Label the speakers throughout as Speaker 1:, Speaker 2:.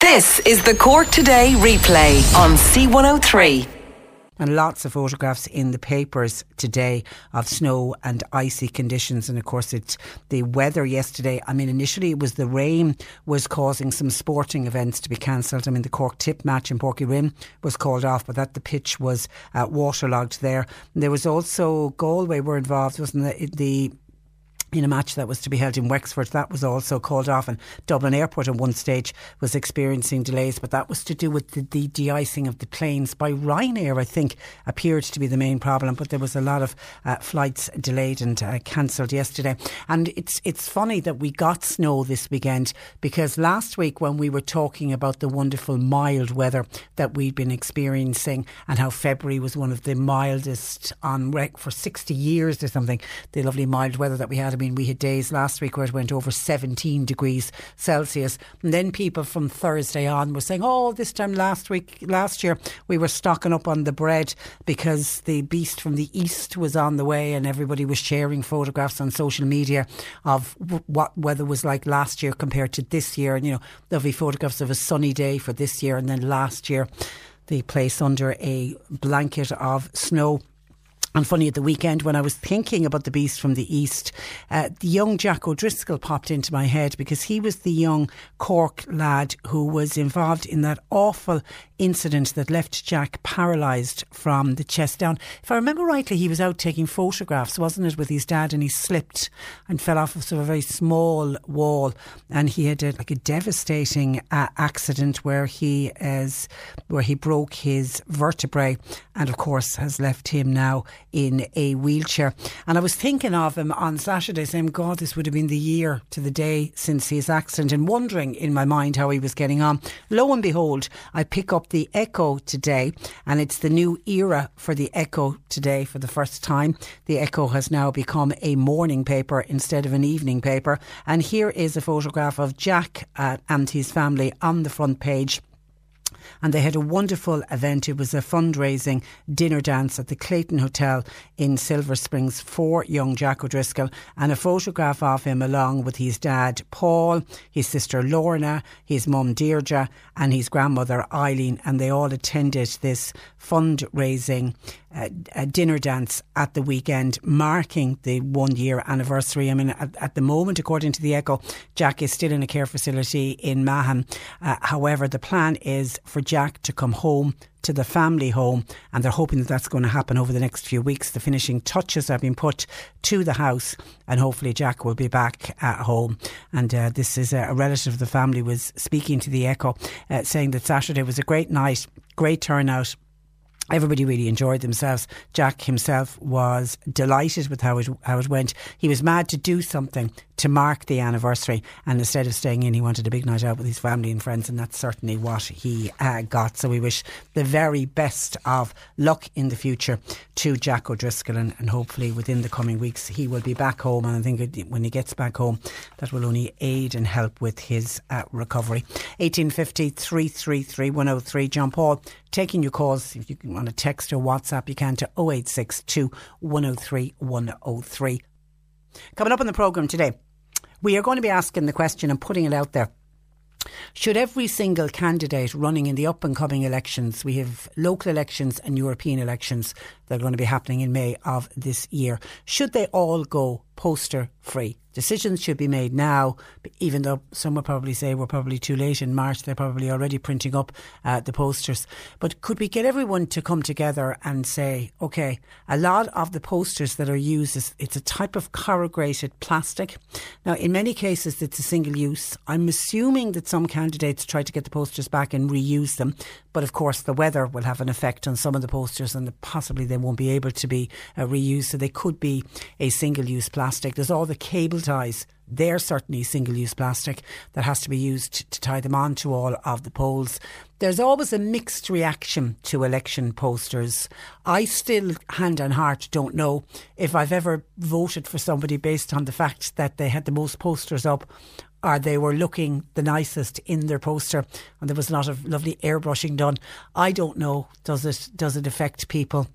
Speaker 1: This is the Cork Today replay on C103.
Speaker 2: and lots of photographs in the papers today of snow and icy conditions. And of course, it's the weather yesterday. I mean, initially it was the rain was causing some sporting events to be cancelled. I mean, the Cork Tip match in Páirc Uí Rinn was called off, but that the pitch was uh, waterlogged there. And there was also Galway were involved, wasn't the, the in a match that was to be held in Wexford. That was also called off, and Dublin Airport at one stage was experiencing delays, but that was to do with the, the de-icing of the planes by Ryanair. I think appeared to be the main problem, but there was a lot of uh, flights delayed and uh, cancelled yesterday. And it's it's funny that we got snow this weekend because last week when we were talking about the wonderful mild weather that we'd been experiencing and how February was one of the mildest on rec for 60 years or something, the lovely mild weather that we had. I mean, we had days last week where it went over 17 degrees Celsius. And then people from Thursday on were saying, oh, this time last week, last year, we were stocking up on the bread because the beast from the east was on the way and everybody was sharing photographs on social media of w- what weather was like last year compared to this year. And, you know, there'll be photographs of a sunny day for this year and then last year, the place under a blanket of snow. And funny at the weekend when I was thinking about the beast from the east, uh, the young Jack O'Driscoll popped into my head because he was the young Cork lad who was involved in that awful incident that left Jack paralysed from the chest down. If I remember rightly, he was out taking photographs, wasn't it, with his dad, and he slipped and fell off of sort of a very small wall, and he had a, like a devastating uh, accident where he is where he broke his vertebrae, and of course has left him now in a wheelchair. And I was thinking of him on Saturday, saying, "God, this would have been the year to the day since his accident," and wondering in my mind how he was getting on. Lo and behold, I pick up the Echo today, and it's the new era for the Echo today for the first time. The Echo has now become a morning paper instead of an evening paper. And here is a photograph of Jack uh, and his family on the front page and they had a wonderful event. It was a fundraising dinner dance at the Clayton Hotel in Silver Springs for young Jack O'Driscoll, and a photograph of him along with his dad Paul, his sister Lorna, his mum Deirdre, and his grandmother Eileen, and they all attended this fundraising uh, a dinner dance at the weekend, marking the one year anniversary. I mean, at, at, the moment, according to the Echo, Jack is still in a care facility in Mahon. Uh, however, the plan is for Jack to come home to the family home, and they're hoping that that's going to happen over the next few weeks. The finishing touches have been put to the house, and hopefully Jack will be back at home. And uh, this is a, a, relative of the family was speaking to the Echo, uh, saying that Saturday was a great night, great turnout. Everybody really enjoyed themselves. Jack himself was delighted with how it how it went. He was mad to do something to mark the anniversary, and instead of staying in, he wanted a big night out with his family and friends, and that's certainly what he uh, got. So we wish the very best of luck in the future to Jack O'Driscoll, and, and hopefully within the coming weeks he will be back home. And I think when he gets back home, that will only aid and help with his uh, recovery. 1850 333 103. John Paul taking your calls. If you want to text or WhatsApp, you can to 0862 103 103. Coming up on the programme today, we are going to be asking the question and putting it out there. Should every single candidate running in the up and coming elections, we have local elections and European elections that are going to be happening in May of this year, should they all go poster free? Decisions should be made now, even though some will probably say we're probably too late in March. They're probably already printing up uh, the posters. But could we get everyone to come together and say, okay, a lot of the posters that are used, is, it's a type of corrugated plastic. Now, in many cases, it's a single use. I'm assuming that some candidates try to get the posters back and reuse them. But of course, the weather will have an effect on some of the posters and possibly they won't be able to be uh, reused. So they could be a single use plastic. There's all the cable ties they're certainly single use plastic that has to be used to tie them on to all of the poles. There's always a mixed reaction to election posters. I still, hand on heart, don't know if I've ever voted for somebody based on the fact that they had the most posters up or they were looking the nicest in their poster and there was a lot of lovely airbrushing done. I don't know. Does it does it affect people?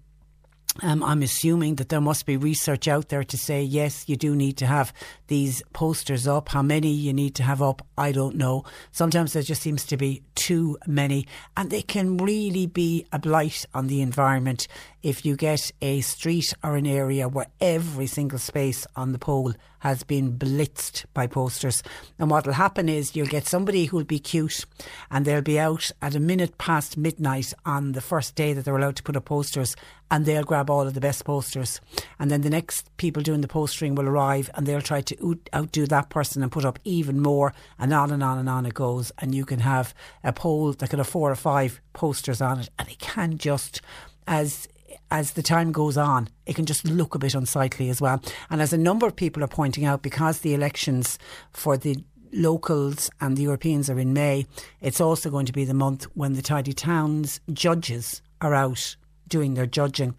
Speaker 2: Um, I'm assuming that there must be research out there to say, yes, you do need to have these posters up. How many you need to have up, I don't know. Sometimes there just seems to be too many, and they can really be a blight on the environment if you get a street or an area where every single space on the pole has been blitzed by posters. And what will happen is you'll get somebody who'll be cute and they'll be out at a minute past midnight on the first day that they're allowed to put up posters and they'll grab all of the best posters. And then the next people doing the postering will arrive and they'll try to outdo that person and put up even more and on and on and on it goes. And you can have a pole that can have four or five posters on it and it can just as as the time goes on, it can just look a bit unsightly as well. And as a number of people are pointing out, because the elections for the locals and the Europeans are in May, it's also going to be the month when the Tidy Towns judges are out doing their judging.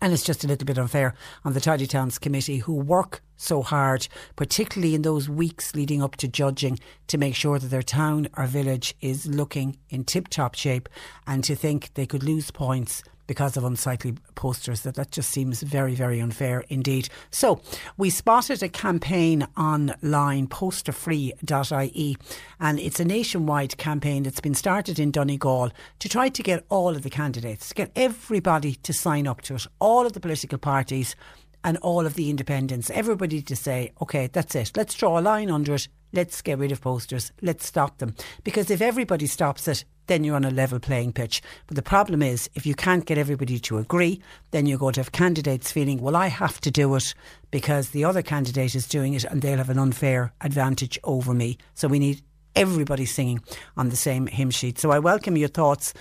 Speaker 2: And it's just a little bit unfair on the Tidy Towns Committee who work so hard, particularly in those weeks leading up to judging, to make sure that their town or village is looking in tip top shape and to think they could lose points because of unsightly posters that that just seems very very unfair indeed. So we spotted a campaign online posterfree.ie and it's a nationwide campaign that's been started in Donegal to try to get all of the candidates get everybody to sign up to it all of the political parties and all of the independents everybody to say okay that's it let's draw a line under it let's get rid of posters let's stop them because if everybody stops it then you're on a level playing pitch. But the problem is, if you can't get everybody to agree, then you're going to have candidates feeling, well, I have to do it because the other candidate is doing it and they'll have an unfair advantage over me. So we need everybody singing on the same hymn sheet. So I welcome your thoughts.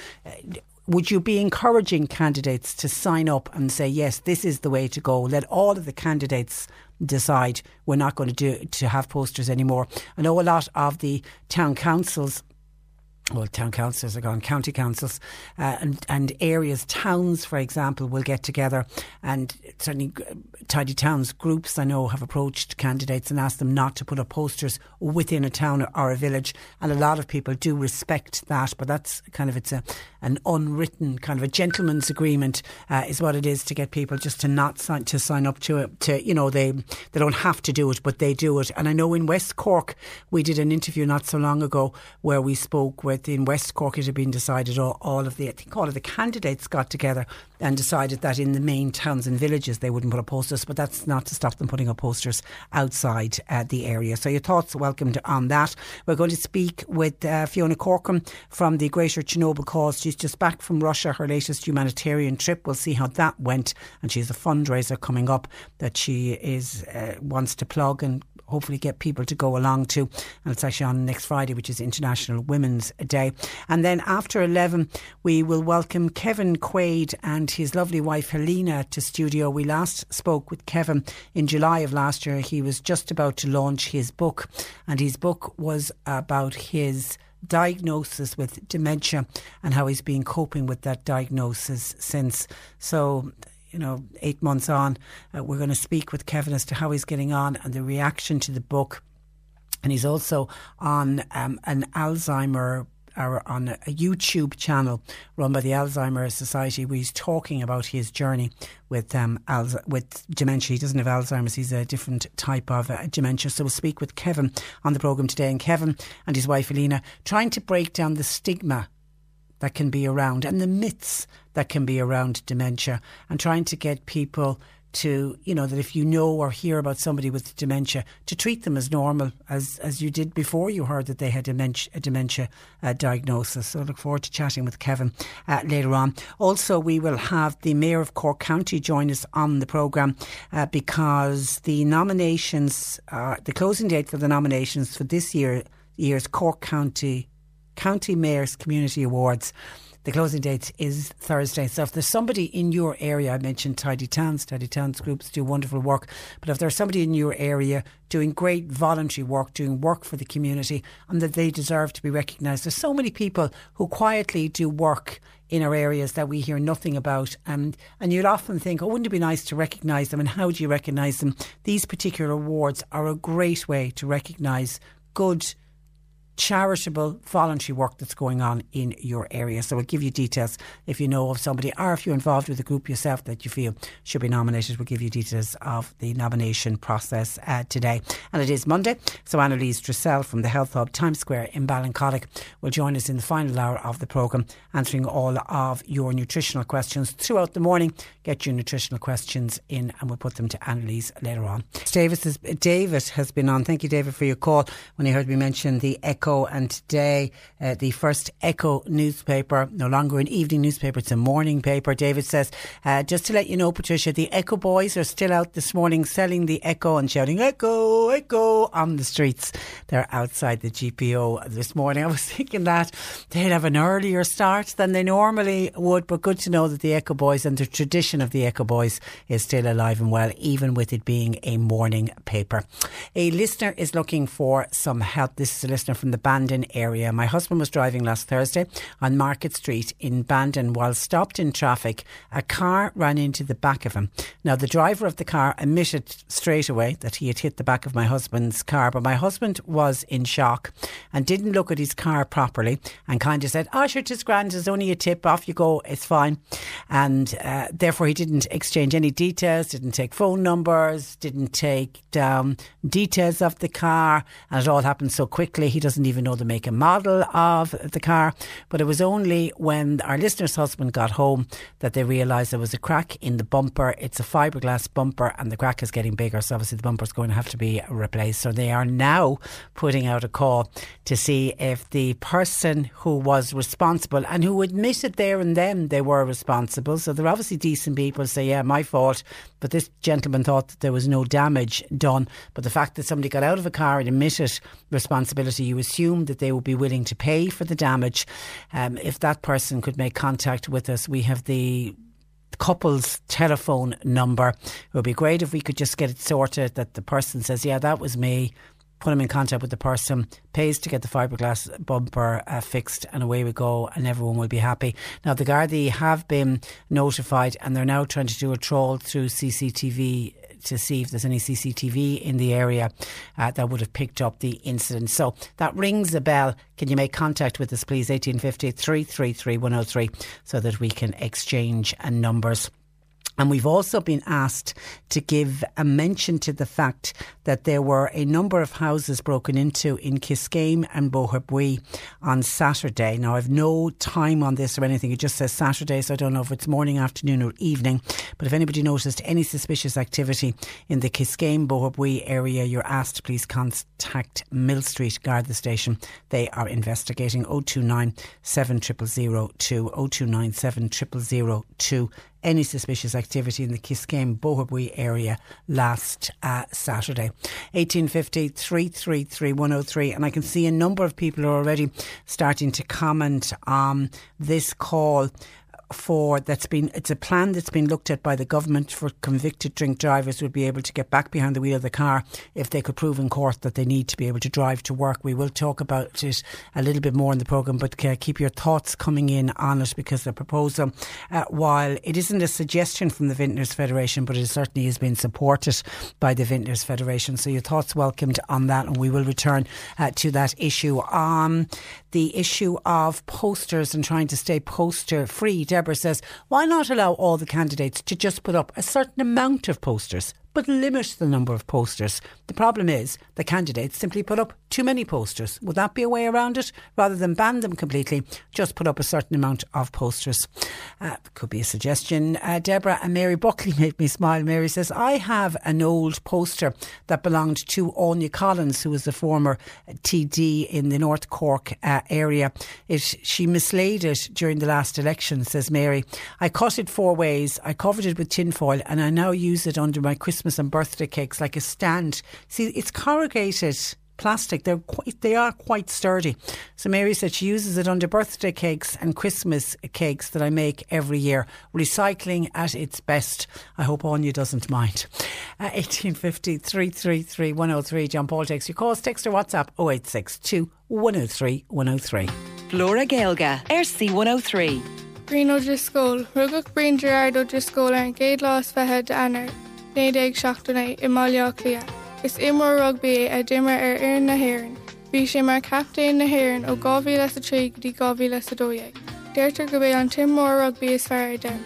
Speaker 2: Would you be encouraging candidates to sign up and say, yes, this is the way to go? Let all of the candidates decide we're not going to do to have posters anymore. I know a lot of the town councils well, town councils are gone, county councils, uh, and and areas, towns, for example, will get together, and certainly tidy towns groups I know have approached candidates and asked them not to put up posters within a town or a village, and a lot of people do respect that, but that's kind of it's a an unwritten kind of a gentleman's agreement uh, is what it is to get people just to not sign to sign up to it. To you know they they don't have to do it, but they do it, and I know in West Cork we did an interview not so long ago where we spoke with with in West Cork it had been decided all, all of the I think all of the candidates got together and decided that in the main towns and villages they wouldn't put up posters, but that's not to stop them putting up posters outside uh, the area. So your thoughts welcomed on that. We're going to speak with uh, Fiona Corcoran from the Greater Chernobyl Cause. She's just back from Russia, her latest humanitarian trip. We'll see how that went, and she has a fundraiser coming up that she is uh, wants to plug and hopefully get people to go along to. And it's actually on next Friday, which is International Women's Day. And then after 11, we will welcome Kevin Quaid and his lovely wife Helena to studio. We last spoke with Kevin in July of last year. He was just about to launch his book, and his book was about his diagnosis with dementia and how he's been coping with that diagnosis since. So you know, eight months on. Uh, we're going to speak with Kevin as to how he's getting on and the reaction to the book. And he's also on um, an Alzheimer or on a YouTube channel run by the Alzheimer Society where he's talking about his journey with um, Alz- with dementia. He doesn't have Alzheimer's, he's a different type of uh, dementia. So we'll speak with Kevin on the programme today. And Kevin and his wife Alina trying to break down the stigma that can be around and the myths that can be around dementia and trying to get people to, you know, that if you know or hear about somebody with dementia, to treat them as normal as, as you did before you heard that they had dementia, a dementia uh, diagnosis. So I look forward to chatting with Kevin uh, later on. Also, we will have the Mayor of Cork County join us on the programme uh, because the nominations, the closing date for the nominations for this year year's Cork County County Mayor's Community Awards the closing date is Thursday. So if there's somebody in your area, I mentioned Tidy Towns, Tidy Towns groups do wonderful work. But if there's somebody in your area doing great voluntary work, doing work for the community, and that they deserve to be recognised, there's so many people who quietly do work in our areas that we hear nothing about. And, and you'd often think, oh, wouldn't it be nice to recognise them? And how do you recognise them? These particular awards are a great way to recognise good charitable voluntary work that's going on in your area. So we'll give you details if you know of somebody or if you're involved with a group yourself that you feel should be nominated. We'll give you details of the nomination process uh, today. And it is Monday. So Annalise Dressel from the Health Hub Times Square in Ballincollig will join us in the final hour of the programme, answering all of your nutritional questions throughout the morning. Get your nutritional questions in and we'll put them to Annalise later on. Davis has, David has been on. Thank you, David, for your call when he heard me mention the Echo, and today uh, the first Echo newspaper, no longer an evening newspaper, it's a morning paper. David says, uh, just to let you know, Patricia, the Echo boys are still out this morning selling the Echo and shouting Echo, Echo on the streets. They're outside the GPO this morning. I was thinking that they'd have an earlier start than they normally would, but good to know that the Echo boys and the tradition of the Echo boys is still alive and well, even with it being a morning paper. A listener is looking for some help. This is a listener from the Bandon area. My husband was driving last Thursday on Market Street in Bandon while stopped in traffic. A car ran into the back of him. Now, the driver of the car admitted straight away that he had hit the back of my husband's car, but my husband was in shock and didn't look at his car properly and kind of said, Oh, sure, it's grand, it's only a tip, off you go, it's fine. And uh, therefore, he didn't exchange any details, didn't take phone numbers, didn't take down details of the car, and it all happened so quickly. He doesn't even know the make and model of the car. But it was only when our listener's husband got home that they realised there was a crack in the bumper. It's a fiberglass bumper, and the crack is getting bigger. So obviously, the bumper is going to have to be replaced. So they are now putting out a call to see if the person who was responsible and who admitted there and then they were responsible. So they're obviously decent people. Say, yeah, my fault. But this gentleman thought that there was no damage done. But the fact that somebody got out of a car and admitted responsibility, you assume that they would be willing to pay for the damage. Um, if that person could make contact with us, we have the couple's telephone number. It would be great if we could just get it sorted that the person says, Yeah, that was me. Put them in contact with the person, pays to get the fiberglass bumper uh, fixed, and away we go, and everyone will be happy. Now, the Gardaí have been notified, and they're now trying to do a trawl through CCTV to see if there's any CCTV in the area uh, that would have picked up the incident. So that rings a bell. Can you make contact with us, please? 1850 333 103 so that we can exchange numbers. And we've also been asked to give a mention to the fact that there were a number of houses broken into in Kiskeam and Boherbue on Saturday. Now, I've no time on this or anything. It just says Saturday, so I don't know if it's morning, afternoon, or evening. But if anybody noticed any suspicious activity in the Kiskeam Boherbue area, you're asked please contact Millstreet Garda Station. They are investigating 029 7002 029 7002 any suspicious activity in the Kiskeam Boherbue area last uh, Saturday. 1850 333 103. And I can see a number of people are already starting to comment on this call for that's been it's a plan that's been looked at by the government for convicted drink drivers would be able to get back behind the wheel of the car if they could prove in court that they need to be able to drive to work. We will talk about it a little bit more in the programme, but uh, keep your thoughts coming in on it because the proposal, uh, while it isn't a suggestion from the Vintners Federation, but it certainly has been supported by the Vintners Federation. So your thoughts welcomed on that, and we will return uh, to that issue. On the issue of posters and trying to stay poster free, Deborah says, why not allow all the candidates to just put up a certain amount of posters? But limit the number of posters. The problem is the candidates simply put up too many posters. Would that be a way around it? Rather than ban them completely, just put up a certain amount of posters. Uh, could be a suggestion. Uh, Deborah and Mary Buckley made me smile. Mary says, I have an old poster that belonged to Áine Collins, who was the former TD in the North Cork uh, area. It, she mislaid it during the last election, says Mary. I cut it four ways. I covered it with tinfoil and I now use it under my Christmas and birthday cakes like a stand. See, it's corrugated plastic. They're quite, they are quite sturdy. So Mary said she uses it under birthday cakes and Christmas cakes that I make every year. Recycling at its best. I hope Áine doesn't mind. Uh, 1850 333 103. John Paul takes your calls. Text or WhatsApp 0862 103 103.
Speaker 1: Flora Gaelga, RC 103.
Speaker 3: Green O'Driscoll, Rugach Brian Gerard O'Driscoll an géad lás fethe de anar, néad ag seachtainna i maiá clia. Is imór rugby a dimmer ar ar na haan. Bhí sé mar captain na haan ó gáhí le a trí dí gáhí le a dóé. Déirtar go bhéh an timmór rugby is fear dem.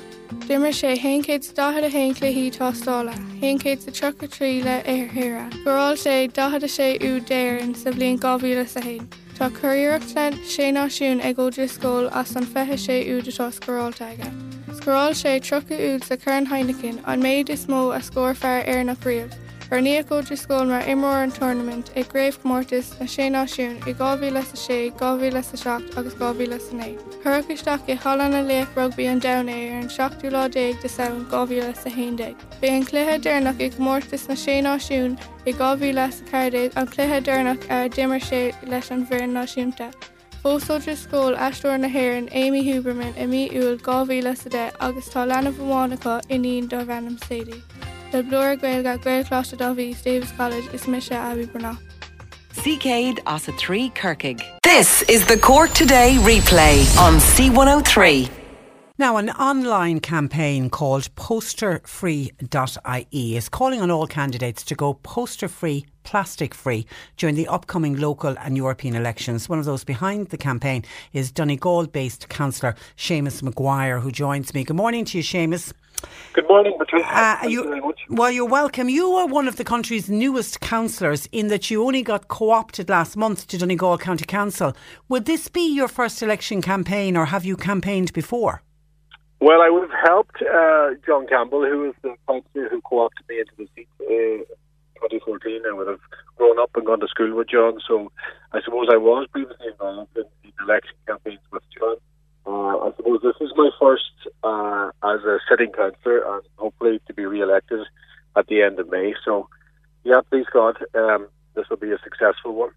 Speaker 3: Dimmer sé hécéid dahad a hécla hí tástála, hécéid sa tro a trí le arthra. Goráil sé dahad a sé ú déirn sa bblion gáhí le a hain. Tá chuíirecht le sé náisiún ag ggóidir scóil as an fethe sé úd atá scoráilteige. Scoráil sé trocha úd sa chun Heineken an méid is mó a scór fear ar nach riamh. Ar níagóidir scóil mar immór an tournament ag gréibh mórtas na sé náisiún i gáhí le a sé gáhí le a seach agus gáhí le sanné. Thragisteach i hallanna léh rugbí an dana ar an 16ú lá déag de saoin gáhí le a héideig. Bé an cluthe dénach ag mórtas na sé náisiún i gáhí le a cardéid an cluthe dénach ar dimmer sé leis an bhir náisiúnta. Fósóidir scóil eúir na hhéann Amy Huberman i mí úil gáhíle a dé agus tá lena bhánacha iníon do bhenam Sadie. Le bloir gweilga gweilláiste Daví Davis College is mis Abby Brna.
Speaker 1: Cicade as a three Kirkig. This is the Cork Today replay on C103.
Speaker 2: Now, an online campaign called posterfree.ie is calling on all candidates to go poster free, plastic free during the upcoming local and European elections. One of those behind the campaign is Donegal based councillor Seamus Maguire, who joins me. Good morning to you, Seamus.
Speaker 4: Good morning, Patricia. Uh,
Speaker 2: Thank you, you very much. Well, you're welcome. You are one of the country's newest councillors in that you only got co opted last month to Donegal County Council. Would this be your first election campaign or have you campaigned before?
Speaker 4: Well, I would have helped uh, John Campbell, who was the councillor who co opted me into the seat uh, 2014. I would have grown up and gone to school with John, so I suppose I was previously involved in, in election campaigns with John. Uh, I suppose this is my first uh, as a sitting councillor, and hopefully to be re-elected at the end of May. So, yeah, please God, um, this will be a successful one.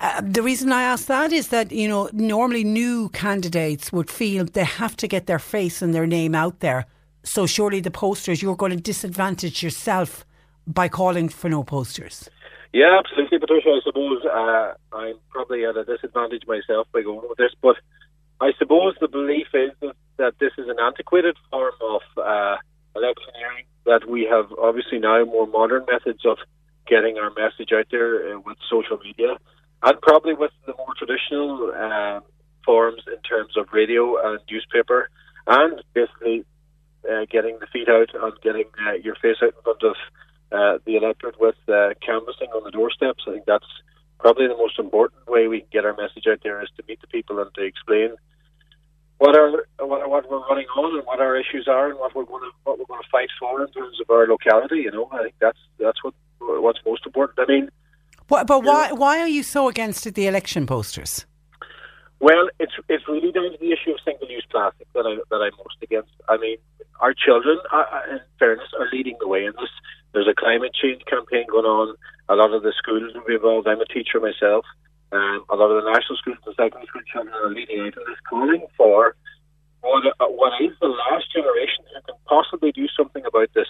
Speaker 2: Uh, the reason I ask that is that, you know, normally new candidates would feel they have to get their face and their name out there. So surely the posters, you're going to disadvantage yourself by calling for no posters.
Speaker 4: Yeah, absolutely, Patricia. I suppose uh, I'm probably at a disadvantage myself by going with this, but I suppose the belief is that this is an antiquated form of uh, electioneering, that we have obviously now more modern methods of getting our message out there uh, with social media, and probably with the more traditional um, forms in terms of radio and newspaper, and basically uh, getting the feet out and getting uh, your face out in front of uh, the electorate with uh, canvassing on the doorsteps. I think that's probably the most important way we can get our message out there is to meet the people and to explain what are what, what we're running on and what our issues are and what we're going to what we're going to fight for in terms of our locality. You know, I think that's that's what what's most important. I mean,
Speaker 2: but, but why why are you so against the election posters?
Speaker 4: Well, it's it's really down to the issue of single-use plastic that I that I'm most against. I mean, our children, uh, in fairness, are leading the way in this. There's a climate change campaign going on. A lot of the schools will be involved. I'm a teacher myself. Um, a lot of the national schools and secondary school children are leading out in this, calling for what, uh, what is the last generation who can possibly do something about this.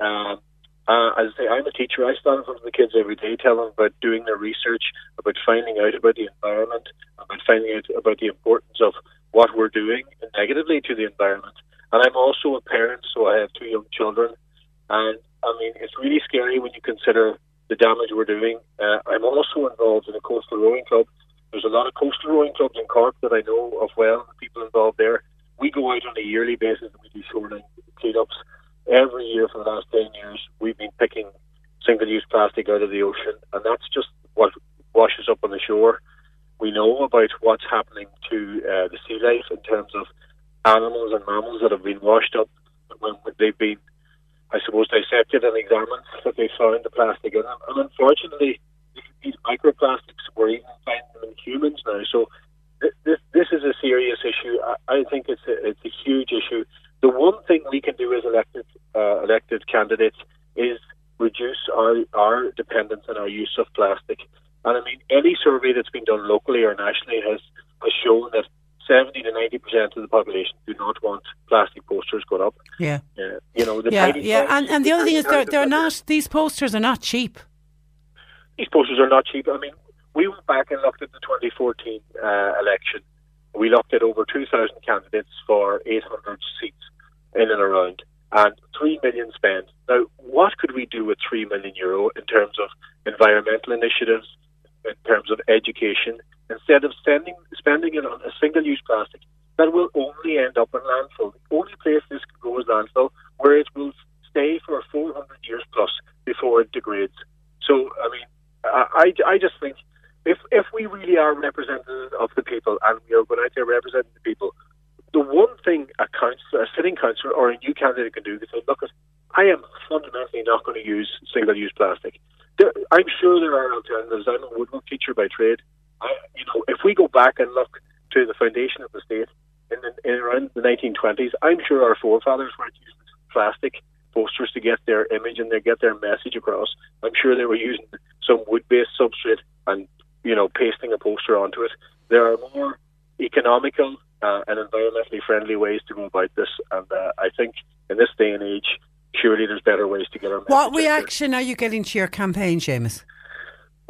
Speaker 4: Um, uh, as I say, I'm a teacher. I stand in front of the kids every day, tell them about doing their research, about finding out about the environment, about finding out about the importance of what we're doing negatively to the environment. And I'm also a parent, so I have two young children. And I mean, it's really scary when you consider the damage we're doing. Uh, I'm also involved in a coastal rowing club. There's a lot of coastal rowing clubs in Cork that I know of well, the people involved there. We go out on a yearly basis and we do shoreline cleanups. every year for the last 10 years, we've been picking single use plastic out of the ocean, and that's just what washes up on the shore. We know about what's happening to uh, the sea life in terms of animals and mammals that have been washed up when they've been, I suppose, dissected and examined, that they found the plastic in them. And unfortunately, these microplastics, we're even finding them in humans now. So this this is a serious issue. I, think it's a, it's a huge issue. The one thing we can do as elected uh, elected candidates is reduce our our dependence and our use of plastic. And I mean, any survey that's been done locally or nationally has has shown that 70 to 90 percent of the population do not want plastic posters going up.
Speaker 2: Yeah.
Speaker 4: Uh, you know, the
Speaker 2: yeah, yeah. And, and the other thing is they're, they're not, these posters are not cheap.
Speaker 4: These posters are not cheap. I mean, we went back and looked at the 2014 uh, election. We looked at over 2,000 candidates for 800 seats in and around, and 3 million spent. Now, what could we do with 3 million euro in terms of environmental initiatives, in terms of education, instead of spending, spending it on a single use plastic that will only end up in landfill? The only place this could go is landfill, where it will stay for 400 years plus before it degrades. So, I mean, I, I just think if if we really are representatives of the people and we are going out there representing the people, the one thing a councillor, a sitting councillor or a new candidate can do is say, look, I am fundamentally not going to use single-use plastic. There, I'm sure there are alternatives. I'm a woodwork teacher by trade. I, you know, if we go back and look to the foundation of the state in, the, in around the 1920s, I'm sure our forefathers weren't using plastic posters to get their image and they get their message across. I'm sure they were using some wood-based substrate and you know, pasting a poster onto it. There are more economical uh, and environmentally friendly ways to go about this, and uh, I think in this day and age, surely there's better ways to get our.
Speaker 2: What reaction are you getting to your campaign, Seamus?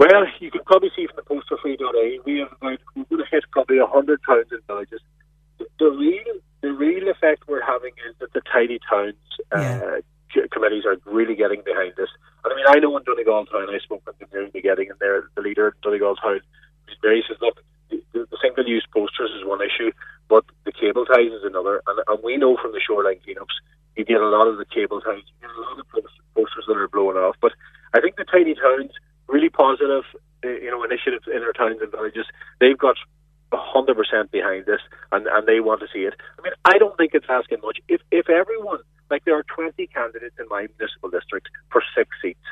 Speaker 4: Well, you can probably see from the posterfree.ie, we have about we're going to hit probably hundred towns and villages. The, the real the real effect we're having is that the Tidy Towns uh, yeah. committees are really getting behind this. And I mean, I know in Donegal town, I spoke with the getting, and they're the leader in Donegal town. He says, look, the, the single-use posters is one issue, but the cable ties is another. And, and we know from the shoreline cleanups, you get a lot of the cable ties, you get a lot of posters that are blowing off. But I think the Tidy Towns, really positive, uh, you know, initiatives in our towns and villages, they've got hundred percent behind this, and and they want to see it. I mean, I don't think it's asking much. If if everyone like there are 20 candidates in my municipal district for six seats.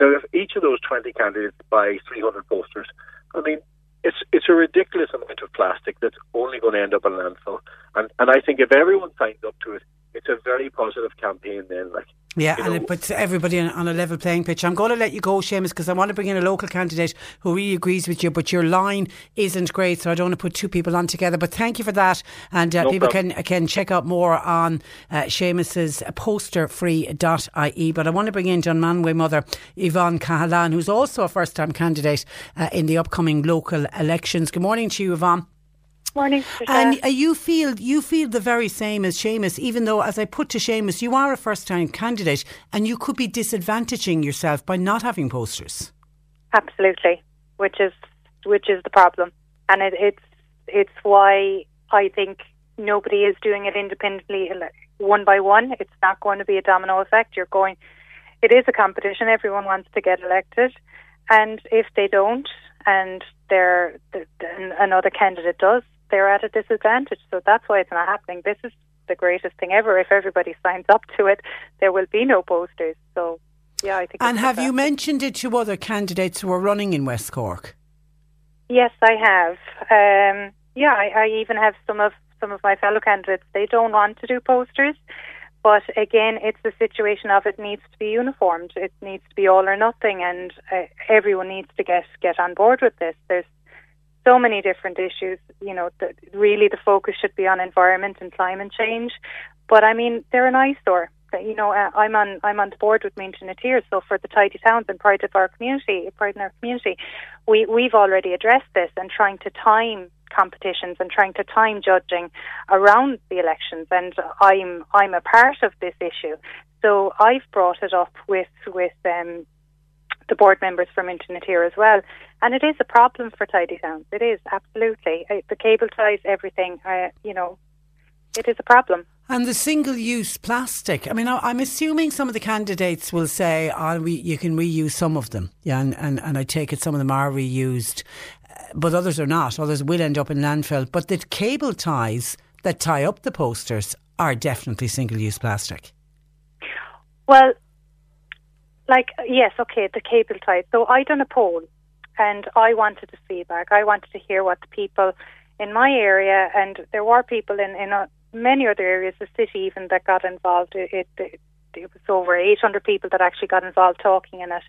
Speaker 4: Now, if each of those 20 candidates buy 300 posters, I mean, it's it's a ridiculous amount of plastic that's only going to end up in landfill. And and I think if everyone signs up to it, it's a very positive campaign. Then, like
Speaker 2: yeah, and it puts everybody on, on, a level playing pitch. I'm going to let you go, Seamus, because I want to bring in a local candidate who really agrees with you, but your line isn't great, so I don't want to put two people on together. But thank you for that. And uh, no people can can check out more on uh, Seamus's posterfree.ie. But I want to bring in Dunmanway mother Yvonne Cahalan, who's also a first time candidate uh, in the upcoming local elections. Good morning to you, Yvonne.
Speaker 5: Morning.
Speaker 2: And uh, you feel you feel the very same as Seamus, even though, as I put to Seamus, you are a first time candidate and you could be disadvantaging yourself by not having posters.
Speaker 5: Absolutely, which is which is the problem, and it, it's it's why I think nobody is doing it independently, one by one. It's not going to be a domino effect. You're going. It is a competition. Everyone wants to get elected, and if they don't, and they're, the, another candidate does, they're at a disadvantage. So that's why it's not happening. This is the greatest thing ever. If everybody signs up to it, there will be no posters. So, yeah, I think.
Speaker 2: And have you mentioned it to other candidates who are running in West Cork?
Speaker 5: Yes, I have. Um, yeah, I, I even have some of some of my fellow candidates. They don't want to do posters. But again, it's the situation of it needs to be uniformed. It needs to be all or nothing, and uh, everyone needs to get get on board with this. There's so many different issues. You know, the, really the focus should be on environment and climate change. But I mean, they're an eyesore. You know, uh, I'm on I'm on the board with na Tír, so for the tidy towns and pride of our community, pride in our community, we we've already addressed this and trying to time competitions and trying to time judging around the elections. And I'm I'm a part of this issue, so I've brought it up with with um, the board members from na Tír as well. And it is a problem for tidy towns. It is absolutely uh, the cable ties, everything. Uh, you know, it is a problem.
Speaker 2: And the single-use plastic. I mean, I- I'm assuming some of the candidates will say, "Oh, we, you can reuse some of them." Yeah, and, and, and I take it some of them are reused, uh, but others are not. Others will end up in landfill. But the cable ties that tie up the posters are definitely single-use plastic.
Speaker 5: Well, like yes, okay, the cable ties. So I done a poll, and I wanted the feedback. I wanted to hear what the people in my area, and there were people in in uh, many other areas, the city even, that got involved. It, it, it it was over 800 people that actually got involved talking in it,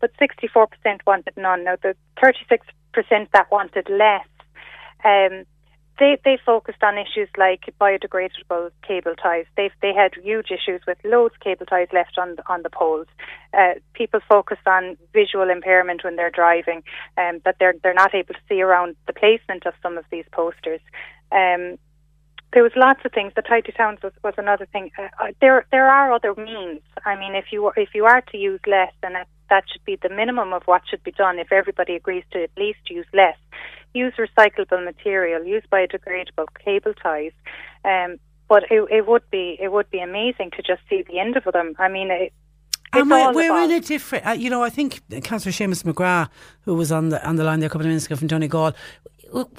Speaker 5: but 64% wanted none. Now the 36% that wanted less. Um, they they focused on issues like biodegradable cable ties. They they had huge issues with loads of cable ties left on the, on the poles. Uh, people focused on visual impairment when they're driving, um, that they're they're not able to see around the placement of some of these posters. Um, there was lots of things. The tidy towns was, was another thing. Uh, uh, there there are other means. I mean, if you if you are to use less, then that, that should be the minimum of what should be done. If everybody agrees to at least use less, use recyclable material, use biodegradable cable ties. Um, but it, it would be it would be amazing to just see the end of them. I mean, it,
Speaker 2: And we're, we're in a different. Uh, you know, I think Councillor Seamus McGrath, who was on the on the line there a couple of minutes ago from Donegal,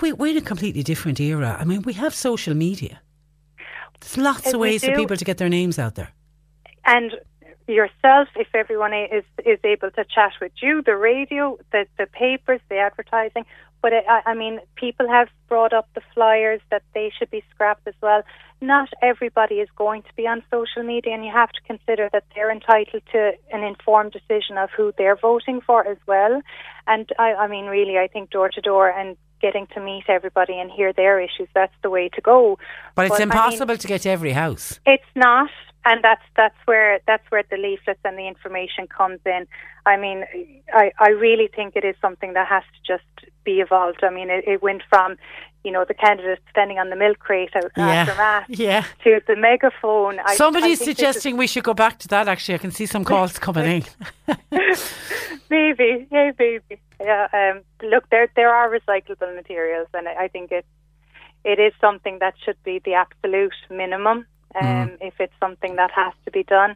Speaker 2: we, we're in a completely different era. I mean, we have social media. There's lots
Speaker 5: Uh,
Speaker 2: of ways for people to get their names out there.
Speaker 5: and yourself, if everyone is is able to chat with you, the radio, the the papers, the advertising. But I, I mean, people have brought up the flyers that they should be scrapped as well. Not everybody is going to be on social media, and you have to consider that they're entitled to an informed decision of who they're voting for as well. And I, I mean, really, I think door to door and getting to meet everybody and hear their issues, that's the way to go.
Speaker 2: But it's
Speaker 5: I mean,
Speaker 2: impossible to get to every house.
Speaker 5: it's not, and that's that's where that's where the leaflets and the information comes in. I mean, I I really think it is something that has to just be evolved. I mean, it, it went from, you know, the candidates standing on the milk crate out after mass
Speaker 2: yeah.
Speaker 5: to the megaphone. I-
Speaker 2: Somebody's
Speaker 5: I this is-
Speaker 2: suggesting we should go back to that. Actually, I can see some calls coming in.
Speaker 5: maybe, yeah, maybe. Yeah. Um, look, there there are recyclable materials, and I I think it it is something that should be the absolute minimum. Um, if it's something that has to be done.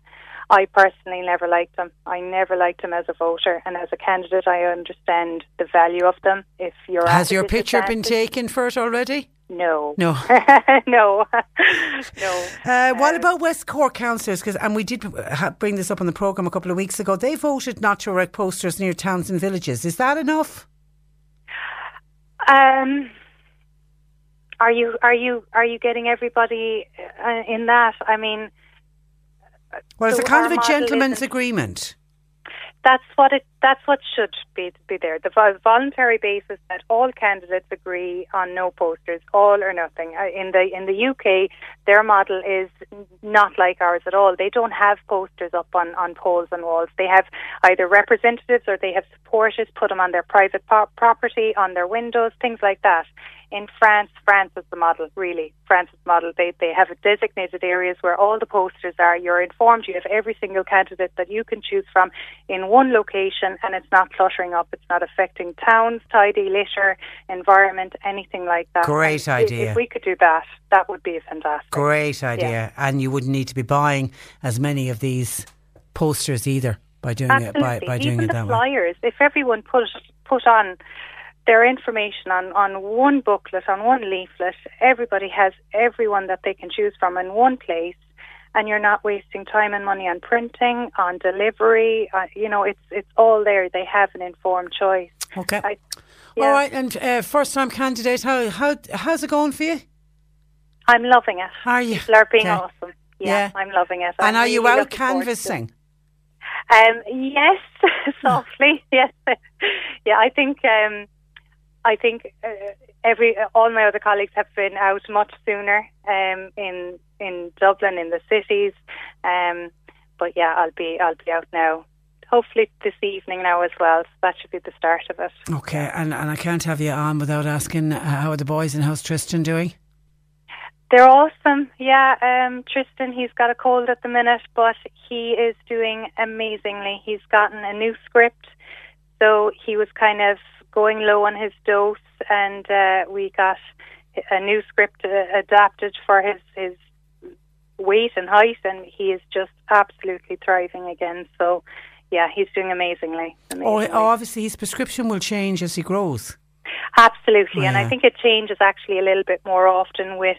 Speaker 5: I personally never liked them. I never liked them as a voter, and as a candidate, I understand the value of them. If you're
Speaker 2: Has your picture been taken for it already?
Speaker 5: No,
Speaker 2: No.
Speaker 5: no, no.
Speaker 2: Uh, what about West Cork councillors? 'Cause- and we did bring this up on the programme a couple of weeks ago. They voted not to erect posters near towns and villages. Is that enough?
Speaker 5: Um, are you are you are you getting everybody uh, in that? I mean,
Speaker 2: Well, it's a kind of a gentleman's agreement.
Speaker 5: that's what it that's what should be be there. The voluntary basis that all candidates agree on no posters, all or nothing. Uh, In the in the UK, their model is not like ours at all. They don't have posters up on on poles and walls. They have either representatives or they have supporters put them on their private po- property, on their windows, things like that. In France, France is the model, really. France's model. They they have designated areas where all the posters are. You're informed. You have every single candidate that you can choose from in one location, and it's not cluttering up. It's not affecting towns, tidy, litter, environment, anything like that.
Speaker 2: Great
Speaker 5: And
Speaker 2: idea.
Speaker 5: If we could do that, that would be fantastic.
Speaker 2: Great idea. And you wouldn't need to be buying as many of these posters either by doing
Speaker 5: Absolutely.
Speaker 2: it by, by doing
Speaker 5: Even
Speaker 2: it
Speaker 5: the
Speaker 2: that way.
Speaker 5: flyers, if everyone put put on their information on, on one booklet, on one leaflet, everybody has everyone that they can choose from in one place, and you're not wasting time and money on printing, on delivery. Uh, you know, it's it's all there. They have an informed choice.
Speaker 2: Okay.
Speaker 5: I,
Speaker 2: All right. And uh, first time candidate, how, how how's it going for you?
Speaker 5: I'm loving it.
Speaker 2: Are you?
Speaker 5: People are being
Speaker 2: Okay.
Speaker 5: awesome. Yeah,
Speaker 2: Yeah.
Speaker 5: I'm loving it.
Speaker 2: And
Speaker 5: I'm
Speaker 2: are you out
Speaker 5: looking forward to it.
Speaker 2: canvassing?
Speaker 5: Um, yes, softly. Yes, yeah. I think um, I think uh, every all my other colleagues have been out much sooner um, in in Dublin in the cities. Um, but yeah, I'll be I'll be out now. Hopefully this evening now as well. So that should be the start of it.
Speaker 2: Okay. And, and I can't have you on without asking uh, how are the boys and how's Tristan doing?
Speaker 5: They're awesome. Yeah, um, Tristan, he's got a cold at the minute, but he is doing amazingly. He's gotten a new script, so he was kind of going low on his dose, and uh, we got a new script uh, adapted for his his weight and height, and he is just absolutely thriving again. So, yeah, he's doing amazingly. amazingly.
Speaker 2: Oh, obviously his prescription will change as he grows.
Speaker 5: Absolutely,
Speaker 2: Oh,
Speaker 5: and I think it changes actually a little bit more often with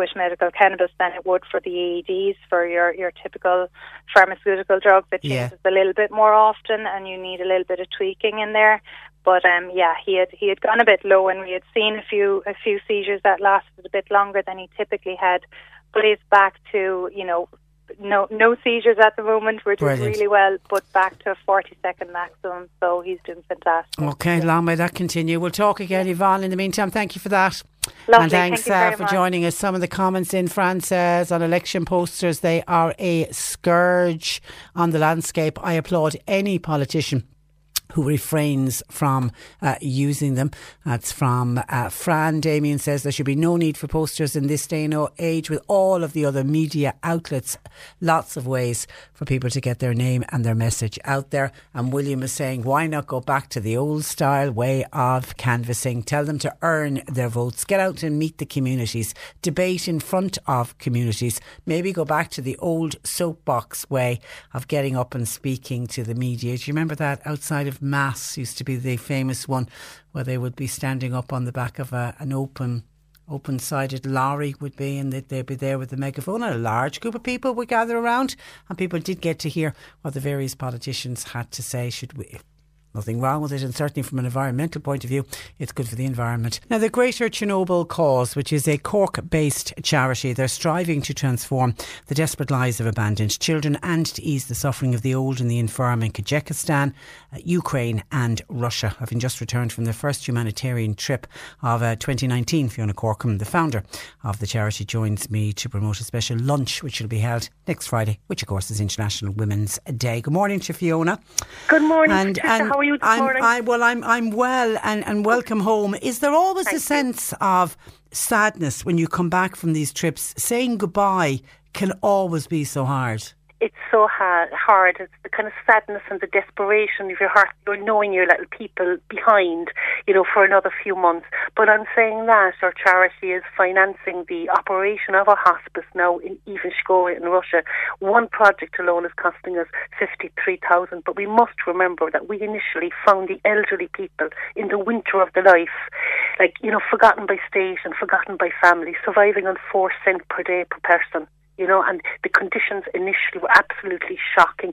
Speaker 5: with medical cannabis than it would for the AEDs for your your typical pharmaceutical drug that
Speaker 2: Yeah.
Speaker 5: changes a little bit more often, and you need a little bit of tweaking in there. But um, yeah, he had he had gone a bit low, and we had seen a few a few seizures that lasted a bit longer than he typically had. But he's back to you know no no seizures at the moment. We're doing
Speaker 2: Brilliant.
Speaker 5: really well, but back to a forty second maximum. So he's doing fantastic.
Speaker 2: Okay, long may that continue. We'll talk again, Yvonne. In the meantime, thank you for that.
Speaker 5: Lovely,
Speaker 2: And thanks
Speaker 5: thank
Speaker 2: uh, for
Speaker 5: much.
Speaker 2: joining us. Some of the comments in France says on election posters, they are a scourge on the landscape. I applaud any politician who refrains from uh, using them. That's from uh, Fran. Damien says there should be no need for posters in this day and age with all of the other media outlets. Lots of ways for people to get their name and their message out there. And William is saying, why not go back to the old style way of canvassing? Tell them to earn their votes. Get out and meet the communities. Debate in front of communities. Maybe go back to the old soapbox way of getting up and speaking to the media. Do you remember that outside of Mass used to be the famous one where they would be standing up on the back of a, an open open sided lorry would be and they'd, they'd be there with the megaphone and a large group of people would gather around and people did get to hear what the various politicians had to say should we Nothing wrong with it, and certainly from an environmental point of view, it's good for the environment. Now, the Greater Chernobyl Cause, which is a Cork based charity, they're striving to transform the desperate lives of abandoned children and to ease the suffering of the old and the infirm in Kazakhstan, uh, Ukraine, and Russia. Having just returned from their first humanitarian trip of uh, 2019, Fiona Corkum, the founder of the charity, joins me to promote a special lunch which will be held next Friday, which, of course, is International Women's Day. Good morning to Fiona.
Speaker 6: Good morning,
Speaker 2: And, and
Speaker 6: How are you this
Speaker 2: I'm,
Speaker 6: morning?
Speaker 2: I, well, I'm I'm well and, and welcome home. Is there always a
Speaker 6: Thank you.
Speaker 2: sense of sadness when you come back from these trips? Saying goodbye can always be so hard.
Speaker 6: It's so hard, hard. It's the kind of sadness and the desperation of your heart. You're knowing your little people behind, you know, for another few months. But on saying that, our charity is financing the operation of a hospice now in Ivanshkoye in Russia. One project alone is costing us fifty-three thousand. But we must remember that we initially found the elderly people in the winter of the life, like you know, forgotten by state and forgotten by family, surviving on four cent per day per person you know, and the conditions initially were absolutely shocking.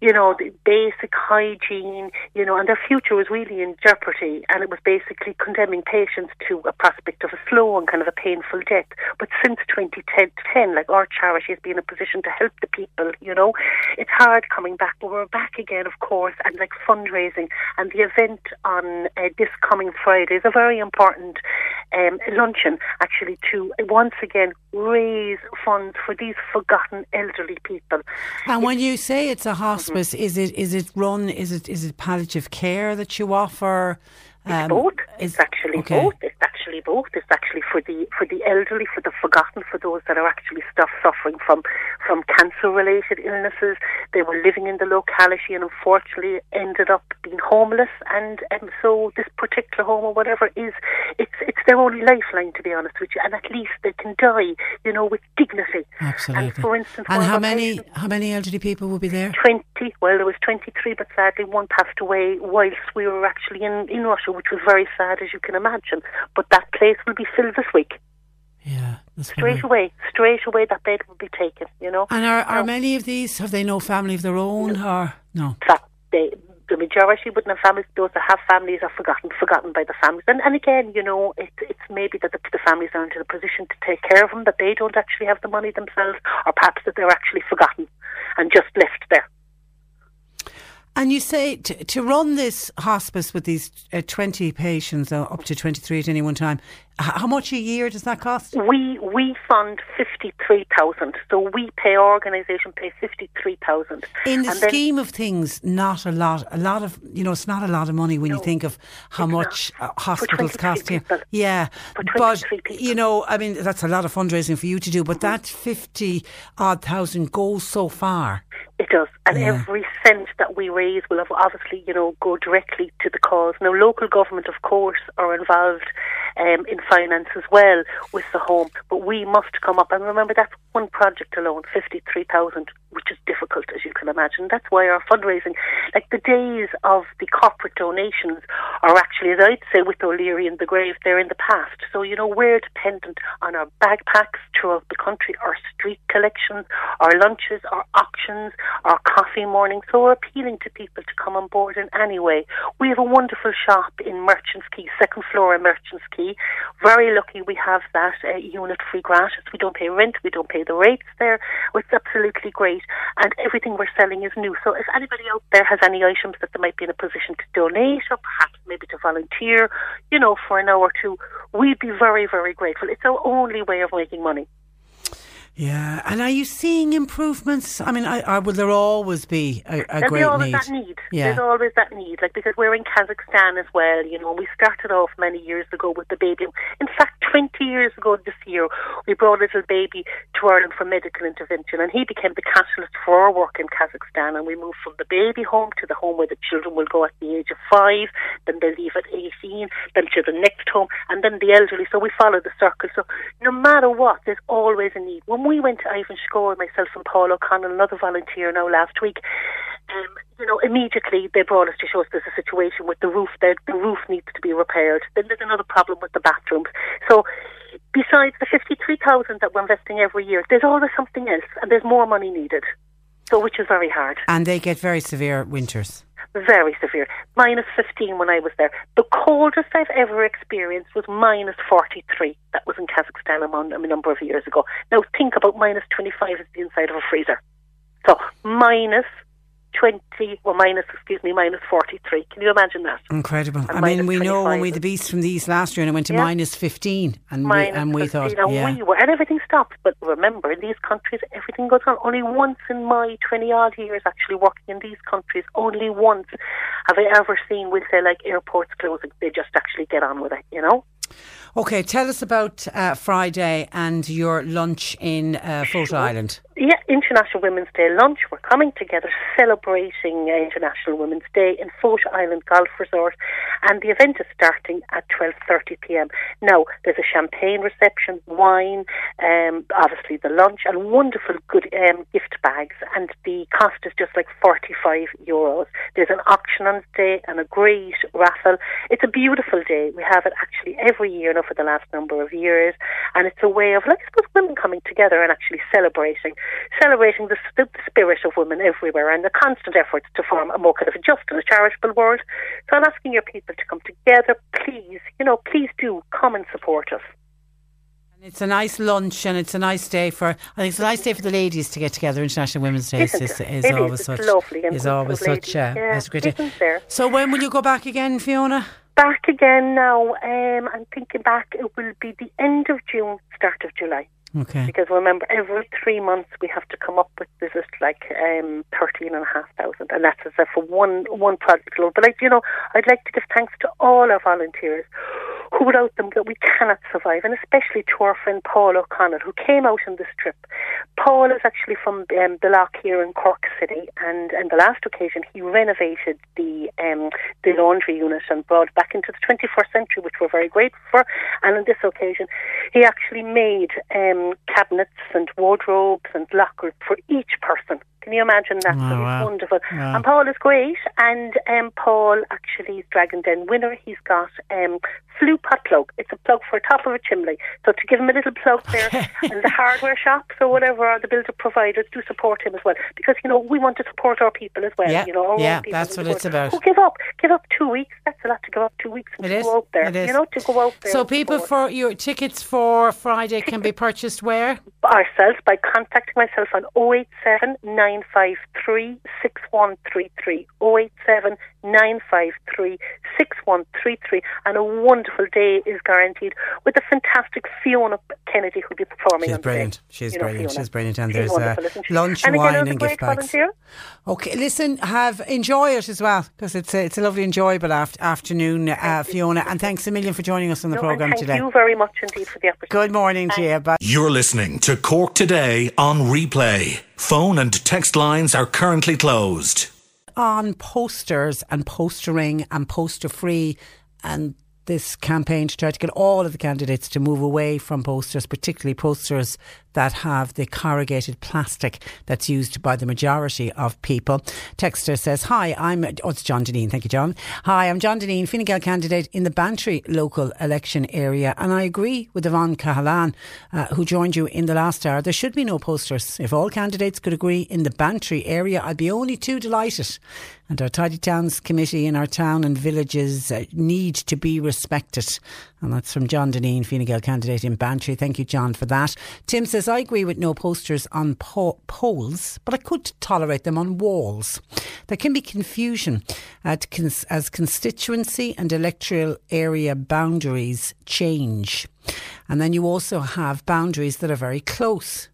Speaker 6: You know, the basic hygiene, you know, and their future was really in jeopardy, and it was basically condemning patients to a prospect of a slow and kind of a painful death. But since 2010, like our charity has been in a position to help the people, you know, it's hard coming back, but we're back again, of course, and like fundraising, and the event on uh, this coming Friday is a very important um, luncheon, actually, to once again raise funds for these forgotten elderly people.
Speaker 2: And when you say it's a hospice, mm-hmm. is it is it run? Is it is it palliative care that you offer?
Speaker 6: It's um,
Speaker 2: both.
Speaker 6: It's actually
Speaker 2: okay.
Speaker 6: both. It's actually both. It's actually for the for the elderly, for the forgotten, for those that are actually stuff suffering from from cancer related illnesses. They were living in the locality and unfortunately ended up being homeless. And um, so this particular home or whatever is it's it's their only lifeline to be honest with you. And at least they can die, you know, with dignity.
Speaker 2: Absolutely.
Speaker 6: And for instance,
Speaker 2: and how many
Speaker 6: patients-
Speaker 2: how many elderly people will be there?
Speaker 6: 20. Well, there was 23, but sadly one passed away whilst we were actually in, in Russia, which was very sad, as you can imagine. But that place will be filled this week.
Speaker 2: Yeah,
Speaker 6: Straight away. Straight away, that bed will be taken, you know.
Speaker 2: And are, are
Speaker 6: Now,
Speaker 2: many of these have they no family of their own or no?
Speaker 6: that they, the majority wouldn't have families. Those that have families are forgotten, forgotten by the families. And, and again, you know, it, it's maybe that the, the families aren't in a position to take care of them, that they don't actually have the money themselves, or perhaps that they're actually forgotten and just left there.
Speaker 2: And you say to, to run this hospice with these uh, 20 patients, uh, up to 23 at any one time, h- how much a year does that cost?
Speaker 6: We we fund fifty three thousand, so we pay our organisation pay fifty three thousand.
Speaker 2: In the
Speaker 6: and then-
Speaker 2: scheme of things, not a lot. A lot of you know, it's not a lot of money when you think of how much uh, hospitals
Speaker 6: 23
Speaker 2: cost here. Yeah, but
Speaker 6: people.
Speaker 2: you know, I mean, that's a lot of fundraising for you to do. But that fifty odd thousand goes so far.
Speaker 6: It does, and
Speaker 2: Yeah.
Speaker 6: every cent that we raise will have obviously, you know, go directly to the cause. Now, local government, of course, are involved um, in finance as well with the home. But we must come up and remember that's one project alone, fifty three thousand, which is difficult as you can imagine. That's why our fundraising, like the days of the corporate donations, are actually, as I'd say, with O'Leary in the grave, they're in the past. So you know we're dependent on our bagpacks throughout the country, our street collections, our lunches, our auctions, our coffee morning. So we're appealing to people to come on board in any way. We have a wonderful shop in Merchants Quay, second floor in Merchants Quay. Very lucky we have that uh, unit free gratis. We don't pay rent, we don't pay the rates there. It's absolutely great. And everything we're selling is new. So if anybody out there has any items that they might be in a position to donate or perhaps maybe to volunteer, you know, for an hour or two, we'd be very, very grateful. It's our only way of making money.
Speaker 2: Yeah, and are you seeing improvements? I mean, I, I will there always be a, a
Speaker 6: There'll
Speaker 2: great
Speaker 6: be always
Speaker 2: need?
Speaker 6: that need.
Speaker 2: Yeah.
Speaker 6: There's always that need, like because we're in Kazakhstan as well. You know, we started off many years ago with the baby. In fact, 20 years ago this year, we brought a little baby to Ireland for medical intervention, and he became the catalyst for our work in Kazakhstan. And we moved from the baby home to the home where the children will go at the age of five, then they leave at 18, then to the next home, and then the elderly. So we follow the circle. So no matter what, there's always a need. When we went to Ivan Score, myself and Paul O'Connell, another volunteer now last week, um, you know, immediately they brought us to show us there's a situation with the roof there. The roof needs to be repaired. Then there's another problem with the bathrooms. So besides the 53,000 that we're investing every year, there's always something else and there's more money needed. So which is very hard.
Speaker 2: And they get very severe winters.
Speaker 6: Very severe. Minus 15 when I was there. The coldest I've ever experienced was minus 43. That was in Kazakhstan a, number of years ago. Now think about minus 25 is the inside of a freezer. So minus 20, or minus, excuse me, minus 43. Can you imagine that?
Speaker 2: Incredible.
Speaker 6: And
Speaker 2: I mean, we know when we the beast from the east last year and it went to
Speaker 6: Yeah.
Speaker 2: minus 15 and we,
Speaker 6: Minus
Speaker 2: and we
Speaker 6: 15,
Speaker 2: thought,
Speaker 6: and
Speaker 2: yeah.
Speaker 6: we were, and everything stopped. But remember, in these countries, everything goes on. Only once in my 20 odd years actually working in these countries, only once have I ever seen, we'll say, like airports closing. They just actually get on with it, you know?
Speaker 2: Okay, tell us about uh, Friday and your lunch in uh, Island.
Speaker 6: Yeah, International Women's Day lunch. We're coming together celebrating uh, International Women's Day in Fota Island Golf Resort, and the event is starting at 12:30 p.m. Now, there's a champagne reception, wine, um, obviously the lunch, and wonderful good um, gift bags, and the cost is just like 45 euros. There's an auction on the day and a great raffle. It's a beautiful day. We have it actually every year now for the last number of years, and it's a way of, like, I suppose, women coming together and actually celebrating celebrating the, the spirit of women everywhere and the constant efforts to form a more kind of a just and a charitable world. So I'm asking your people to come together, please, you know, please do come and support us.
Speaker 2: It's a nice lunch and it's a nice day for, I think it's a nice day for the ladies to get together. International Women's Day is,
Speaker 6: Isn't
Speaker 2: is,
Speaker 6: it?
Speaker 2: is
Speaker 6: It is.
Speaker 2: always such,
Speaker 6: lovely and
Speaker 2: is always such, uh.
Speaker 6: Yeah,
Speaker 2: a great day.
Speaker 6: there?
Speaker 2: So when will you go back again, Fiona?
Speaker 6: Back again now. Um, I'm thinking back. It will be the end of June, start of July.
Speaker 2: Okay.
Speaker 6: Because remember, every three months we have to come up with this is like um, thirteen and a half thousand, and that's as for one one project alone. But like you know, I'd like to give thanks to all our volunteers, who without them we cannot survive, and especially to our friend Paul O'Connell who came out on this trip. Paul is actually from um, the Lough here in Cork City, and on the last occasion he renovated the um, the laundry unit and brought back into the 21st century, which we're very grateful for. And on this occasion, he actually made um, cabinets and wardrobes and lockers for each person. Can you imagine that?
Speaker 2: Oh,
Speaker 6: so it's wonderful.
Speaker 2: Wow.
Speaker 6: And Paul is great. And um, Paul actually is Dragon Den winner. He's got um, flue pot plug. It's a plug for top of a chimney. So to give him a little plug there, and the hardware shops or whatever, or the builder providers do support him as well. Because you know we want to support our people as well.
Speaker 2: Yeah,
Speaker 6: you know,
Speaker 2: yeah, that's what it's about.
Speaker 6: Who give up? Give up two weeks. That's a lot to give up two weeks and
Speaker 2: It
Speaker 6: to
Speaker 2: is.
Speaker 6: go out there.
Speaker 2: It is.
Speaker 6: You know, to go out there.
Speaker 2: So people
Speaker 6: support.
Speaker 2: for your tickets for Friday can be purchased where?
Speaker 6: ourselves by contacting myself on 087 953 6133. 087 953 6133. And a wonderful day is guaranteed with the fantastic Fiona Kennedy who'll be performing
Speaker 2: She's
Speaker 6: on the day.
Speaker 2: brilliant. She's
Speaker 6: You know
Speaker 2: brilliant.
Speaker 6: Fiona.
Speaker 2: She's brilliant. And
Speaker 6: She's
Speaker 2: there's
Speaker 6: wonderful,
Speaker 2: uh, lunch,
Speaker 6: and
Speaker 2: wine,
Speaker 6: another
Speaker 2: and gift bags.
Speaker 6: volunteer.
Speaker 2: Okay, listen, have enjoy it as well because it's a, it's a lovely, enjoyable aft- afternoon, uh, Fiona. And thanks a million for joining us on the
Speaker 6: No,
Speaker 2: programme
Speaker 6: thank
Speaker 2: today.
Speaker 6: Thank you very much indeed for the opportunity.
Speaker 2: Good morning to you. Bye.
Speaker 7: You're listening to Cork Today on replay. Phone and text lines are currently closed.
Speaker 2: On posters and postering and poster free. And this campaign to try to get all of the candidates to move away from posters, particularly posters that have the corrugated plastic that's used by the majority of people. Texter says, Hi, I'm, oh, it's John Deneen. Thank you, John. Hi, I'm John Deneen, Fine Gael candidate in the Bantry local election area. And I agree with Yvonne Cahalan, uh, who joined you in the last hour. There should be no posters. If all candidates could agree in the Bantry area, I'd be only too delighted. And our Tidy Towns Committee in our town and villages uh, need to be respected. And that's from John Deneen, Fine Gael candidate in Bantry. Thank you, John, for that. Tim says, I agree with no posters on po- poles, but I could tolerate them on walls. There can be confusion cons- as constituency and electoral area boundaries change. And then you also have boundaries that are very close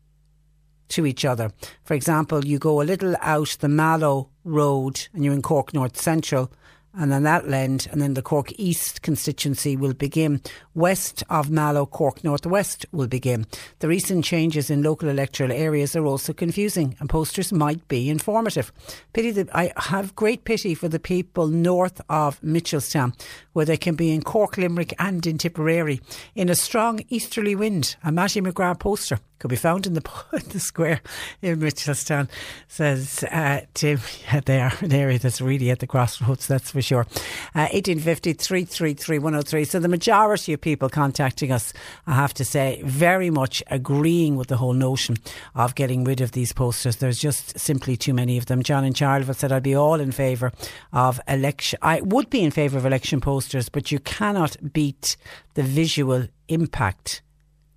Speaker 2: to each other. For example, you go a little out the Mallow Road and you're in Cork North Central and then that lend, and then the Cork East constituency will begin. West of Mallow, Cork Northwest will begin. The recent changes in local electoral areas are also confusing, and posters might be informative. Pity that I have great pity for the people north of Mitchelstown, where they can be in Cork, Limerick, and in Tipperary in a strong easterly wind. A Mattie McGrath poster could be found in the, the square in Mitchelstown, says uh, Tim. Yeah, they are an area that's really at the crossroads, that's for sure. Uh, 1850 333 103. So the majority of people contacting us, I have to say, very much agreeing with the whole notion of getting rid of these posters. There's just simply too many of them. John in Charleville said, I'd be all in favour of election. I would be in favour of election posters, but you cannot beat the visual impact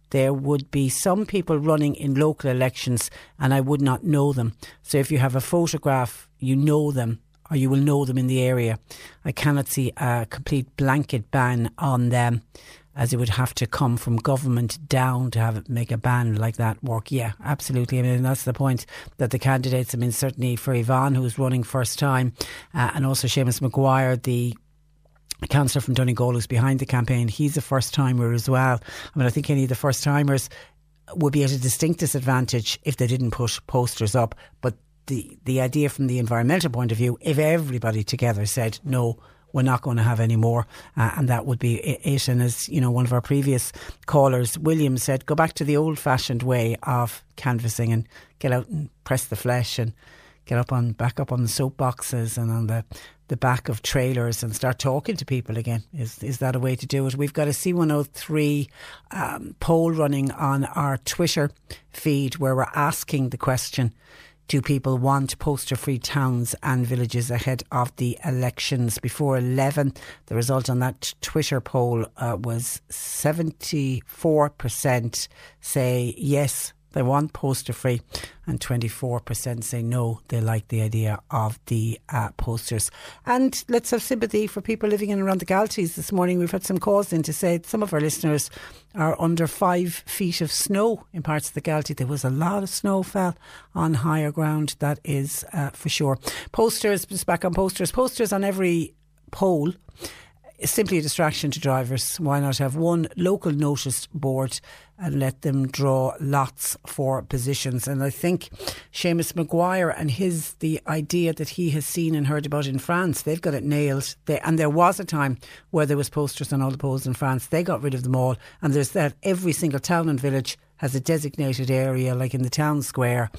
Speaker 2: there would be some people running in local elections and I would not know them. So if you have a photograph, you know them or you will know them in the area. I cannot see a complete blanket ban on them as it would have to come from government down to have it make a ban like that work. Yeah, absolutely. I mean, that's the point that the candidates, I mean, certainly for Yvonne, who's running first time, uh, and also Seamus Maguire, the councillor from Donegal who's behind the campaign. He's a first timer as well. I mean, I think any of the first timers would be at a distinct disadvantage if they didn't put posters up. But the the idea from the environmental point of view, if everybody together said no. We're not going to have any more, uh, and that would be it. And as you know, one of our previous callers, William, said, go back to the old-fashioned way of canvassing and get out and press the flesh and get up on back up on the soapboxes and on the the back of trailers and start talking to people again. Is is that a way to do it? We've got a C103 um, poll running on our Twitter feed where we're asking the question. Do people want poster free towns and villages ahead of the elections before 11? The result on that Twitter poll uh, was 74% say yes, they want poster free, and 24% say no, they like the idea of the uh, posters. And let's have sympathy for people living in around the Galtees. This morning we've had some calls in to say some of our listeners are under five feet of snow in parts of the Galtee. There was a lot of snow fell on higher ground, that is uh, for sure. Posters, just back on posters, posters on every pole simply a distraction to drivers. Why not have one local notice board and let them draw lots for positions? And I think Seamus Maguire and his the idea that he has seen and heard about in France, they've got it nailed. They, and there was a time where there was posters on all the poles in France. They got rid of them all, and there's that every single town and village has a designated area, like in the town square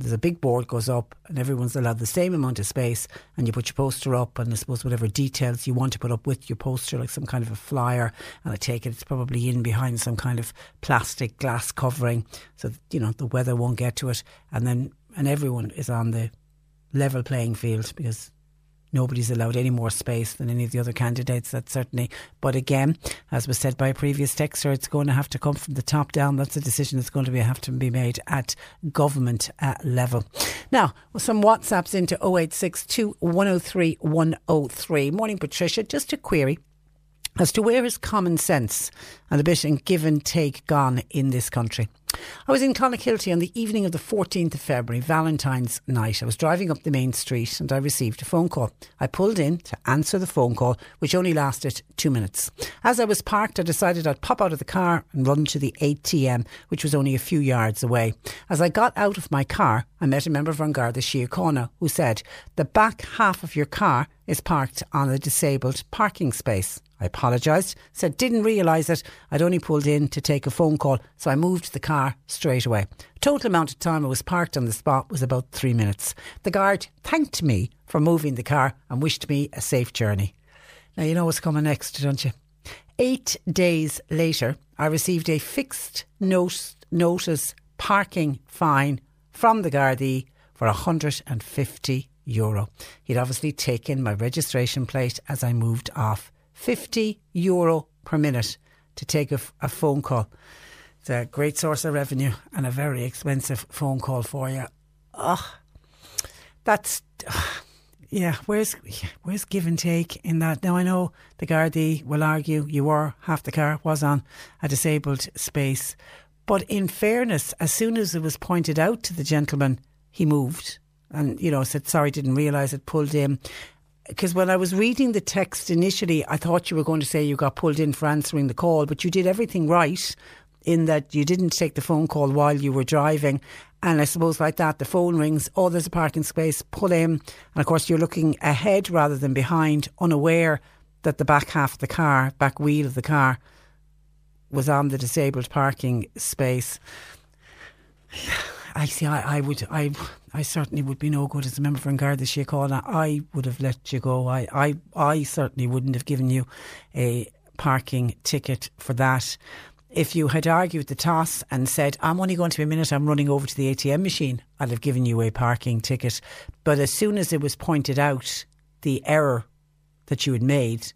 Speaker 2: there's a big board goes up and everyone's allowed the same amount of space and you put your poster up and I suppose whatever details you want to put up with your poster like some kind of a flyer and I take it it's probably in behind some kind of plastic glass covering so you know the weather won't get to it. And then and everyone is on the level playing field because nobody's allowed any more space than any of the other candidates. That's certainly. But again, as was said by a previous texter, it's going to have to come from the top down. That's a decision that's going to be, have to be made at government uh, level. Now, some WhatsApps into 0862 103 103. Morning, Patricia. Just a query as to where is common sense and a bit in give and take gone in this country. I was in Clonakilty on the evening of the 14th of February, Valentine's night. I was driving up the main street and I received a phone call. I pulled in to answer the phone call, which only lasted two minutes. As I was parked, I decided I'd pop out of the car and run to the ATM, which was only a few yards away. As I got out of my car, I met a member of An Garda Síochána who said, The back half of your car is parked on a disabled parking space. I apologised, said didn't realise it. I'd only pulled in to take a phone call, so I moved the car straight away. Total amount of time I was parked on the spot was about three minutes. The guard thanked me for moving the car and wished me a safe journey. Now you know what's coming next, don't you? Eight days later, I received a fixed notice, notice parking fine from the Gardaí for 150 euro. He'd obviously taken my registration plate as I moved off. 50 euro per minute to take a, a phone call. It's a great source of revenue and a very expensive phone call for you. Oh, that's. yeah, where's where's give and take in that? Now I know the Gardaí will argue you were half the car was on a disabled space, but in fairness, as soon as it was pointed out to the gentleman, he moved and you know said sorry, didn't realise it, pulled in. Because when I was reading the text initially, I thought you were going to say you got pulled in for answering the call, but you did everything right in that you didn't take the phone call while you were driving. And I suppose like that, the phone rings, oh, there's a parking space, pull in. And of course, you're looking ahead rather than behind, unaware that the back half of the car, back wheel of the car, was on the disabled parking space. I see. I, I would. I. I certainly would be no good as a member for Garda Síochána. I would have let you go. I. I. I certainly wouldn't have given you a parking ticket for that if you had argued the toss and said, I'm only going to be a minute, I'm running over to the ATM machine, I'd have given you a parking ticket. But as soon as it was pointed out the error that you had made,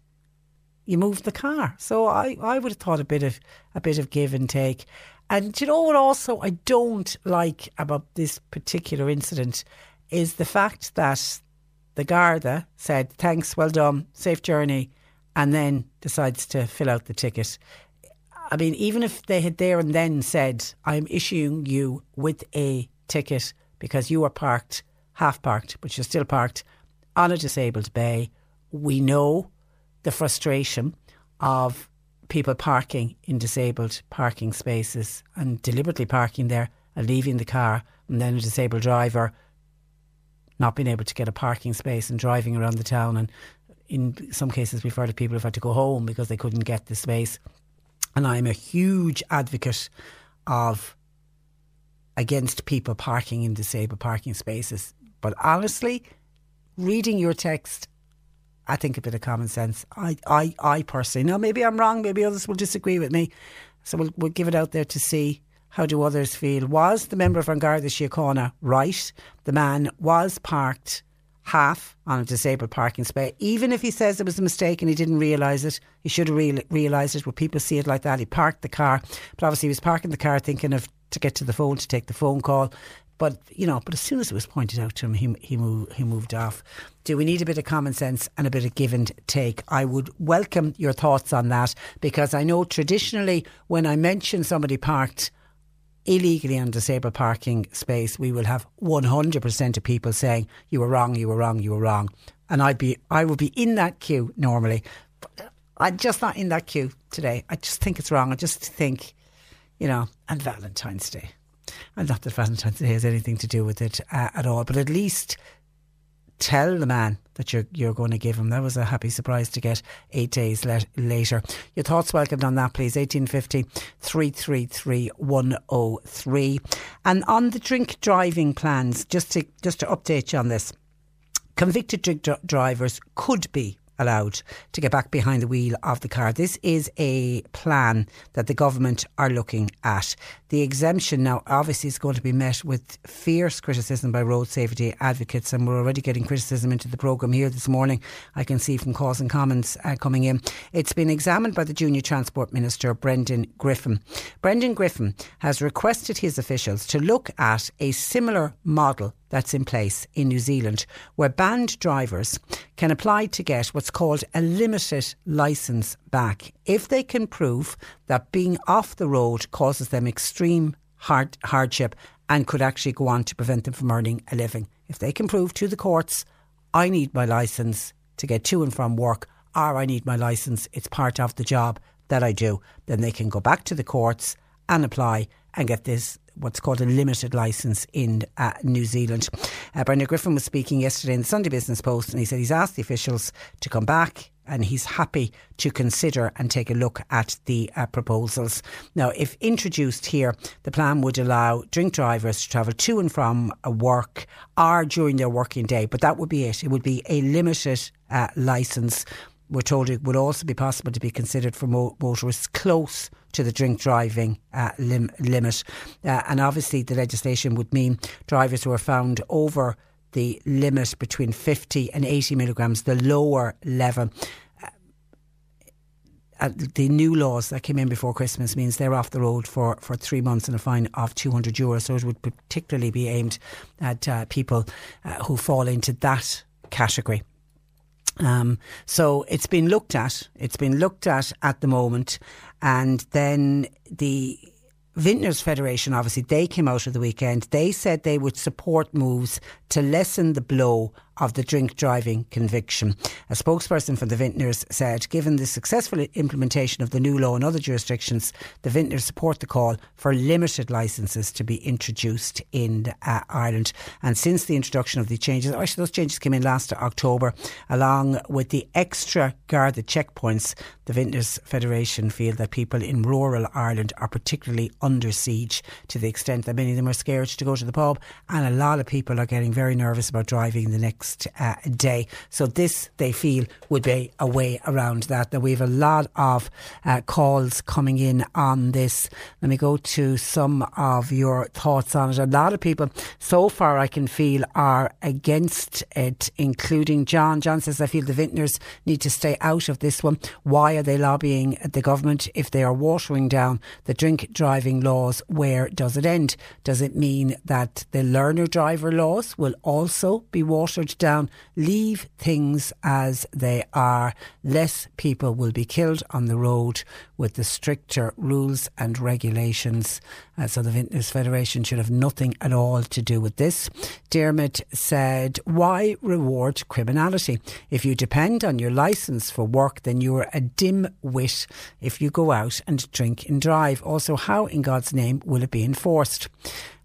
Speaker 2: you moved the car. So I, I would have thought a bit of a bit of give and take. And you know what also I don't like about this particular incident is the fact that the Garda said, Thanks, well done, safe journey, and then decides to fill out the ticket. I mean, even if they had there and then said, I'm issuing you with a ticket because you are parked, half parked, but you're still parked on a disabled bay, we know the frustration of people parking in disabled parking spaces and deliberately parking there and leaving the car, and then a disabled driver not being able to get a parking space and driving around the town. And in some cases, we've heard of people who've had to go home because they couldn't get the space. And I'm a huge advocate of against people parking in disabled parking spaces. But honestly, reading your text, I think a bit of common sense. I, I, I personally, now maybe I'm wrong, maybe others will disagree with me. So we'll, we'll give it out there to see how do others feel. Was the member of Garda Síochána right? The man was parked half on a disabled parking space. Even if he says it was a mistake and he didn't realise it, he should have real, realised it. Where people see it like that, he parked the car, but obviously he was parking the car thinking of to get to the phone to take the phone call. But you know, but as soon as it was pointed out to him, he he moved he moved off. Do we need a bit of common sense and a bit of give and take? I would welcome your thoughts on that because I know traditionally when I mention somebody parked illegally on disabled parking space, we will have 100% of people saying, you were wrong, you were wrong, you were wrong. And I'd be, I would be in that queue normally. But I'm just not in that queue today. I just think it's wrong. I just think, you know, and Valentine's Day. And not that Valentine's Day has anything to do with it uh, at all, but at least tell the man that you're you're going to give him. That was a happy surprise to get eight days le- later. Your thoughts welcomed on that, please. 1850 333 103. And on the drink driving plans, just to just to update you on this, convicted drink dr- drivers could be allowed to get back behind the wheel of the car. This is a plan that the government are looking at. The exemption now obviously is going to be met with fierce criticism by road safety advocates, and we're already getting criticism into the programme here this morning. I can see from calls and comments uh, coming in. It's been examined by the Junior Transport Minister, Brendan Griffin. Brendan Griffin has requested his officials to look at a similar model that's in place in New Zealand, where banned drivers can apply to get what's called a limited licence back if they can prove that being off the road causes them extreme hard, hardship and could actually go on to prevent them from earning a living. If they can prove to the courts, I need my licence to get to and from work, or I need my licence, it's part of the job that I do, then they can go back to the courts and apply and get this what's called a limited licence in uh, New Zealand. Uh, Griffin was speaking yesterday in the Sunday Business Post and he said he's asked the officials to come back and he's happy to consider and take a look at the uh, proposals. Now, if introduced here, the plan would allow drink drivers to travel to and from work or during their working day, but that would be it. It would be a limited uh, licence. We're told it would also be possible to be considered for motorists close to the drink driving uh, lim- limit. Uh, and obviously, the legislation would mean drivers who are found over the limit between 50 and 80 milligrams, the lower level. Uh, the new laws that came in before Christmas means they're off the road for, for three months and a fine of 200 euros. So it would particularly be aimed at uh, people uh, who fall into that category. Um, so it's been looked at. It's been looked at at the moment, and then the Vintners Federation, obviously, they came out of the weekend. They said they would support moves to lessen the blow of the drink driving conviction. A spokesperson for the Vintners said, given the successful implementation of the new law in other jurisdictions, the Vintners support the call for limited licences to be introduced in uh, Ireland. And since the introduction of the changes, actually those changes came in last October, along with the extra guarded checkpoints, the Vintners Federation feel that people in rural Ireland are particularly under siege to the extent that many of them are scared to go to the pub, and a lot of people are getting very nervous about driving the next next uh, day. So this, they feel, would be a way around that. Now we have a lot of uh, calls coming in on this. Let me go to some of your thoughts on it. A lot of people, so far, I can feel, are against it, including John. John says, I feel the vintners need to stay out of this one. Why are they lobbying the government if they are watering down the drink driving laws? Where does it end? Does it mean that the learner driver laws will also be watered down, leave things as they are. Less people will be killed on the road with the stricter rules and regulations. Uh, so the Vintners Federation should have nothing at all to do with this. Dermot said, Why reward criminality? If you depend on your licence for work, then you're a dim wit if you go out and drink and drive. Also, how in God's name will it be enforced?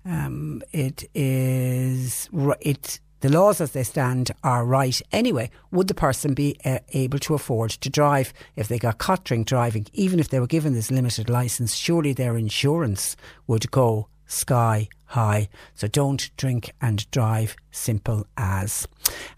Speaker 2: Um, it is it the laws as they stand are right anyway. Would the person be uh, able to afford to drive if they got caught drink driving, even if they were given this limited licence? Surely their insurance would go sky high. So don't drink and drive, simple as.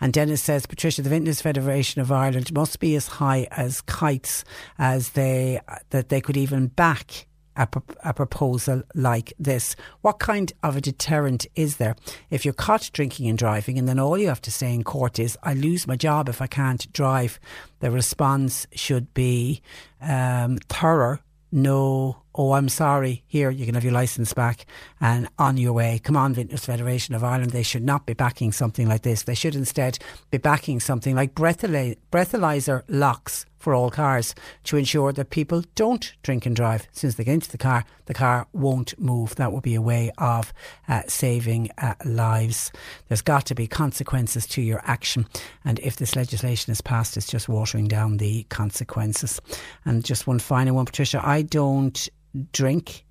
Speaker 2: And Dennis says, Patricia, the Vintners Federation of Ireland must be as high as kites as they that they could even back a, a, proposal like this? What kind of a deterrent is there? If you're caught drinking and driving, and then all you have to say in court is, I lose my job if I can't drive, the response should be um, thorough. No, oh, I'm sorry, here, you can have your licence back and on your way. Come on, Vintners Federation of Ireland, they should not be backing something like this. They should instead be backing something like breathalyzer locks for all cars to ensure that people don't drink and drive. Since they get into the car, the car won't move. That would be a way of uh, saving uh, lives. There's got to be consequences to your action. And if this legislation is passed, it's just watering down the consequences. And just one final one, Patricia. I don't drink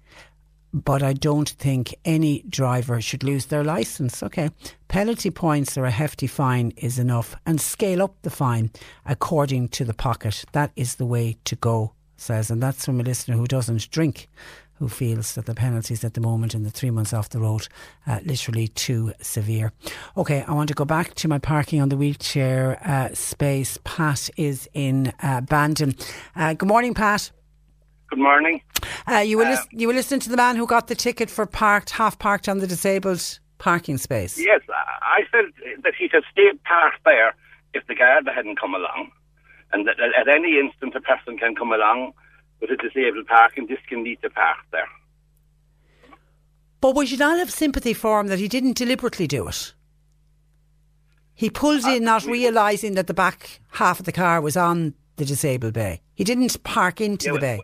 Speaker 2: but I don't think any driver should lose their license. Okay. Penalty points or a hefty fine is enough and scale up the fine according to the pocket. That is the way to go, says. And that's from a listener who doesn't drink, who feels that the penalties at the moment in the three months off the road uh, literally too severe. Okay, I want to go back to my parking on the wheelchair uh, space. Pat is in uh, Bandon. Uh, good morning, Pat.
Speaker 8: Good morning.
Speaker 2: Uh, you were uh, you were listening to the man who got the ticket for parked half parked on the disabled parking space.
Speaker 8: Yes, I said that he should stay parked there if the guard hadn't come along, and that at any instant a person can come along with a disabled parking. This can lead to park there.
Speaker 2: But we should all have sympathy for him that he didn't deliberately do it. He pulled in not realising that the back half of the car was on the disabled bay. He didn't park into yeah, the bay.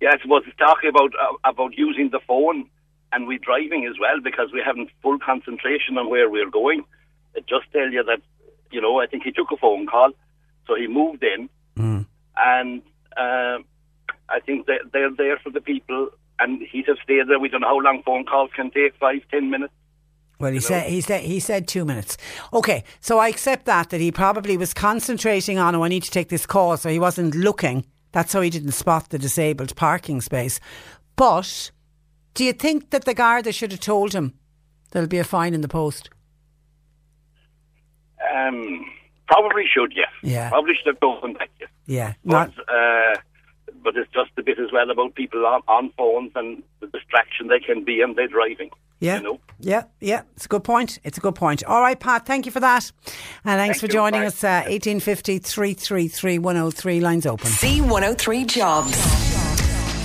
Speaker 8: Yeah, I suppose it's talking about uh, about using the phone and we driving as well because we haven't full concentration on where we're going. It just tell you that you know I think he took a phone call, so he moved in,
Speaker 2: mm.
Speaker 8: and uh, I think they, they're there for the people, and he just stayed there. We don't know how long phone calls can take five ten minutes.
Speaker 2: Well, he
Speaker 8: You
Speaker 2: said he said he said two minutes. Okay, so I accept that that he probably was concentrating on. Oh, I need to take this call, so he wasn't looking. That's how he didn't spot the disabled parking space. But do you think that the Garda should have told him there'll be a fine in the post?
Speaker 8: Um, probably should, yeah.
Speaker 2: Yeah.
Speaker 8: Probably should have told them that, yes.
Speaker 2: Yeah,
Speaker 8: But,
Speaker 2: not
Speaker 8: uh, but it's just a bit as well about people on, on phones and the distraction they can be and they're driving.
Speaker 2: yeah,
Speaker 8: You know?
Speaker 2: yeah, yeah. It's a good point. It's a good point. All right, Pat. Thank you for that, and thanks
Speaker 8: Thank
Speaker 2: for joining
Speaker 8: Bye.
Speaker 2: us. Uh, Eighteen fifty three three three one zero three lines open.
Speaker 1: C103 Jobs.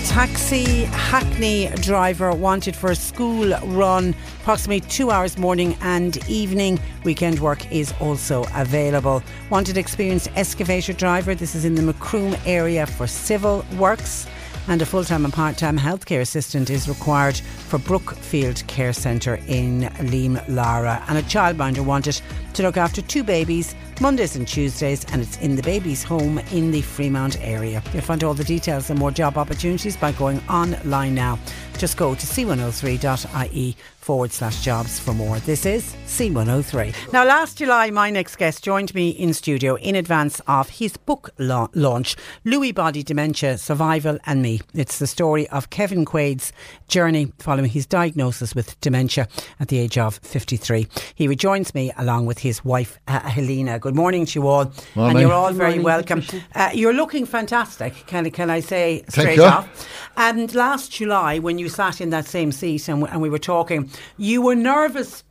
Speaker 2: Taxi hackney driver wanted for a school run approximately two hours morning and evening. Weekend work is also available. Wanted experienced excavator driver this is in the macroom area for civil works and a full-time and part-time healthcare assistant is required for Brookfield Care Centre in Leamlara and a childminder wanted to look after two babies Mondays and Tuesdays and it's in the baby's home in the Fremont area. You'll find all the details and more job opportunities by going online now. Just go to c103.ie forward slash jobs for more. This is C103. Now, last July, my next guest joined me in studio in advance of his book la- launch, Lewy Body Dementia Survival and Me. It's the story of Kevin Quaid's journey following his diagnosis with dementia at the age of 53. He rejoins me along with his wife, uh, Helena. Good morning to you all.
Speaker 9: Morning.
Speaker 2: And you're all
Speaker 9: Good
Speaker 2: very
Speaker 9: morning,
Speaker 2: welcome. Uh, you're looking fantastic, can, can I say straight
Speaker 9: you.
Speaker 2: off? And last July, when you sat in that same seat and, w- and we were talking, you were nervous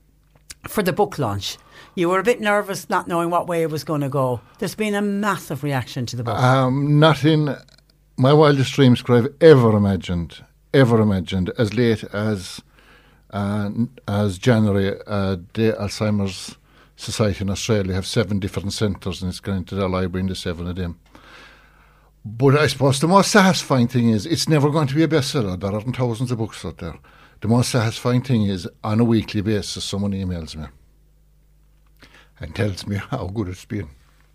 Speaker 2: for the book launch. You were a bit nervous not knowing what way it was going to go. There's been a massive reaction to the book.
Speaker 9: Um, my wildest dreams could I've ever imagined, ever imagined, as late as uh, as January, uh, the Alzheimer's Society in Australia have seven different centres, and it's going to their library in the seven of them. But I suppose the most satisfying thing is it's never going to be a bestseller. There aren't thousands of books out there. The most satisfying thing is on a weekly basis, someone emails me and tells me how good it's been.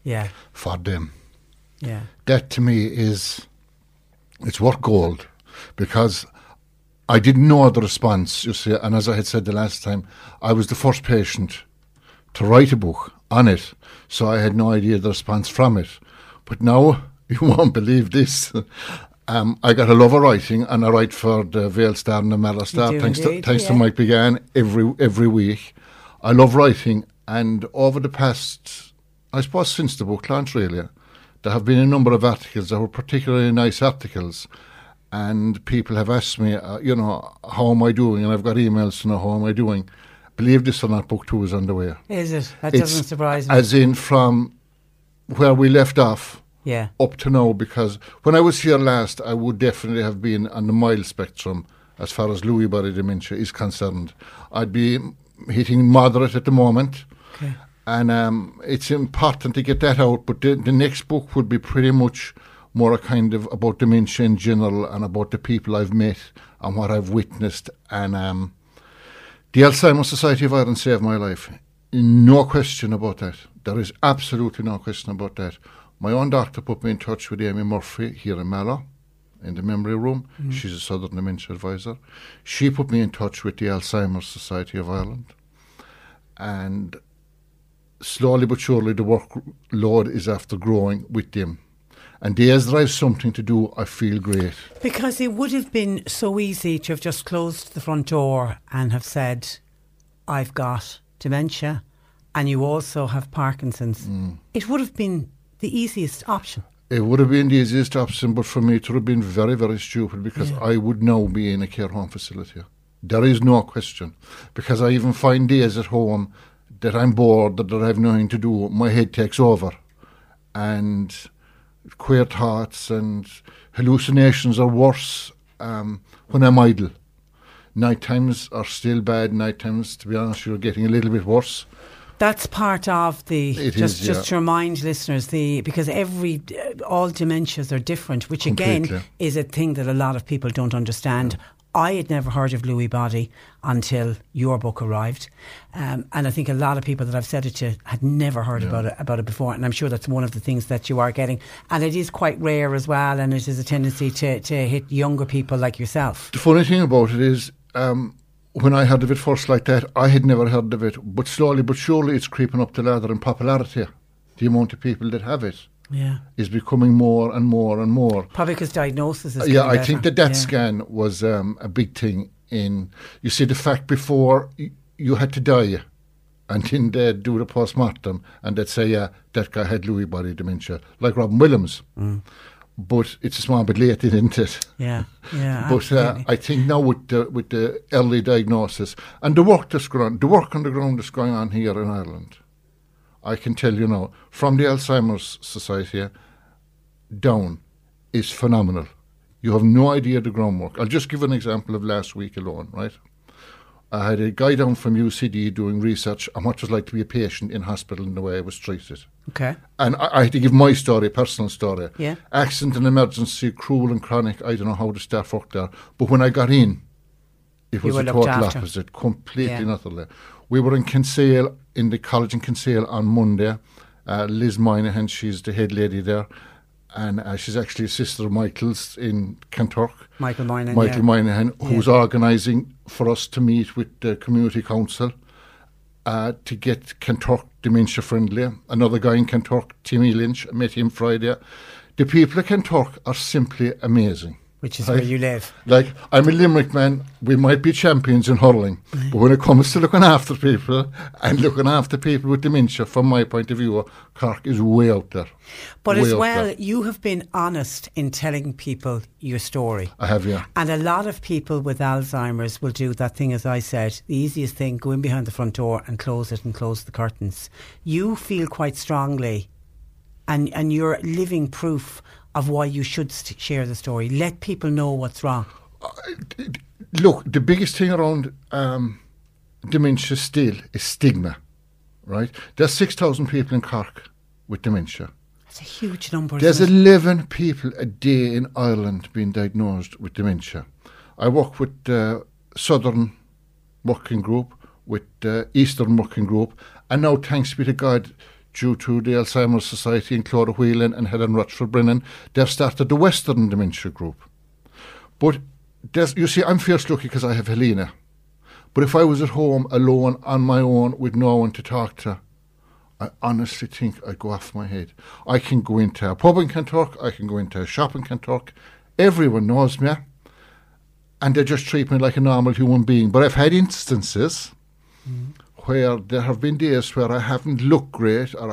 Speaker 2: Yeah,
Speaker 9: for them.
Speaker 2: Yeah.
Speaker 9: that to me is it's worth gold. Because I didn't know the response, you see, and as I had said the last time, I was the first patient to write a book on it, so I had no idea the response from it. But now you won't believe this. Um, I got a love of writing, and I write for the Vale Star and the Mallow Star. Thanks, to,
Speaker 2: indeed,
Speaker 9: thanks to. Mike Began every every week. I love writing, and over the past, I suppose, since the book launch, really, there have been a number of articles that were particularly nice articles, and people have asked me, uh, you know, how am I doing? And I've got emails to know how am I doing. Believe this or not, book two is underway.
Speaker 2: Is it? That
Speaker 9: It's
Speaker 2: doesn't surprise me.
Speaker 9: As in from where we left off
Speaker 2: yeah.
Speaker 9: up to now, because when I was here last, I would definitely have been on the mild spectrum as far as Lewy body dementia is concerned. I'd be hitting moderate at the moment.
Speaker 2: Okay.
Speaker 9: And um, it's important to get that out. But the, the next book would be pretty much more a kind of about dementia in general and about the people I've met and what I've witnessed. And um, the Alzheimer's Society of Ireland saved my life. No question about that. There is absolutely no question about that. My own doctor put me in touch with Amy Murphy here in Mallow in the memory room.
Speaker 2: Mhm.
Speaker 9: She's a Southern Dementia advisor. She put me in touch with the Alzheimer's Society of Ireland. And slowly but surely the workload is after growing with them. And days that I have something to do, I feel great.
Speaker 2: Because it would have been so easy to have just closed the front door and have said, I've got dementia and you also have Parkinson's.
Speaker 9: Mm.
Speaker 2: It would have been the easiest option.
Speaker 9: It would have been the easiest option, but for me, it would have been very, very stupid because
Speaker 2: Yeah.
Speaker 9: I would now be in a care home facility. There is no question. Because I even find days at home that I'm bored, that I have nothing to do, my head takes over. And queer thoughts and hallucinations are worse um, when I'm idle. Night times are still bad. Night times, to be honest, you're getting a little bit worse.
Speaker 2: That's part of the
Speaker 9: It
Speaker 2: just
Speaker 9: is,
Speaker 2: just
Speaker 9: yeah.
Speaker 2: to remind listeners the because every uh, all dementias are different, which again is a thing that a lot of people don't understand. I had never heard of Lewy body until your book arrived, um, and I think a lot of people that I've said it to had never heard
Speaker 9: Yeah.
Speaker 2: about it about it before. And I'm sure that's one of the things that you are getting, and it is quite rare as well. And it is a tendency to to hit younger people like yourself.
Speaker 9: The funny thing about it is, um, when I heard of it first like that, I had never heard of it. But slowly but surely, it's creeping up the ladder in popularity. The amount of people that have it
Speaker 2: Yeah.
Speaker 9: is becoming more and more and more.
Speaker 2: Probably because diagnosis is
Speaker 9: yeah,
Speaker 2: getting
Speaker 9: I think the DaT
Speaker 2: Yeah.
Speaker 9: scan was um, a big thing. In you see, the fact before y- you had to die, and then they'd do the post mortem, and they'd say, "Yeah, that guy had Lewy body dementia," like Robin Williams.
Speaker 2: Mm.
Speaker 9: But it's a small bit late, isn't it?
Speaker 2: Yeah, yeah,
Speaker 9: but uh. I think now with the with the early diagnosis and the work that's going on, the work on the ground that's going on here in Ireland, I can tell you now from the Alzheimer's Society down is phenomenal. You have no idea the groundwork. I'll just give an example of last week alone, right? I had a guy down from UCD doing research on what it was like to be a patient in hospital and the way I was treated.
Speaker 2: Okay.
Speaker 9: And I, I had to give my story, personal story.
Speaker 2: Yeah.
Speaker 9: Accident and emergency, cruel and chronic. I don't know how the staff worked there. But when I got in, it was a total
Speaker 2: after.
Speaker 9: opposite, completely
Speaker 2: Yeah.
Speaker 9: utterly. We were in Kinsale, in the college in Kinsale on Monday. Uh, Liz Moynihan, she's the head lady there. And uh, she's actually a sister of Michael's in Kanturk.
Speaker 2: Michael Moynihan,
Speaker 9: Michael
Speaker 2: yeah.
Speaker 9: Moynihan, who's
Speaker 2: Yeah.
Speaker 9: organising for us to meet with the community council uh, to get Kanturk dementia friendly. Another guy in Kanturk, Timmy Lynch, I met him Friday. The people of Kanturk are simply amazing.
Speaker 2: Which is
Speaker 9: Right?
Speaker 2: where you live.
Speaker 9: Like, I'm a Limerick man. We might be champions in hurling. But when it comes to looking after people and looking after people with dementia, from my point of view, Cork is way out there.
Speaker 2: But as well, you have been honest in telling people your story.
Speaker 9: I have, yeah.
Speaker 2: And a lot of people with Alzheimer's will do that thing, as I said, the easiest thing, go in behind the front door and close it and close the curtains. You feel quite strongly, and, and you're living proof of why you should st- share the story. Let people know what's wrong.
Speaker 9: Look, the biggest thing around um, dementia still is stigma, right? There's 6,000 people in Cork with dementia.
Speaker 2: It's a huge number.
Speaker 9: There's
Speaker 2: isn't it?
Speaker 9: 11 people a day in Ireland being diagnosed with dementia. I work with uh, Southern Working Group, with uh, Eastern Working Group, and now, thanks be to God, due to the Alzheimer's Society in Clodagh and Helen Rochford Brennan, they've started the Western Dementia Group. But you see, I'm fierce lucky because I have Helena. But if I was at home alone on my own with no one to talk to, I honestly think I'd go off my head. I can go into a pub in Kanturk, I can go into a shop in Kanturk. Everyone knows me. And they just treat me like a normal human being. But I've had instances mm-hmm. Where there have been days where I haven't looked great or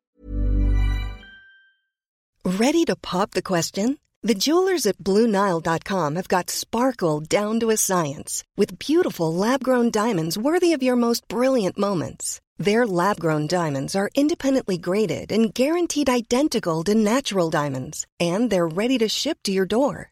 Speaker 10: Ready to pop the question? The jewelers at BlueNile.com have got sparkle down to a science with beautiful lab grown diamonds worthy of your most brilliant moments. Their lab grown diamonds are independently graded and guaranteed identical to natural diamonds, and they're ready to ship to your door.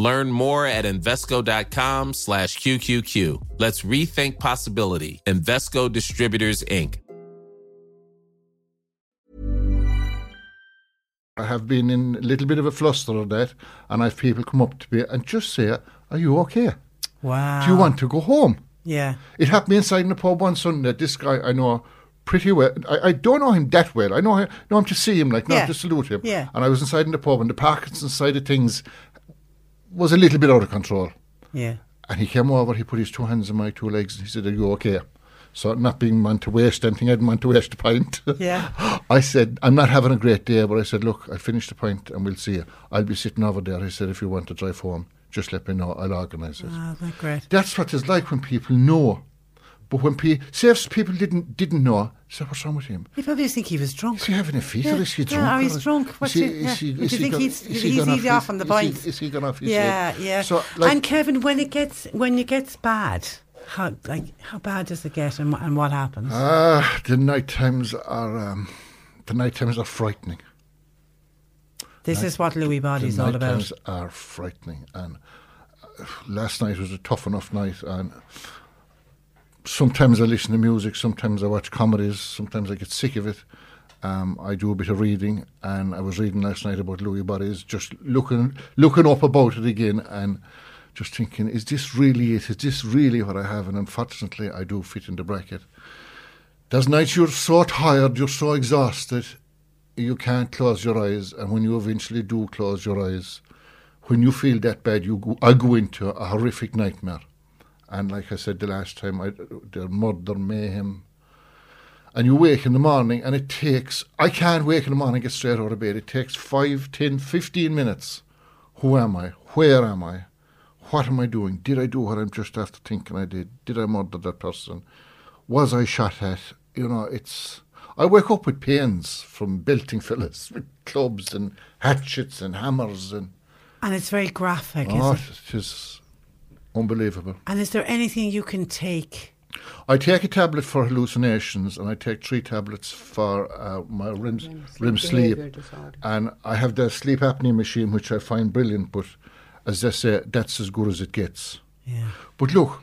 Speaker 11: Learn more at Invesco.com slash QQQ. Let's rethink possibility. Invesco Distributors, Inc.
Speaker 9: I have been in a little bit of a fluster of that, and I've people come up to me and just say, Are you okay?
Speaker 2: Wow.
Speaker 9: Do you want to go home?
Speaker 2: Yeah.
Speaker 9: It happened inside in the pub one Sunday. This guy I know pretty well. I, I don't know him that well. I know him, know him to see him, like not
Speaker 2: Yeah.
Speaker 9: to salute him.
Speaker 2: Yeah.
Speaker 9: And I was inside in the pub, and the Parkinson side of things was a little bit out of control.
Speaker 2: Yeah.
Speaker 9: And he came over, he put his two hands on my two legs, and he said, Are you okay? So not being one to waste anything, I didn't want to waste a pint.
Speaker 2: Yeah.
Speaker 9: I said, I'm not having a great day, but I said, look, I finished the pint and we'll see you. I'll be sitting over there. He said, if you want to drive home, just let me know. I'll organise it.
Speaker 2: Ah, that's great.
Speaker 9: That's what it's like when people know. But when people, say if people didn't didn't know, say what's wrong with him?
Speaker 2: You probably think he was drunk.
Speaker 9: Is he having a fit
Speaker 2: Yeah.
Speaker 9: or is he drunk?
Speaker 2: or he's
Speaker 9: is-
Speaker 2: drunk.
Speaker 9: Is
Speaker 2: What's
Speaker 9: he,
Speaker 2: it- yeah.
Speaker 9: is he, is he
Speaker 2: think
Speaker 9: gone-
Speaker 2: he's-
Speaker 9: is
Speaker 2: he's easy
Speaker 9: his-
Speaker 2: off on the
Speaker 9: is he- Is he gone off his
Speaker 2: Yeah,
Speaker 9: head?
Speaker 2: yeah.
Speaker 9: So, like,
Speaker 2: and Kevin, when it gets when it gets bad, how like how bad does it get, and, and what happens?
Speaker 9: Ah, the night times are um, the night times are frightening.
Speaker 2: this
Speaker 9: night-
Speaker 2: is what Lewy Body's
Speaker 9: the
Speaker 2: all
Speaker 9: night
Speaker 2: about.
Speaker 9: times are frightening, and uh, last night was a tough enough night, and sometimes I listen to music, sometimes I watch comedies, sometimes I get sick of it. Um, I do a bit of reading, and I was reading last night about Lewy Bodies, just looking looking up about it again, and just thinking, is this really it? Is this really what I have? And unfortunately, I do fit in the bracket. There's nights you're so tired, you're so exhausted, you can't close your eyes, and when you eventually do close your eyes, when you feel that bad, you go, I go into a horrific nightmare. And like I said the last time, I, the murder, mayhem. And you wake in the morning, and it takes, I can't wake in the morning and get straight out of bed. It takes five, ten, fifteen minutes. Who am I? Where am I? What am I doing? Did I do what I'm just after thinking I did? Did I murder that person? Was I shot at? You know, it's. I wake up with pains from belting fellas with clubs and hatchets and hammers and.
Speaker 2: And it's very graphic,
Speaker 9: Oh,
Speaker 2: isn't it?
Speaker 9: it is unbelievable.
Speaker 2: And is there anything you can take?
Speaker 9: I take a tablet for hallucinations, and I take three tablets for uh, my REM, REM sleep.
Speaker 2: behaviour disorder.
Speaker 9: And I have the sleep apnea machine, which I find brilliant, but as they say, that's as good as it gets.
Speaker 2: Yeah.
Speaker 9: But look,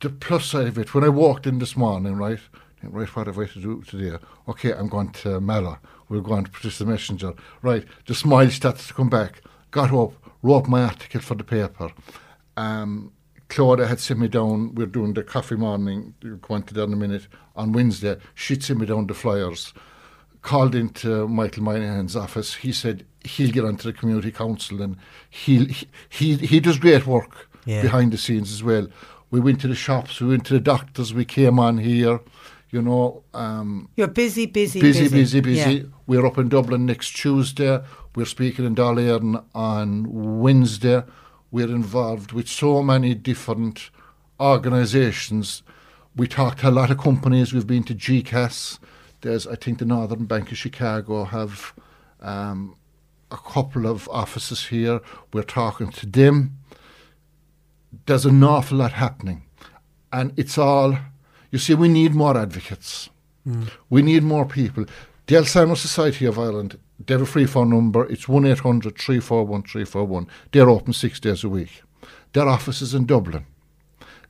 Speaker 9: the plus side of it, when I walked in this morning, right, think, right, what have I to do today? Okay, I'm going to Mallow. We're going to produce the messenger. Right, the smile started to come back. Got up, wrote my article for the paper. Um, Claudia had sent me down, we're doing the coffee morning, we'll go on to that in a minute, on Wednesday. She'd sent me down the flyers. Called into Michael Moynihan's office. He said he'll get onto the community council and he'll, he, he, he does great work
Speaker 2: Yeah.
Speaker 9: behind the scenes as well. We went to the shops, we went to the doctors, we came on here, you know. Um,
Speaker 2: You're busy, busy,
Speaker 9: busy, busy, busy.
Speaker 2: Yeah.
Speaker 9: We're up in Dublin next Tuesday. We're speaking in Dáil Éireann on Wednesday. We're involved with so many different organisations. We talked to a lot of companies. We've been to GCAS. There's, I think, the Northern Bank of Chicago have um, a couple of offices here. We're talking to them. There's an awful lot happening. And it's all, you see, we need more advocates. We need more people. The Alzheimer's Society of Ireland, they have a free phone number. It's 1 800 341 341. They're open six days a week. Their office is in Dublin.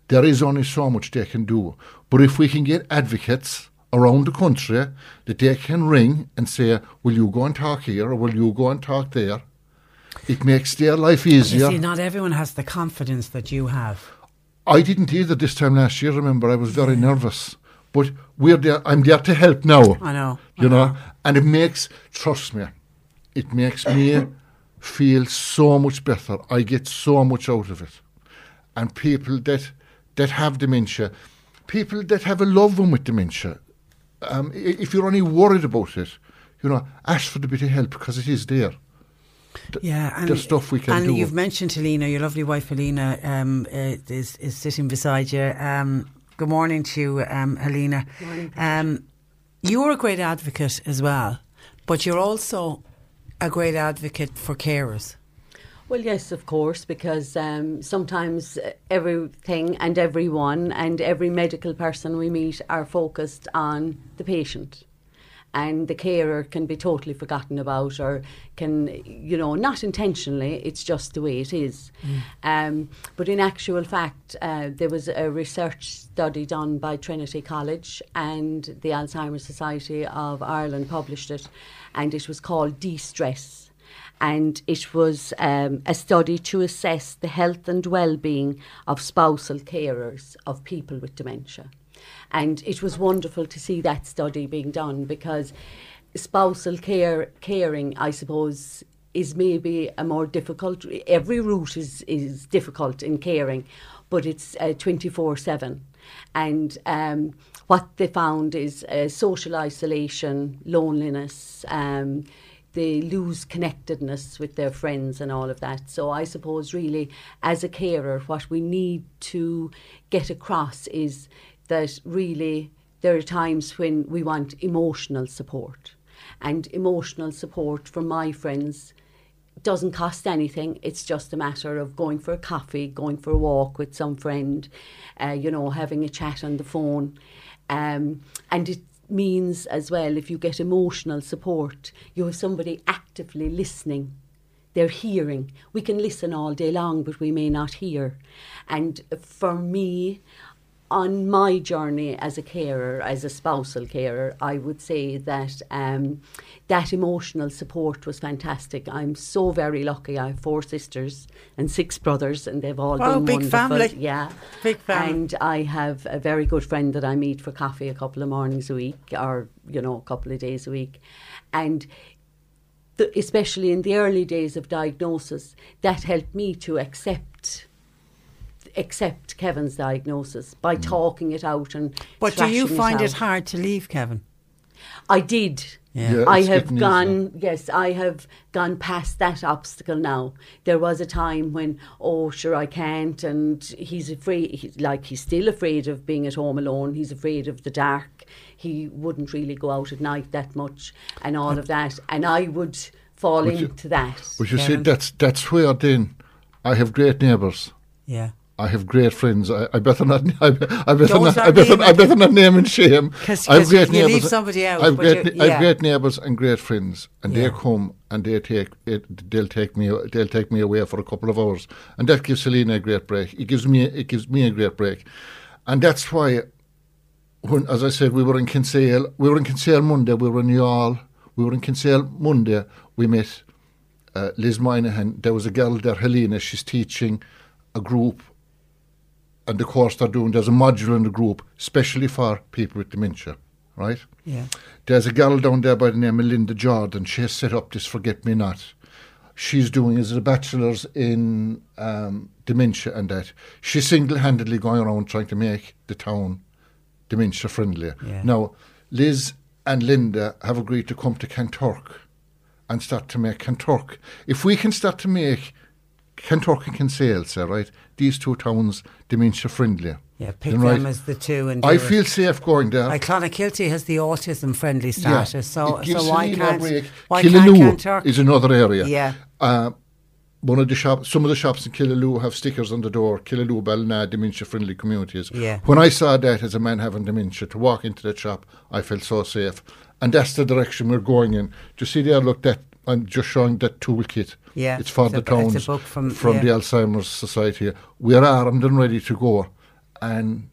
Speaker 9: There is only so much they can do. But if we can get advocates around the country that they can ring and say, Will you go and talk here or will you go and talk there? It makes their life easier.
Speaker 2: You
Speaker 9: easier.
Speaker 2: see, not everyone has the confidence that you have.
Speaker 9: I didn't either this time last year. Remember, I was very nervous. But we're there. I'm there to help now.
Speaker 2: I know.
Speaker 9: You know, and it makes. Trust me, it makes me feel so much better. I get so much out of it. And people that that have dementia, people that have a loved one with dementia, um, if you're only worried about it, you know, ask for the bit of help because it is there. Th-
Speaker 2: Yeah, and
Speaker 9: there's stuff we can
Speaker 2: and
Speaker 9: do.
Speaker 2: And you've mentioned Helena, your lovely wife Helena, um, uh, is is sitting beside you. Um, good morning to you, um, Helena. Um, you're a great advocate as well, but you're also a great advocate for carers.
Speaker 12: Well, yes, of course, because um, sometimes everything and everyone and every medical person we meet are focused on the patient. And the carer can be totally forgotten about, or can, you know, not intentionally, it's just the way it is. Um, but in actual fact, uh, there was a research study done by Trinity College, and the Alzheimer's Society of Ireland published it, and it was called De Stress and it was um, a study to assess the health and well-being of spousal carers of people with dementia. And it was wonderful to see that study being done because spousal care caring, I suppose, is maybe a more difficult. Every route is is difficult in caring, but it's twenty four seven. And um, what they found is uh, social isolation, loneliness. Um, they lose connectedness with their friends and all of that. So I suppose really as a carer what we need to get across is that really there are times when we want emotional support. And emotional support from my friends doesn't cost anything. It's just a matter of going for a coffee, going for a walk with some friend, uh, you know, having a chat on the phone. Um, and it means as well, if you get emotional support, you have somebody actively listening. They're hearing. We can listen all day long, but we may not hear. And for me, on my journey as a carer, as a spousal carer, I would say that um, that emotional support was fantastic. I'm so very lucky. I have four sisters and six brothers, and they've all
Speaker 2: oh,
Speaker 12: been
Speaker 2: big
Speaker 12: wonderful.
Speaker 2: family.
Speaker 12: Yeah,
Speaker 2: big family.
Speaker 12: And I have a very good friend that I meet for coffee a couple of mornings a week, or you know, a couple of days a week, and. Especially in the early days of diagnosis, that helped me to accept accept Kevin's diagnosis by mm. talking it out and.
Speaker 2: But do you find
Speaker 12: it,
Speaker 2: it hard to leave, Kevin?
Speaker 12: I did.
Speaker 2: Yeah. Yeah,
Speaker 12: I have
Speaker 9: getting
Speaker 12: gone. Yes, I have gone past that obstacle now. There was a time when, oh, sure, I can't, and he's afraid. He, like he's still afraid of being at home alone. He's afraid of the dark. He wouldn't really go out at night that much, and all of that. And I would fall
Speaker 9: Would you-
Speaker 12: into that.
Speaker 9: But you see, that's that's where then I have great neighbours.
Speaker 2: Yeah.
Speaker 9: I have great friends. I, I better not. I, I better
Speaker 2: Don't
Speaker 9: I better. I better not name and shame.
Speaker 2: 'Cause-
Speaker 9: I have
Speaker 2: 'cause
Speaker 9: great
Speaker 2: you leave somebody out,
Speaker 9: I have
Speaker 2: but
Speaker 9: great.
Speaker 2: you-
Speaker 9: I've great neighbours and great friends, and
Speaker 2: Yeah.
Speaker 9: they come and they take it. They'll take me. They'll take me away for a couple of hours, and that gives Helena a great break. It gives me. It gives me a great break, and that's why. When, as I said, we were in Kinsale. We were in Kinsale Monday. We were in Youghal. We were in Kinsale Monday. We met uh, Liz Moynihan. There was a girl there, Helena. She's teaching a group and the course they're doing, there's a module in the group, especially for people with dementia, right?
Speaker 2: Yeah.
Speaker 9: There's a girl down there by the name of Linda Jordan. She has set up this Forget Me Not. She's doing is a bachelor's in um, dementia and that. She's single handedly going around trying to make the town dementia friendly.
Speaker 2: Yeah.
Speaker 9: Now, Liz and Linda have agreed to come to Kanturk and start to make Kanturk. If we can start to make Kanturk and Kinsale, right, these two towns dementia friendly.
Speaker 2: Yeah, pick
Speaker 9: then,
Speaker 2: them as the two and
Speaker 9: I
Speaker 2: do it.
Speaker 9: feel safe going there.
Speaker 2: Like Clonakilty has the autism friendly
Speaker 9: Yeah.
Speaker 2: status, so so why can't
Speaker 9: break.
Speaker 2: why
Speaker 9: Killaloe
Speaker 2: can't
Speaker 9: is another area.
Speaker 2: Yeah.
Speaker 9: Uh, one of the shops, some of the shops in Killaloe have stickers on the door. Killaloe, Ballina, dementia-friendly communities.
Speaker 2: Yeah.
Speaker 9: When I saw that as a man having dementia, to walk into that shop, I felt so safe, and that's the direction we're going in. Do you see there? Look, that I'm just showing that toolkit.
Speaker 2: Yeah,
Speaker 9: it's for
Speaker 2: it's
Speaker 9: the
Speaker 2: a bu- it's a
Speaker 9: towns
Speaker 2: book from-
Speaker 9: from
Speaker 2: yeah.
Speaker 9: the Alzheimer's Society. We're armed and ready to go, and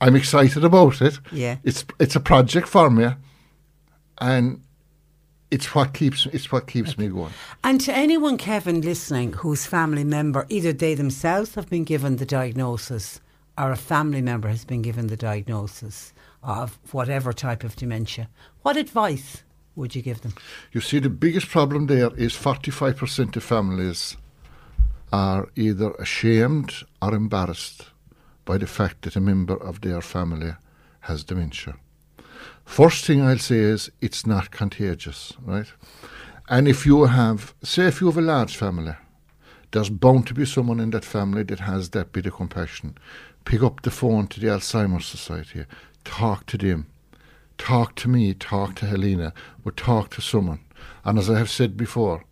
Speaker 9: I'm excited about it.
Speaker 2: Yeah.
Speaker 9: it's it's a project for me, and it's what keeps it's what keeps me going.
Speaker 2: And to anyone, Kevin, listening, whose family member, either they themselves have been given the diagnosis or a family member has been given the diagnosis of whatever type of dementia, what advice would you give them?
Speaker 9: You see, the biggest problem there is 45% of families are either ashamed or embarrassed by the fact that a member of their family has dementia. First thing I'll say is it's not contagious, right? And if you have, say, if you have a large family, there's bound to be someone in that family that has that bit of compassion. Pick up the phone to the Alzheimer's Society, talk to them, talk to me, talk to Helena, but talk to someone. And as I have said before,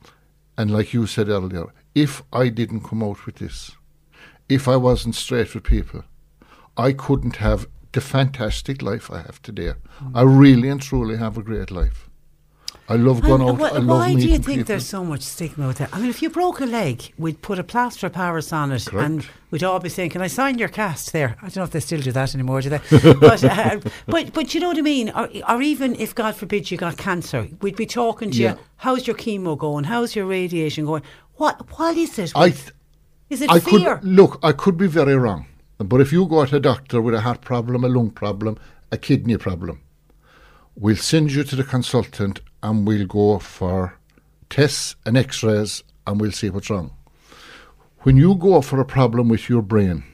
Speaker 9: and like you said earlier, if I didn't come out with this, if I wasn't straight with people, I couldn't have the fantastic life I have today. I really and truly have a great life. I love going out.
Speaker 2: wh-
Speaker 9: I love
Speaker 2: why do you think
Speaker 9: people.
Speaker 2: there's so much stigma with that? I mean, if you broke a leg, we'd put a plaster of Paris on it,
Speaker 9: Correct.
Speaker 2: and we'd all be saying, "Can I sign your cast there?" I don't know if they still do that anymore, do they? but, uh, but but you know what I mean? Or, or even if God forbid you got cancer, we'd be talking to
Speaker 9: Yeah.
Speaker 2: you. How's your chemo going? How's your radiation going? What what is it?
Speaker 9: I th-
Speaker 2: is it
Speaker 9: I
Speaker 2: fear?
Speaker 9: could look. I could be very wrong, but if you go to a doctor with a heart problem, a lung problem, a kidney problem, we'll send you to the consultant and we'll go for tests and X-rays and we'll see what's wrong. When you go for a problem with your brain,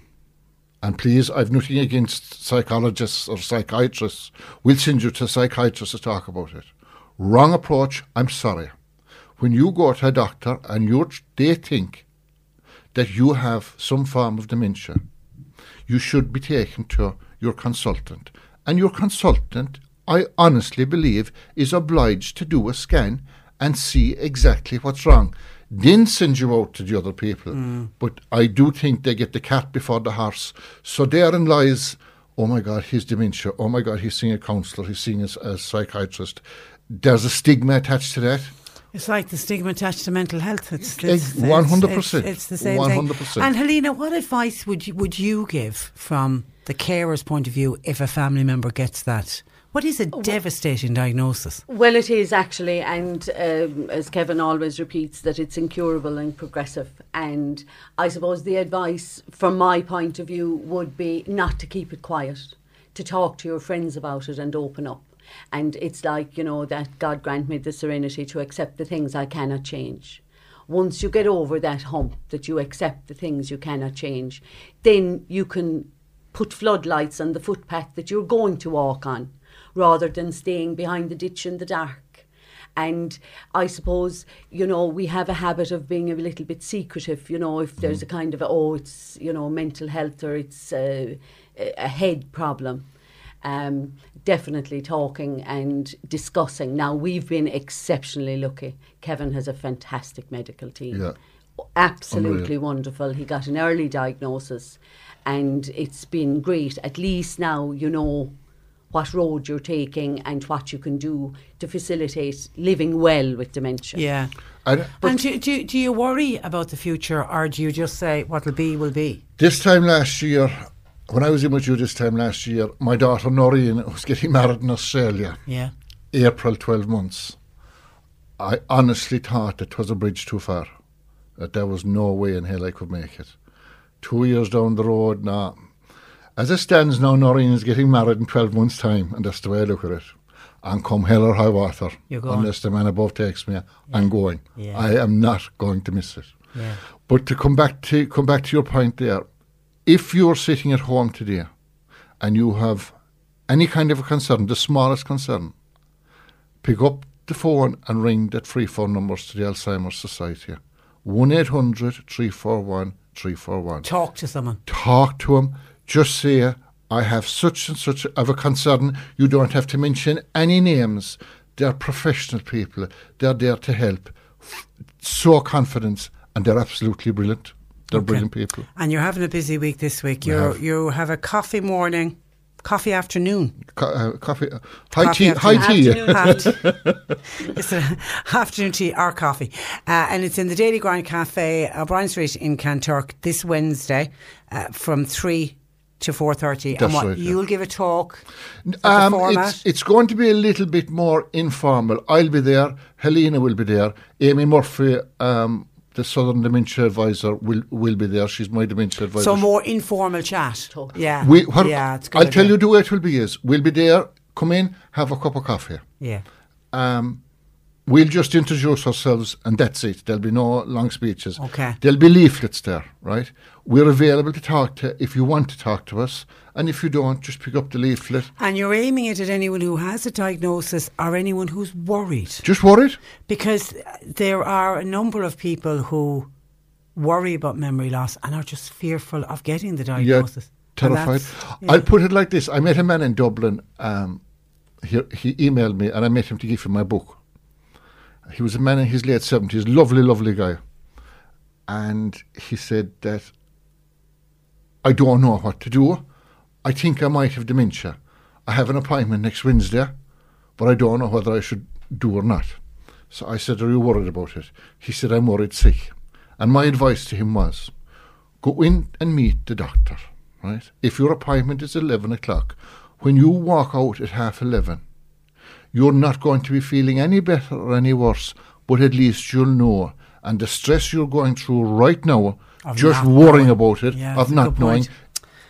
Speaker 9: and please, I've nothing against psychologists or psychiatrists. We'll send you to a psychiatrist to talk about it. Wrong approach, I'm sorry. When you go to a doctor and you they think that you have some form of dementia, you should be taken to your consultant. And your consultant, I honestly believe, is obliged to do a scan and see exactly what's wrong. Then send you out to the other people.
Speaker 2: Mm.
Speaker 9: But I do think they get the cat before the horse. So therein lies, oh my God, he's dementia. Oh my God, he's seeing a counsellor. He's seeing a, a psychiatrist. There's a stigma attached to that.
Speaker 2: It's like the stigma attached to mental health. It's, it's,
Speaker 9: 100%.
Speaker 2: It's, it's the same thing.
Speaker 9: 100%.
Speaker 2: And Helena, what advice would you, would you give from the carer's point of view if a family member gets that? What is a devastating diagnosis?
Speaker 12: Well, it is actually, and um, as Kevin always repeats, that it's incurable and progressive. And I suppose the advice, from my point of view, would be not to keep it quiet, to talk to your friends about it and open up. And it's like, you know, that God grant me the serenity to accept the things I cannot change. Once you get over that hump, that you accept the things you cannot change, then you can put floodlights on the footpath that you're going to walk on rather than staying behind the ditch in the dark. And I suppose, you know, we have a habit of being a little bit secretive, you know, if there's a kind of, a, oh, it's, you know, mental health or it's a, a head problem. Um, definitely talking and discussing. Now, we've been exceptionally lucky. Kevin has a fantastic medical team.
Speaker 9: Yeah.
Speaker 12: Absolutely
Speaker 9: Unreal.
Speaker 12: wonderful. He got an early diagnosis and it's been great. At least now you know what road you're taking and what you can do to facilitate living well with dementia.
Speaker 2: Yeah.
Speaker 9: And,
Speaker 2: and do, do, do you worry about the future or do you just say what'll be will be?
Speaker 9: This time last year, when I was in with you this time last year, my daughter Noreen was getting married in Australia.
Speaker 2: Yeah.
Speaker 9: April, 12 months. I honestly thought it was a bridge too far, that there was no way in hell I could make it. Two years down the road now, as it stands now, Noreen is getting married in 12 months' time, and that's the way I look at it. And come hell or high water, unless the man above takes me, I'm going.
Speaker 2: Yeah.
Speaker 9: I am not going to miss it.
Speaker 2: Yeah.
Speaker 9: But to come back to come back to your point there, if you're sitting at home today and you have any kind of a concern, the smallest concern, pick up the phone and ring that free phone numbers to the Alzheimer's Society. 1 800 341 341.
Speaker 2: Talk to someone.
Speaker 9: Talk to them. Just say, I have such and such of a concern. You don't have to mention any names. They're professional people. They're there to help. So confident, and they're absolutely brilliant. They're
Speaker 2: Okay.
Speaker 9: brilliant people.
Speaker 2: And you're having a busy week this week.
Speaker 9: We
Speaker 2: You
Speaker 9: have.
Speaker 2: you have a coffee morning, coffee afternoon.
Speaker 9: Co- uh, coffee, uh, high
Speaker 2: Coffee
Speaker 9: tea, high tea.
Speaker 2: afternoon. it's an afternoon tea or coffee. Uh, and it's in the Daily Grind Cafe, O'Brien Street in Kanturk this Wednesday uh, from 3 to 4.30. and what,
Speaker 9: right,
Speaker 2: you'll give a talk?
Speaker 9: Um, it's, it's going to be a little bit more informal. I'll be there. Helena will be there. Amy Murphy, um, the Southern Dementia Advisor, will will be there. She's my dementia advisor.
Speaker 2: so more informal chat. Yeah.
Speaker 9: We, what,
Speaker 2: yeah, it's good.
Speaker 9: I'll tell you the way it will be is we'll be there. Come in, have a cup of coffee.
Speaker 2: Yeah.
Speaker 9: Um, we'll just introduce ourselves, and that's it. There'll be no long speeches.
Speaker 2: Okay.
Speaker 9: There'll be leaflets there, right? We're available to talk to if you want to talk to us, and if you don't, just pick up the leaflet.
Speaker 2: And you're aiming it at anyone who has a diagnosis or anyone who's worried.
Speaker 9: Just worried.
Speaker 2: Because there are a number of people who worry about memory loss and are just fearful of getting the diagnosis. And
Speaker 9: terrified.
Speaker 2: yeah.
Speaker 9: I'll put it like this: I met a man in Dublin. Um, he, he emailed me, and I met him to give him my book. He was a man in his late seventies, lovely, lovely guy, and he said that I don't know what to do. I think I might have dementia. I have an appointment next Wednesday, but I don't know whether I should do or not. So I said, Are you worried about it? He said, I'm worried sick. And my advice to him was go in and meet the doctor, right? If your appointment is 11 o'clock, when you walk out at half 11, you're not going to be feeling any better or any worse, but at least you'll know. And the stress you're going through right now, Just worrying about it,
Speaker 2: Yeah,
Speaker 9: of not knowing,
Speaker 2: point.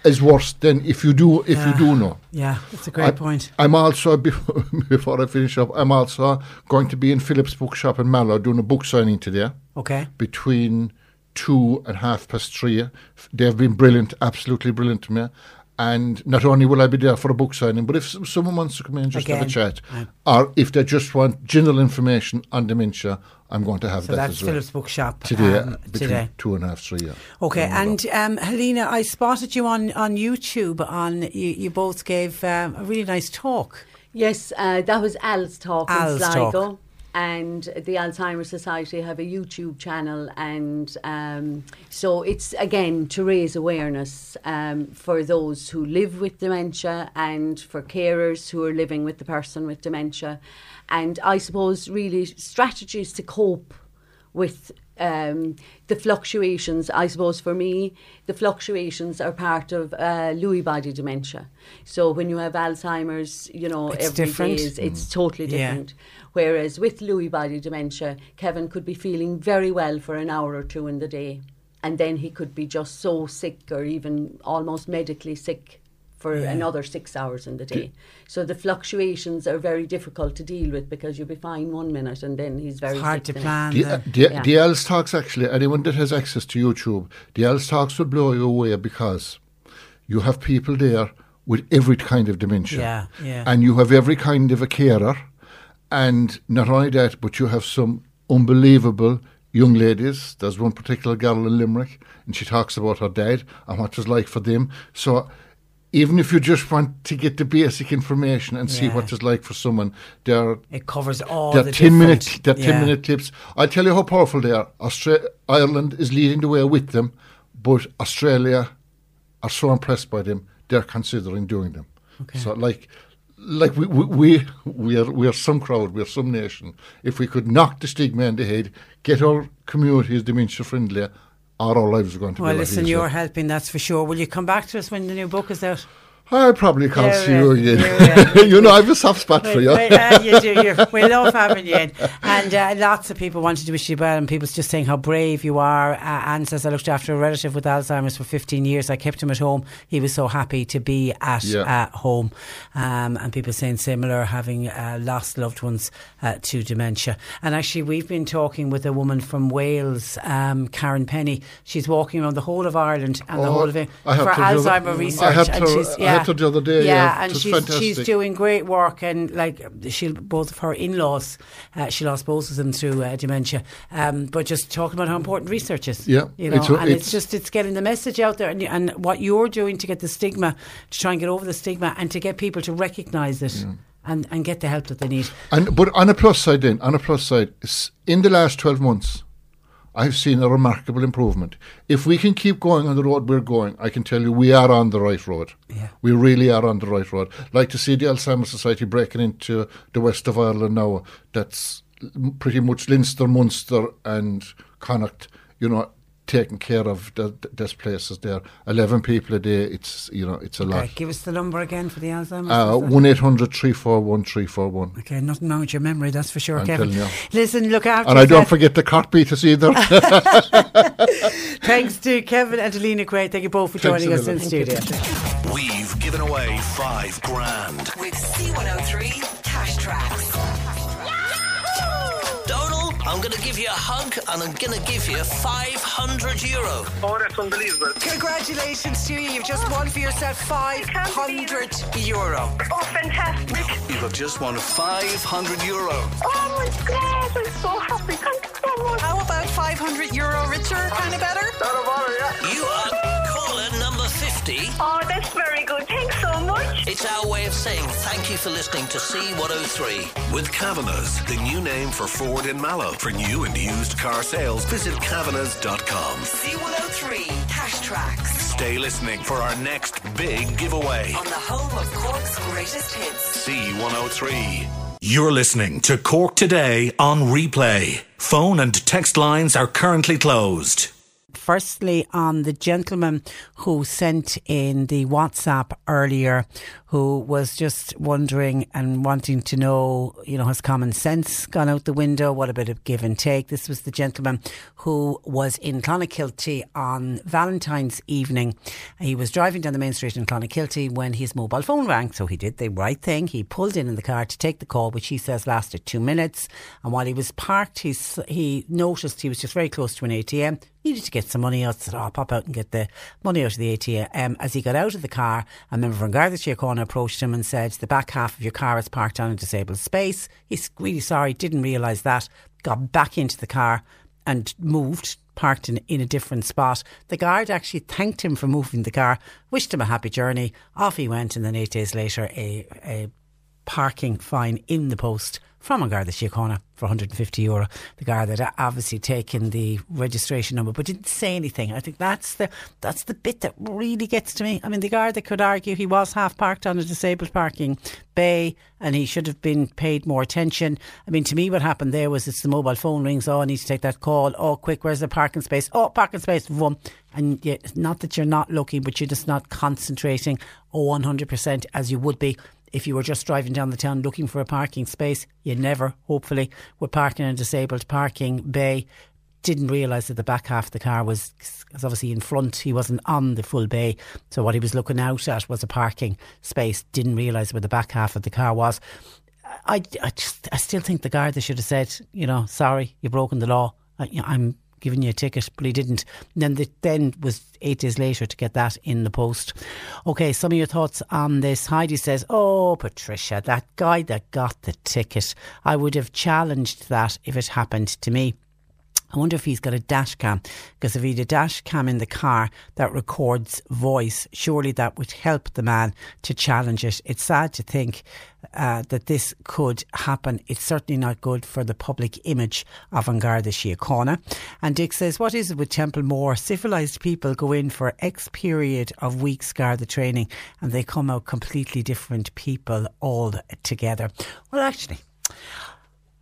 Speaker 9: is worse than if you do if you do know.
Speaker 2: Yeah, that's a great
Speaker 9: I-
Speaker 2: point.
Speaker 9: I'm also before, before I finish up. I'm also going to be in Phillips Bookshop in Mallow doing a book signing today.
Speaker 2: Okay.
Speaker 9: Between two and half past three. They've been brilliant, absolutely brilliant to me. And not only will I be there for a book signing, but if someone wants to come in and just Again, have a chat, right. or if they just want general information on dementia, I'm going to have
Speaker 2: so
Speaker 9: that
Speaker 2: that's
Speaker 9: as well.
Speaker 2: Philip's Bookshop
Speaker 9: today,
Speaker 2: um, today.
Speaker 9: two and a half, three. Yeah.
Speaker 2: Okay, and um, Helena, I spotted you on, on YouTube. On you, you both gave um, a really nice talk.
Speaker 12: Yes, uh, that was Al's talk
Speaker 2: Al's
Speaker 12: in Sligo.
Speaker 2: Talk
Speaker 12: and the Alzheimer's Society have a YouTube channel, and um, so it's again to raise awareness um, for those who live with dementia and for carers who are living with the person with dementia, and I suppose really strategies to cope with um, the fluctuations, I suppose for me, the fluctuations are part of uh, Lewy body dementia. So when you have Alzheimer's, you know,
Speaker 2: it's
Speaker 12: every
Speaker 2: different.
Speaker 12: day is, it's totally different. Yeah. Whereas with Lewy body dementia, Kevin could be feeling very well for an hour or two in the day. And then he could be just so sick or even almost medically sick for yeah. another six hours in the day. So the fluctuations are very difficult to deal with because you'll be fine one minute and then he's very
Speaker 2: it's hard to plan.
Speaker 9: The, uh, the, yeah. the ELS talks actually, anyone that has access to YouTube, the ELS talks will blow you away because you have people there with every kind of dementia.
Speaker 2: Yeah, yeah.
Speaker 9: And you have every kind of a carer. And not only that, but you have some unbelievable young ladies. There's one particular girl in Limerick, and she talks about her dad and what it was like for them. So even if you just want to get the basic information and yeah. see what it's like for someone, there
Speaker 2: it covers all
Speaker 9: the
Speaker 2: ten
Speaker 9: minute the yeah. ten minute clips. I'll tell you how powerful they are. Austra- Ireland is leading the way with them, but Australia are so impressed by them, they're considering doing them.
Speaker 2: Okay.
Speaker 9: So like like we, we we are we are some crowd, we are some nation. If we could knock the stigma in the head, get our communities dementia friendly, our lives are going to
Speaker 2: well,
Speaker 9: be.
Speaker 2: Well, listen, you're helping, that's for sure. Will you come back to us when the new book is out?
Speaker 9: I probably can't see you again. you know, I have a soft spot for you.
Speaker 2: uh, you do. You're, we love having you in. And uh, lots of people wanted to wish you well, and people's just saying how brave you are. Uh, Anne says, I looked after a relative with Alzheimer's for 15 years. I kept him at home. He was so happy to be at yeah. uh, home. Um, and people saying similar, having uh, lost loved ones uh, to dementia. And actually, we've been talking with a woman from Wales, um, Karen Penny. She's walking around the whole of Ireland and oh, the whole of it for Alzheimer research. and she's,
Speaker 9: yeah, had the other day.
Speaker 2: Yeah,
Speaker 9: yeah
Speaker 2: and she's
Speaker 9: fantastic.
Speaker 2: she's doing great work, and like she both of her in laws, uh, she lost both of them through uh, dementia. Um, but just talking about how important research is.
Speaker 9: Yeah,
Speaker 2: you know, it's, and it's, it's, just it's getting the message out there, and, and what you're doing to get the stigma, to try and get over the stigma, and to get people to recognise it. Yeah. And, and get the help that they need.
Speaker 9: And but on a plus side, then on a plus side, in the last twelve months, I've seen a remarkable improvement. If we can keep going on the road we're going, I can tell you we are on the right road.
Speaker 2: Yeah.
Speaker 9: We really are on the right road. Like to see the Alzheimer's Society breaking into the west of Ireland now, that's pretty much Leinster, Munster, and Connacht, you know, taking care of the, these places there. 11 people a day, it's, you know, it's a
Speaker 2: okay,
Speaker 9: lot.
Speaker 2: Give us the number again for the Alzheimer's.
Speaker 9: Uh, 1 800 341 341.
Speaker 2: Okay, nothing wrong with your memory, that's for sure,
Speaker 9: I'm
Speaker 2: Kevin.
Speaker 9: You.
Speaker 2: Listen, look after
Speaker 9: And I don't forget the cart beaters either.
Speaker 2: Thanks to Kevin and Helena Quaid. Thank you both for joining us in the studio.
Speaker 7: We've given away five grand.
Speaker 1: With C103 Cash Tracks.
Speaker 13: Going to give you a hug and I'm going to give you 500 euro.
Speaker 14: Oh, that's unbelievable.
Speaker 2: Congratulations to you. You've just won for yourself 500 euro.
Speaker 14: Oh, fantastic.
Speaker 13: You have just won 500 euro.
Speaker 14: Oh, my God. I'm so happy. Thank you so much.
Speaker 2: How about 500 euro richer? Kind of better?
Speaker 14: Not a bother, yeah.
Speaker 13: You are caller number 50.
Speaker 14: Oh, that's very
Speaker 13: It's our way of saying thank you for listening to C103.
Speaker 7: With Kavanagh's, the new name for Ford in Mallow. For new and used car sales, visit Kavanagh's.com.
Speaker 1: C103 Cash Tracks.
Speaker 7: Stay listening for our next big giveaway.
Speaker 1: On the home of Cork's greatest hits.
Speaker 7: C103. You're listening to Cork Today on replay. Phone and text lines are currently closed
Speaker 2: firstly on the gentleman who sent in the WhatsApp earlier, who was just wondering and wanting to know, you know, has common sense gone out the window? What a bit of give and take. This was the gentleman who was in Clonakilty on Valentine's evening. He was driving down the main street in Clonakilty when his mobile phone rang. So he did the right thing. He pulled in in the car to take the call, which he says lasted two minutes. And while he was parked, he, he noticed he was just very close to an ATM needed to get some money out. So I'll pop out and get the money out of the ATM. Um, as he got out of the car, a member from Garda Síochána approached him and said, The back half of your car is parked on a disabled space. He's really sorry, didn't realise that. Got back into the car and moved parked in, in a different spot. The guard actually thanked him for moving the car, wished him a happy journey. Off he went, and then eight days later, a, a parking fine in the post from a Garda Síochána for 150 euro. The guard that obviously taken the registration number but didn't say anything. I think that's the that's the bit that really gets to me. I mean, the guard that could argue he was half parked on a disabled parking bay and he should have been paid more attention. I mean, to me, what happened there was it's the mobile phone rings. Oh, I need to take that call. Oh, quick, where's the parking space? Oh, parking space. Vroom. And yet, not that you're not looking, but you're just not concentrating 100% as you would be if you were just driving down the town looking for a parking space, you never, hopefully, would park in a disabled parking bay. Didn't realise that the back half of the car was, was obviously in front. He wasn't on the full bay. So what he was looking out at was a parking space. Didn't realise where the back half of the car was. I, I just I still think the guard they should have said, you know, sorry, you've broken the law. I, I'm giving you a ticket, but he didn't. And then the, then was eight days later to get that in the post. Okay, some of your thoughts on this. Heidi says, "Oh, Patricia, that guy that got the ticket, I would have challenged that if it happened to me." I wonder if he's got a dash cam because if he had a dash cam in the car that records voice, surely that would help the man to challenge it. It's sad to think uh, that this could happen. It's certainly not good for the public image of An Garda Síochána. And Dick says, What is it with Templemore? Civilised people go in for X period of weeks Garda training and they come out completely different people all together. Well, actually,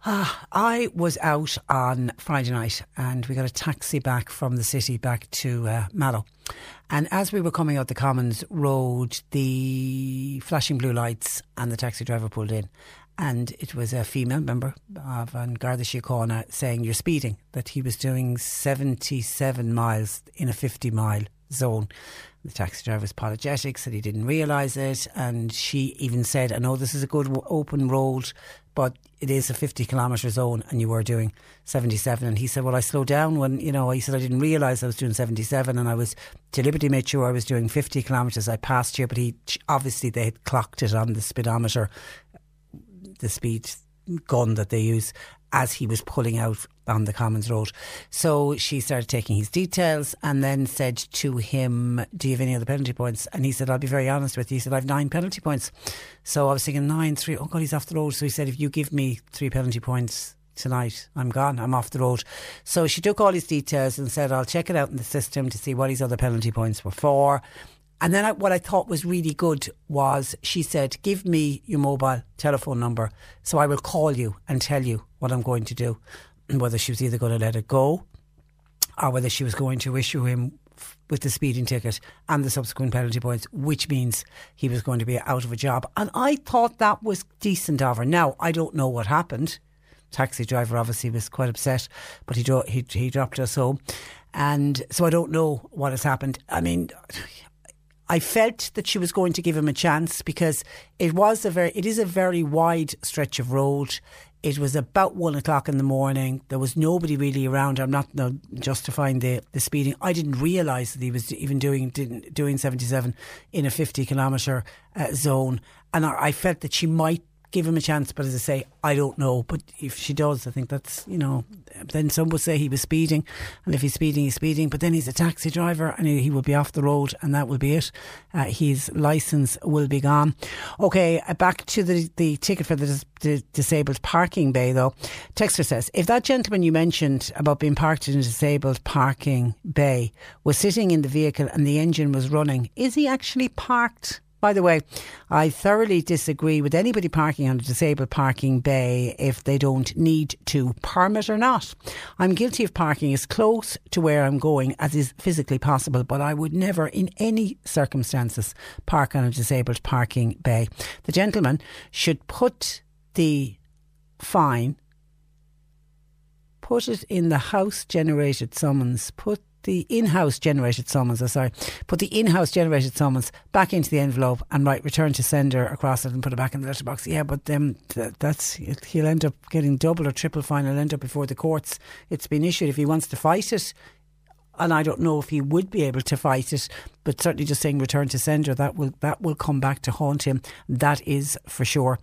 Speaker 2: Ah, I was out on Friday night and we got a taxi back from the city back to uh, Mallow. And as we were coming out the Commons Road, the flashing blue lights and the taxi driver pulled in. And it was a female member of An Garda Síochána saying, You're speeding, that he was doing 77 miles in a 50 mile zone. The taxi driver was apologetic, said he didn't realise it. And she even said, I know this is a good open road, but it is a 50 kilometre zone and you were doing 77 and he said well I slowed down when you know he said I didn't realise I was doing 77 and I was deliberately made sure I was doing 50 kilometres I passed you but he obviously they had clocked it on the speedometer the speed gun that they use as he was pulling out on the Commons Road. So she started taking his details and then said to him, Do you have any other penalty points? And he said, I'll be very honest with you. He said, I have nine penalty points. So I was thinking, nine, three. Oh, God, he's off the road. So he said, If you give me three penalty points, tonight. I'm gone. I'm off the road. So she took all his details and said, I'll check it out in the system to see what his other penalty points were for. And then I, what I thought was really good was she said, Give me your mobile telephone number so I will call you and tell you what I'm going to do. Whether she was either going to let it go or whether she was going to issue him with the speeding ticket and the subsequent penalty points, which means he was going to be out of a job. And I thought that was decent of her. Now, I don't know what happened. Taxi driver obviously was quite upset, but he, dro- he, he dropped us home. And so I don't know what has happened. I mean, I felt that she was going to give him a chance because it was a very, it is a very wide stretch of road. It was about one o'clock in the morning. There was nobody really around. I'm not no, justifying the, the speeding. I didn't realise that he was even doing doing 77 in a 50 kilometre uh, zone, and I, I felt that she might give him a chance. But as I say, I don't know. But if she does, I think that's, you know, then some would say he was speeding. And if he's speeding, he's speeding. But then he's a taxi driver and he, will be off the road and that will be it. Uh, his licence will be gone. Okay, uh, back to the, the ticket for the, dis- the disabled parking bay though. Texter says, if that gentleman you mentioned about being parked in a disabled parking bay was sitting in the vehicle and the engine was running, is he actually parked By the way, I thoroughly disagree with anybody parking on a disabled parking bay if they don't need to, permit or not. I'm guilty of parking as close to where I'm going as is physically possible, but I would never, in any circumstances, park on a disabled parking bay. The gentleman should put the fine, put it in the house generated summons, put the in-house generated summons, oh, sorry, put the in-house generated summons back into the envelope and write return to sender across it and put it back in the letterbox. Yeah, but um, th- that's he'll end up getting double or triple fine. He'll end up before the courts. It's been issued. If he wants to fight it, and I don't know if he would be able to fight it, but certainly just saying return to sender that will that will come back to haunt him. That is for sure.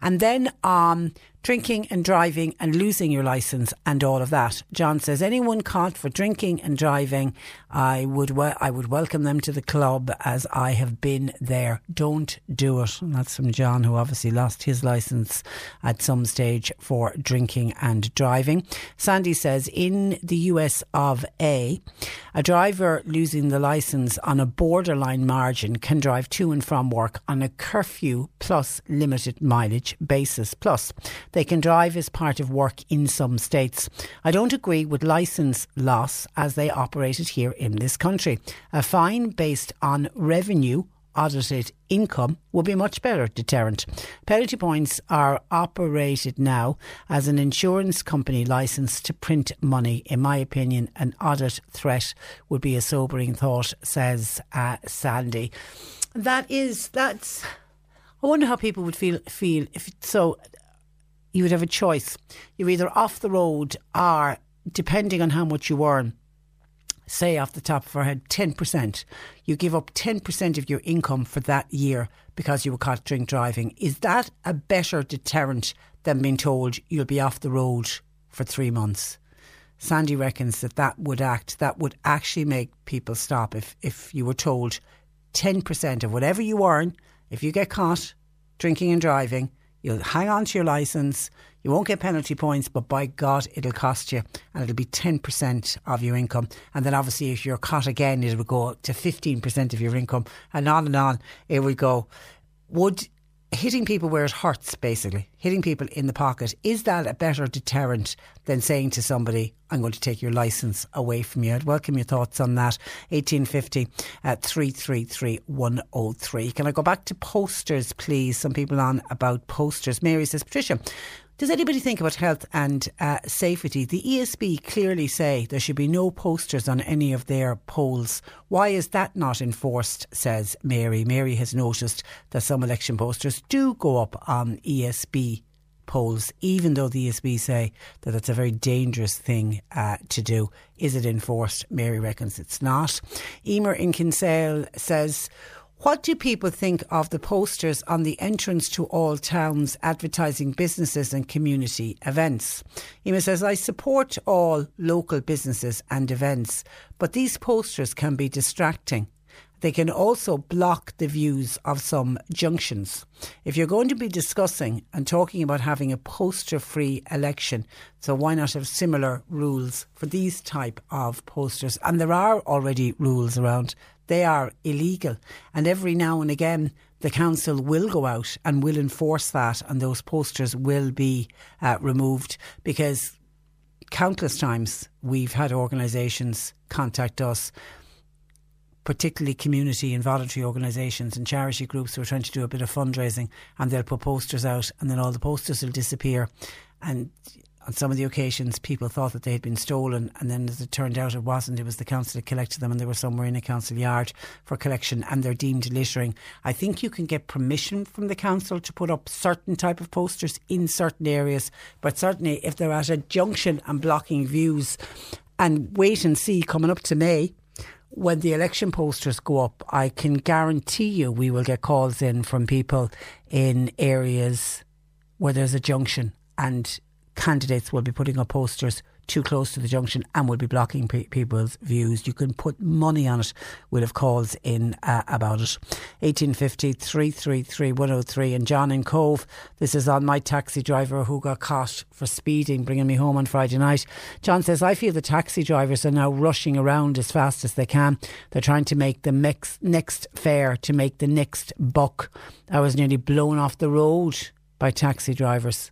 Speaker 2: And then um, drinking and driving and losing your license and all of that. John says anyone caught for drinking and driving, I would we- I would welcome them to the club as I have been there. Don't do it. And that's from John, who obviously lost his license at some stage for drinking and driving. Sandy says in the US of A, a driver losing the license on a borderline margin can drive to and from work on a curfew plus limited mileage basis. Plus, they can drive as part of work in some states. I don't agree with licence loss as they operate it here in this country. A fine based on revenue audited income would be much better deterrent. Penalty points are operated now as an insurance company licensed to print money. In my opinion, an audit threat would be a sobering thought, says uh, Sandy. That is, that's. I wonder how people would feel feel if so. You would have a choice. You're either off the road or, depending on how much you earn, say off the top of our head, 10%. You give up 10% of your income for that year because you were caught drink driving. Is that a better deterrent than being told you'll be off the road for three months? Sandy reckons that that would act, that would actually make people stop if, if you were told 10% of whatever you earn, if you get caught drinking and driving, you'll hang on to your licence, you won't get penalty points, but by God, it'll cost you and it'll be 10% of your income. And then obviously, if you're caught again, it will go to 15% of your income and on and on it will go. Would hitting people where it hurts, basically, hitting people in the pocket, is that a better deterrent than saying to somebody, I'm going to take your licence away from you? I'd welcome your thoughts on that. 1850 at 333 103. Can I go back to posters, please? Some people on about posters. Mary says, Patricia, does anybody think about health and uh, safety? The ESB clearly say there should be no posters on any of their poles. Why is that not enforced? Says Mary. Mary has noticed that some election posters do go up on ESB poles, even though the ESB say that it's a very dangerous thing uh, to do. Is it enforced? Mary reckons it's not. Emer in Kinsale says. What do people think of the posters on the entrance to all towns advertising businesses and community events? Emma says, I support all local businesses and events, but these posters can be distracting. They can also block the views of some junctions. If you're going to be discussing and talking about having a poster free election, so why not have similar rules for these type of posters? And there are already rules around they are illegal. And every now and again, the council will go out and will enforce that, and those posters will be uh, removed because countless times we've had organisations contact us. Particularly community and voluntary organisations and charity groups who are trying to do a bit of fundraising, and they'll put posters out, and then all the posters will disappear. And on some of the occasions, people thought that they had been stolen, and then as it turned out, it wasn't. It was the council that collected them, and they were somewhere in a council yard for collection, and they're deemed littering. I think you can get permission from the council to put up certain type of posters in certain areas, but certainly if they're at a junction and blocking views, and wait and see coming up to May. When the election posters go up, I can guarantee you we will get calls in from people in areas where there's a junction and candidates will be putting up posters too close to the junction and will be blocking pe- people's views. You can put money on it. We'll have calls in uh, about it. 1850 333 103. And John in Cobh, this is on my taxi driver who got caught for speeding, bringing me home on Friday night. John says, I feel the taxi drivers are now rushing around as fast as they can. They're trying to make the next, next fare to make the next buck. I was nearly blown off the road by taxi drivers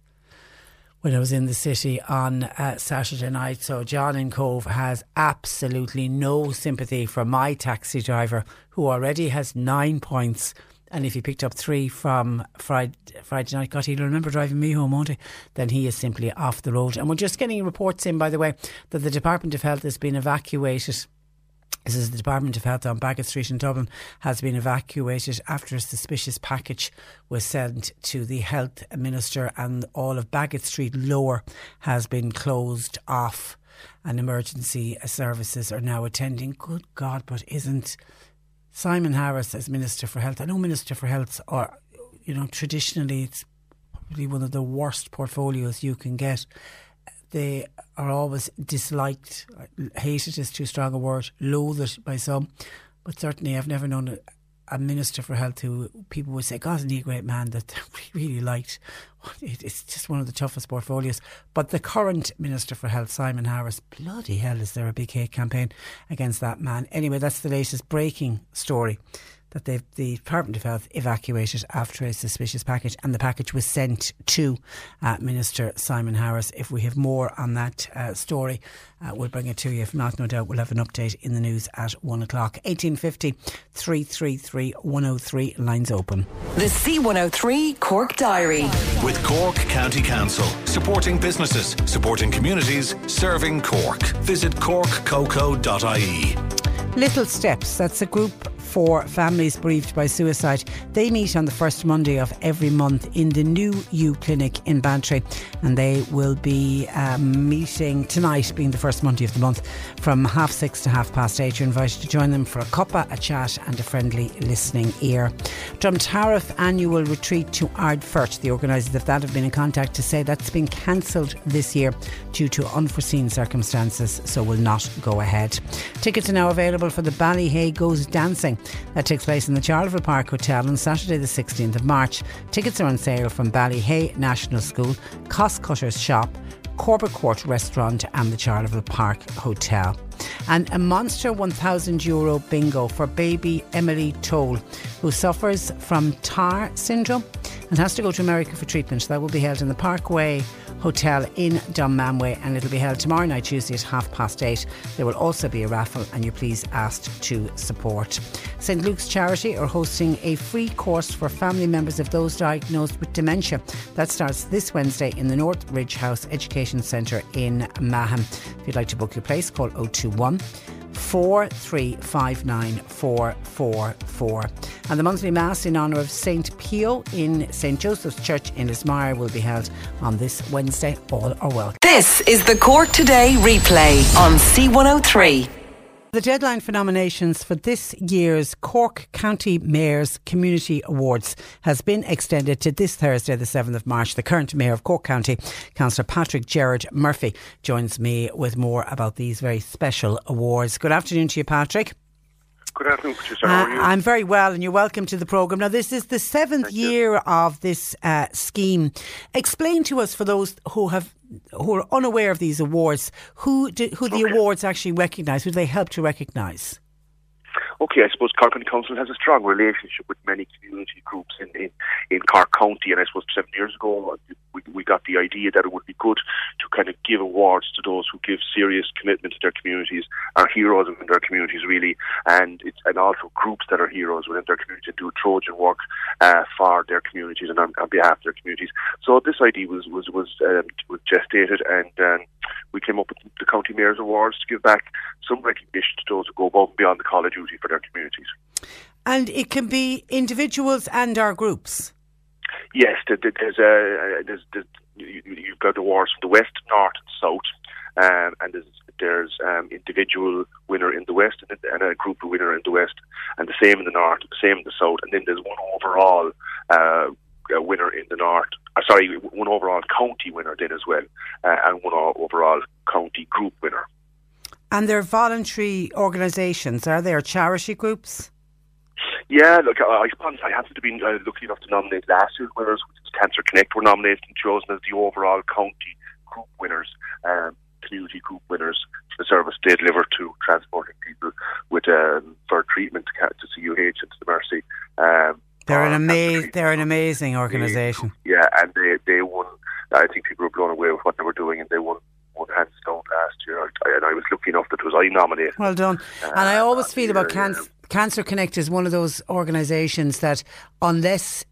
Speaker 2: when I was in the city on uh, Saturday night. So John in Cobh has absolutely no sympathy for my taxi driver who already has nine points. And if he picked up three from Friday, Friday night, God, he'll remember driving me home, won't he? Then he is simply off the road. And we're just getting reports in, by the way, that the Department of Health has been evacuated this is the Department of Health on Baggot Street in Dublin has been evacuated after a suspicious package was sent to the Health Minister and all of Baggot Street Lower has been closed off and emergency services are now attending. Good God, but isn't Simon Harris as Minister for Health? I know Minister for Health or you know, traditionally it's probably one of the worst portfolios you can get they are always disliked. Hated is too strong a word. Loathed by some, but certainly I've never known a, a minister for health who people would say, "God, isn't he a great man?" That we really liked. It's just one of the toughest portfolios. But the current minister for health, Simon Harris, bloody hell, is there a big hate campaign against that man? Anyway, that's the latest breaking story that the Department of Health evacuated after a suspicious package, and the package was sent to uh, Minister Simon Harris. If we have more on that uh, story, uh, we'll bring it to you. If not, no doubt we'll have an update in the news at one o'clock. 1850 333 103 lines open.
Speaker 1: The C103 Cork Diary.
Speaker 7: With Cork County Council, supporting businesses, supporting communities, serving Cork. Visit corkcoco.ie.
Speaker 2: Little Steps, that's a group for families bereaved by suicide. They meet on the first Monday of every month in the new U Clinic in Bantry, and they will be um, meeting tonight, being the first Monday of the month, from half six to half past eight. You're invited to join them for a cuppa, a chat, and a friendly listening ear. Drumtariff annual retreat to Ardfert. The organisers of that have been in contact to say that's been cancelled this year due to unforeseen circumstances, so will not go ahead. Tickets are now available for the Ballyhay Goes Dancing. That takes place in the Charleville Park Hotel on Saturday, the 16th of March. Tickets are on sale from Ballyhay National School, Cost Cutters Shop, Corbett Court Restaurant, and the Charleville Park Hotel. And a monster 1,000 euro bingo for baby Emily Toll, who suffers from TAR syndrome and has to go to America for treatment. That will be held in the Parkway Hotel in Dunmanway and it'll be held tomorrow night, Tuesday at half past eight. There will also be a raffle and you're please asked to support. St Luke's Charity are hosting a free course for family members of those diagnosed with dementia. That starts this Wednesday in the North Ridge House Education Centre in Mahon. If you'd like to book your place, call 021 4359444. And the monthly Mass in honour of St. Pio in St. Joseph's Church in Lismire will be held on this Wednesday. All are welcome.
Speaker 1: This is the Cork Today replay on C103.
Speaker 2: The deadline for nominations for this year's Cork County Mayor's Community Awards has been extended to this Thursday, the 7th of March. The current Mayor of Cork County, Councillor Patrick Gerard Murphy, joins me with more about these very special awards. Good afternoon to you, Patrick.
Speaker 15: Good afternoon, Patricia. How are you?
Speaker 2: Uh, I'm very well, and you're welcome to the programme. Now, this is the seventh
Speaker 15: Thank
Speaker 2: year you. of this uh, scheme. Explain to us, for those who have who are unaware of these awards, who do, who the
Speaker 15: Okay.
Speaker 2: awards actually recognise, who they help to recognise.
Speaker 15: Okay, I suppose Cork County Council has a strong relationship with many community groups in, in, in Cork County, and I suppose seven years ago we, we got the idea that it would be good to kind of give awards to those who give serious commitment to their communities, are heroes within their communities really, and it's and also groups that are heroes within their community do Trojan work uh, for their communities and on, on behalf of their communities. So this idea was was was, um, was gestated, and um, we came up with the County Mayor's Awards to give back some recognition to those who go above and beyond the call of duty for their communities.
Speaker 2: And it can be individuals and our groups.
Speaker 15: Yes, there- there- there's a there's, there's you- you've got awards from the west, north, and south, um, and there's there's um, individual winner in the west and, a group winner in the west, and the same in the north, the same in the south, and then there's one overall uh, uh, winner in the north uh, sorry, one overall county winner then as well, uh, and one overall county group winner.
Speaker 2: And they're voluntary organisations, are they, or charity groups?
Speaker 15: Yeah, look, I, I suppose I happened to be uh, lucky enough to nominate last year's winners, which is Cancer Connect, were nominated and chosen as the overall county group winners, um, community group winners for the service they deliver to transporting people with um, for treatment to, to CUH and to the Mercy. Um,
Speaker 2: They're an amazing, they're an amazing organisation.
Speaker 15: yeah, and they they won. I think people were blown away with what they were doing, and they won won hands down last year. And I was lucky enough that it was I nominated.
Speaker 2: Well done. and I always feel about Cancer, Cancer Connect is one of those organisations that unless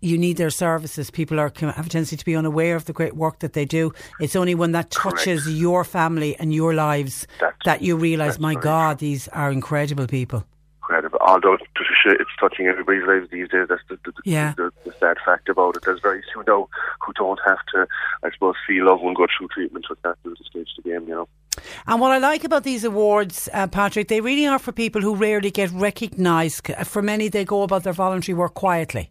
Speaker 2: you need their services, people are have a tendency to be unaware of the great work that they do. It's only when that touches your family and your lives that you realise, my God, these are incredible people.
Speaker 15: Incredible. Although Patricia, it's touching everybody's lives these days. That's the, the, the,
Speaker 2: Yeah.
Speaker 15: the, the sad fact about it. There's very few now who don't have to, I suppose, feel love and go through treatment with that at the stage of the game. You know.
Speaker 2: And what I like about these awards, uh, Patrick, they really are for people who rarely get recognised. For many, they go about their voluntary work quietly.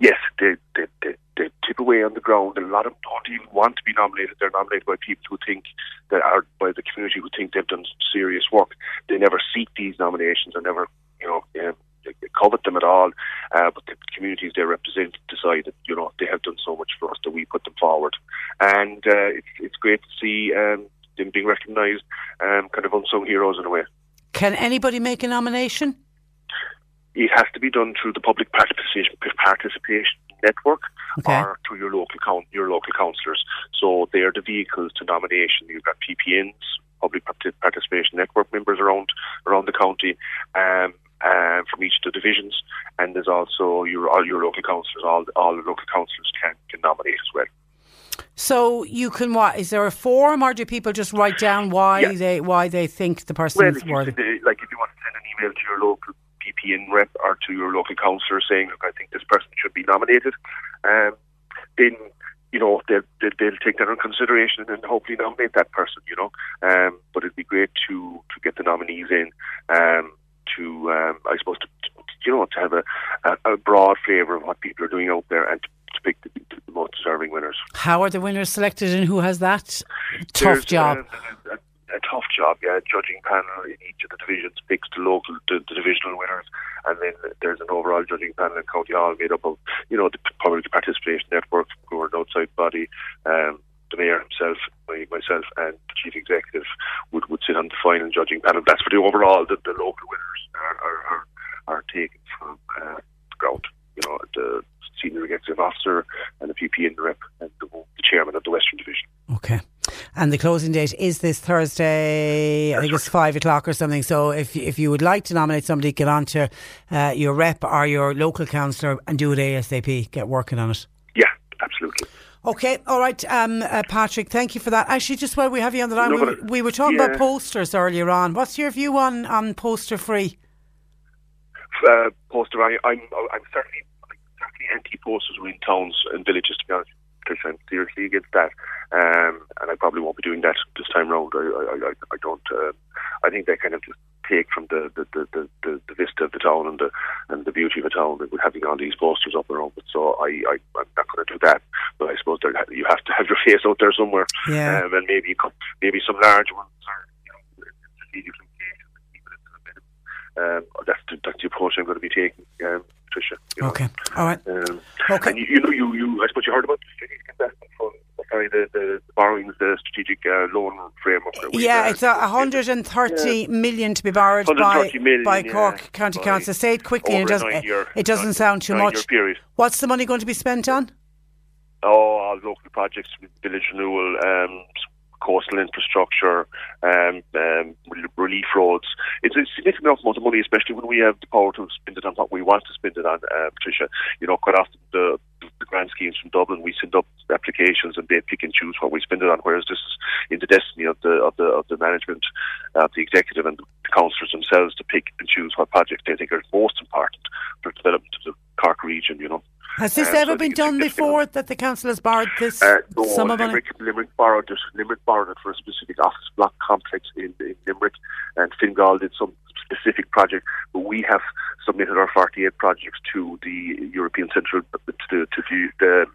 Speaker 15: Yes, they, they, they, they tip away on the ground. A lot of don't even want to be nominated. They're nominated by people who think that are by the community who think they've done serious work. They never seek these nominations or never, you know, um, covet them at all. Uh, but the communities they represent decide that you know they have done so much for us that we put them forward, and uh, it's it's great to see um, them being recognised, um, kind of unsung heroes in a way.
Speaker 2: Can anybody make a nomination?
Speaker 15: it has to be done through the public participation, participation network
Speaker 2: Okay.
Speaker 15: or through your local coun your local councillors. So they are the vehicles to nomination. You've got PPNs, public participation network members around around the county. Um, uh, from each of the divisions, and there's also your all your local councillors. All all the local councillors can can nominate as well.
Speaker 2: So you can what? Is there a form, or do people just write down why they why they think the
Speaker 15: Well,
Speaker 2: person's
Speaker 15: if you,
Speaker 2: worthy?
Speaker 15: like if you want to send an email to your local PPN rep or to your local councillor saying, "Look, I think this person should be nominated," um, then you know they'll, they'll they'll take that into consideration and hopefully nominate that person. You know, um, but it'd be great to to get the nominees in. Um, to um, I suppose to, to you know to have a, a, a broad flavour of what people are doing out there and to, to pick the, the most deserving winners.
Speaker 2: How are the winners selected, and who has that tough
Speaker 15: There's,
Speaker 2: job?
Speaker 15: uh, a, a tough job, yeah. Judging panel in each of the divisions picks the local, the, the divisional winners, and then there's an overall judging panel in County Hall made up of, you know, the public participation network, who are an outside body. Um, the mayor himself, my, myself, and the chief executive would, would sit on the final judging panel. That's for the overall. The, the local winners are are, are, are taken from uh, the ground. You know, the senior executive officer and a PP in the rep and the, the chairman of the Western Division.
Speaker 2: Okay. And the closing date is this Thursday. I think it's five o'clock or something. So if if you would like to nominate somebody, get on to uh, your rep or your local councillor and do it ASAP. Get working on it.
Speaker 15: Yeah, absolutely.
Speaker 2: Okay, all right, um, uh, Patrick. Thank you for that. Actually, just while we have you on the line,
Speaker 15: No,
Speaker 2: we, were, we were talking
Speaker 15: yeah.
Speaker 2: about posters earlier on. What's your view on on poster free?
Speaker 15: uh, poster. I, I'm I'm certainly I'm certainly anti posters in towns and villages. To be honest, because I'm seriously against that, um, and I probably won't be doing that this time round. I I, I, I don't. Uh, I think they kind of just take from the the, the, the, the, the vista of the town and the and the beauty of the town with having all these posters up around it. So I, I I'm not going to do that. But I suppose there, you have to have your face out there somewhere,
Speaker 2: Yeah.
Speaker 15: um, and maybe maybe some large ones or you know strategic locations. keep it to the minimum. Um, that's the, that's the approach I'm going to be taking, um, Tricia. You know.
Speaker 2: Okay, all right.
Speaker 15: Um,
Speaker 2: Okay.
Speaker 15: And you, you know, you, you, I suppose you heard about the strategic investment fund, sorry, the, the, the borrowings, the strategic uh, loan framework.
Speaker 2: Yeah, it's a hundred and thirty million to be borrowed by
Speaker 15: 130 million,
Speaker 2: by
Speaker 15: yeah,
Speaker 2: Cork County
Speaker 15: by-
Speaker 2: Council. Say it quickly, and it doesn't
Speaker 15: nine-year-
Speaker 2: it doesn't sound too much. What's the money going to be spent on?
Speaker 15: Oh, local projects, with village renewal, um, coastal infrastructure, um, um, relief roads. It's a significant amount of money, especially when we have the power to spend it on what we want to spend it on, uh, Patricia. You know, quite often the, the grant schemes from Dublin, we send up applications and they pick and choose what we spend it on, whereas this is in the destiny of the of the of the management, of the executive and the councillors themselves to pick and choose what projects they think are most important for development of the Cork region, you know.
Speaker 2: Has this
Speaker 15: Uh,
Speaker 2: ever
Speaker 15: I
Speaker 2: been done before that the council has borrowed this
Speaker 15: Uh, no,
Speaker 2: sum of money?
Speaker 15: Limerick, Limerick borrowed it. Limerick borrowed it for a specific office block complex in, in Limerick, and Fingal did some specific project, but we have submitted our 48 projects to the European Central, to, to the,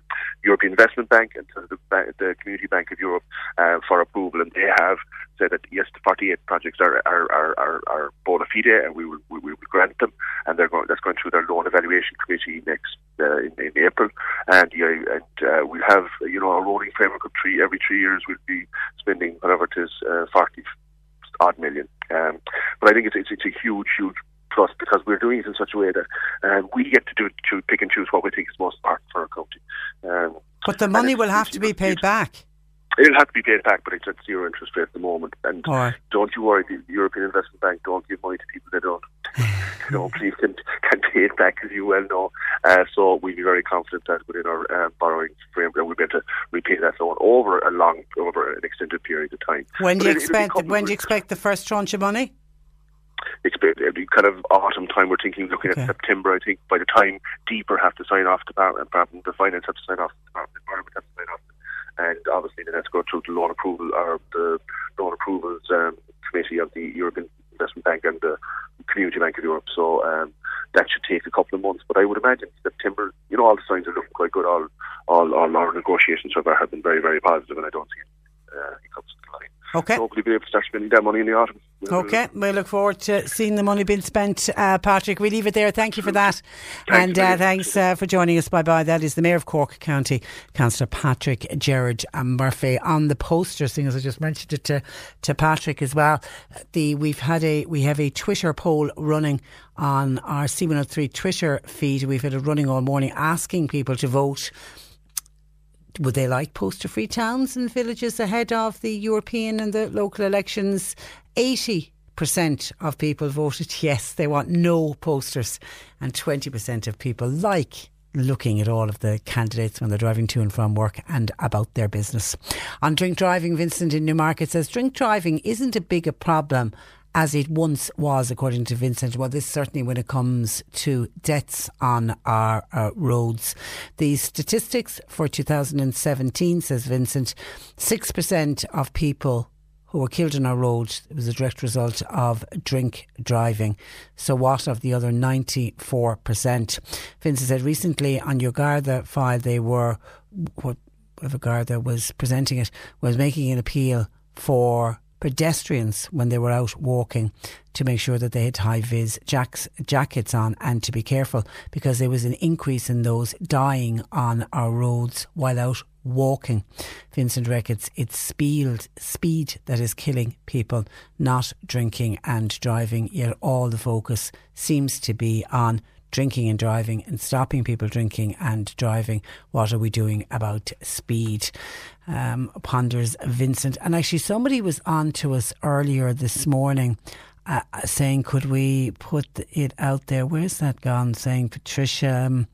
Speaker 15: European Investment Bank and to the, the Community Bank of Europe uh, for approval, and they have said that yes, the 48 projects are are are, are, are bona fide, and we will we will grant them, and they're going that's going through their loan evaluation committee next uh, in, in April, and yeah, and uh, we have you know a rolling framework of three every three years we'll be spending whatever it is uh, 40 odd million. Um, but I think it's, it's it's a huge huge plus because we're doing it in such a way that um, we get to do to pick and choose what we think is most important for our county. Um,
Speaker 2: but the money will have to be paid back.
Speaker 15: It'll have to be paid back, but it's at zero interest rate at the moment. And
Speaker 2: right.
Speaker 15: don't you worry, the European Investment Bank don't give money to people that don't. they don't believe can, can pay it back, as you well know. Uh, so we'll be very confident that within our uh, borrowing framework, we'll be able to repay that loan over a long, over an extended period of time.
Speaker 2: When do you expect? When do you expect the first tranche of money?
Speaker 15: expect kind of autumn time. We're thinking looking okay. at September. I think by the time DPER have to sign off, the department, the finance have to sign off, the department, environment have to sign off, and obviously then to go through the loan approval or the loan approvals um, committee of the European Investment Bank and the Community Bank of Europe. So um, that should take a couple of months. But I would imagine September. You know, all the signs are looking quite good. All all, all our negotiations so far have been very very positive, and I don't see uh, hiccups in the line.
Speaker 2: Okay.
Speaker 15: So hopefully, be able to start spending that money in the autumn.
Speaker 2: Okay, we look forward to seeing the money being spent, uh, Patrick. We leave it there. Thank you for that,
Speaker 15: thanks
Speaker 2: and uh, thanks uh, for joining us. Bye bye. That is the Mayor of Cork County, Councillor Patrick Gerard Murphy, on the poster. Seeing as I just mentioned it to to Patrick as well. The we've had a we have a Twitter poll running on our C103 Twitter feed. We've had it running all morning, asking people to vote would they like poster free towns and villages ahead of the European and the local elections? 80 percent of people voted yes, they want no posters, and 20% of people like looking at all of the candidates when they're driving to and from work and about their business. On drink driving, Vincent in Newmarket says drink driving isn't a big a problem as it once was, according to Vincent. Well, this certainly when it comes to deaths on our uh, roads. The statistics for 2017, says Vincent, 6% of people who were killed on our roads was a direct result of drink driving. So, what of the other 94%? Vincent said recently on your Garda file, they were, what Garda was presenting it, was making an appeal for pedestrians when they were out walking to make sure that they had high vis jacks, jackets on and to be careful because there was an increase in those dying on our roads while out walking. Vincent reckons it's speed, speed that is killing people, not drinking and driving, yet all the focus seems to be on drinking and driving and stopping people drinking and driving. What are we doing about speed? Um, ponders Vincent. And actually, somebody was on to us earlier this morning. Uh, saying, could we put it out there? Where's that gone? Saying, Patricia, um,